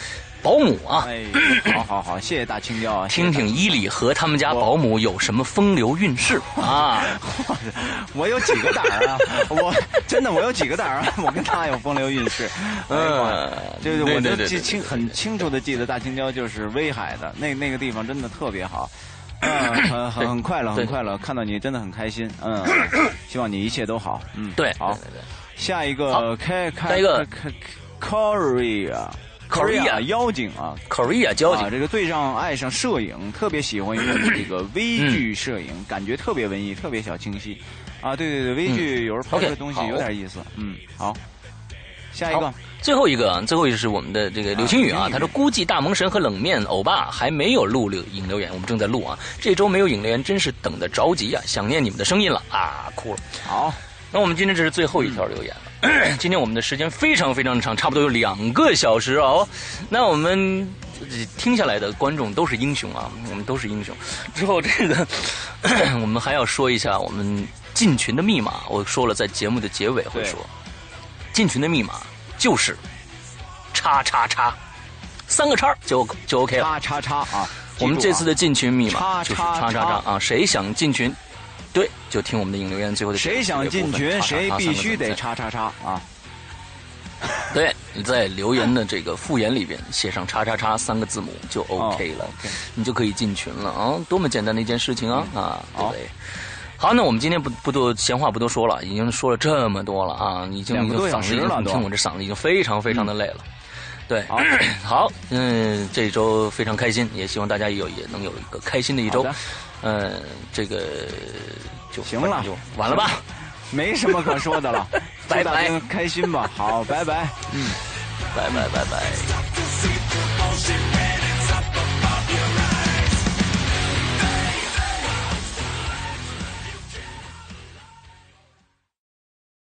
保姆啊，哎，好好好，谢谢大青椒啊！听听伊里和他们家保姆有什么风流韵事。啊？我有几个胆儿啊？我真的我有几个胆儿啊？我跟他有风流韵事，嗯，就是我就记清很清楚的记得大青椒就是威海的那那个地方真的特别好，嗯，很很很快乐很快乐，看到你真的很开心，嗯，希望你一切都好，嗯，对，好，下一个开开一个。Korea。Korea 妖精啊，Korea 妖精，这个最让爱上摄影，特别喜欢用这个微距摄影，感觉特别文艺，特别小清晰。啊，对对对，微距有时候拍出来东西有点意思。嗯，好，下一个，最后一个，最后一个是我们的这个刘青宇啊，他说估计大萌神和冷面欧巴还没有录留影留言，我们正在录啊，这周没有影留言，真是等的着急啊，想念你们的声音了。啊，哭了。好，那我们今天这是最后一条留言。了。今天我们的时间非常非常长，差不多有两个小时哦。那我们听下来的观众都是英雄啊，我们都是英雄。之后这个 我们还要说一下我们进群的密码，我说了在节目的结尾会说，进群的密码就是叉叉叉，三个叉就就 OK 了。叉叉叉啊！我们这次的进群密码就是叉叉叉啊，谁想进群？对，就听我们的引流员最后的。谁想进群，谁必须得叉叉叉啊！对，你在留言的这个复言里边写上叉叉叉三个字母就 OK 了，你就可以进群了啊！多么简单的一件事情啊啊！对不对？好，那我们今天不不多闲话不多说了，已经说了这么多了啊，已经已经嗓子已经听我这嗓子已经非常非常的累了。对，好，嗯，这一周非常开心，也希望大家有也能有一个开心的一周。嗯，这个就行了，就完了吧，没什么可说的了，拜拜，开心吧，好，拜拜，嗯，拜拜拜拜。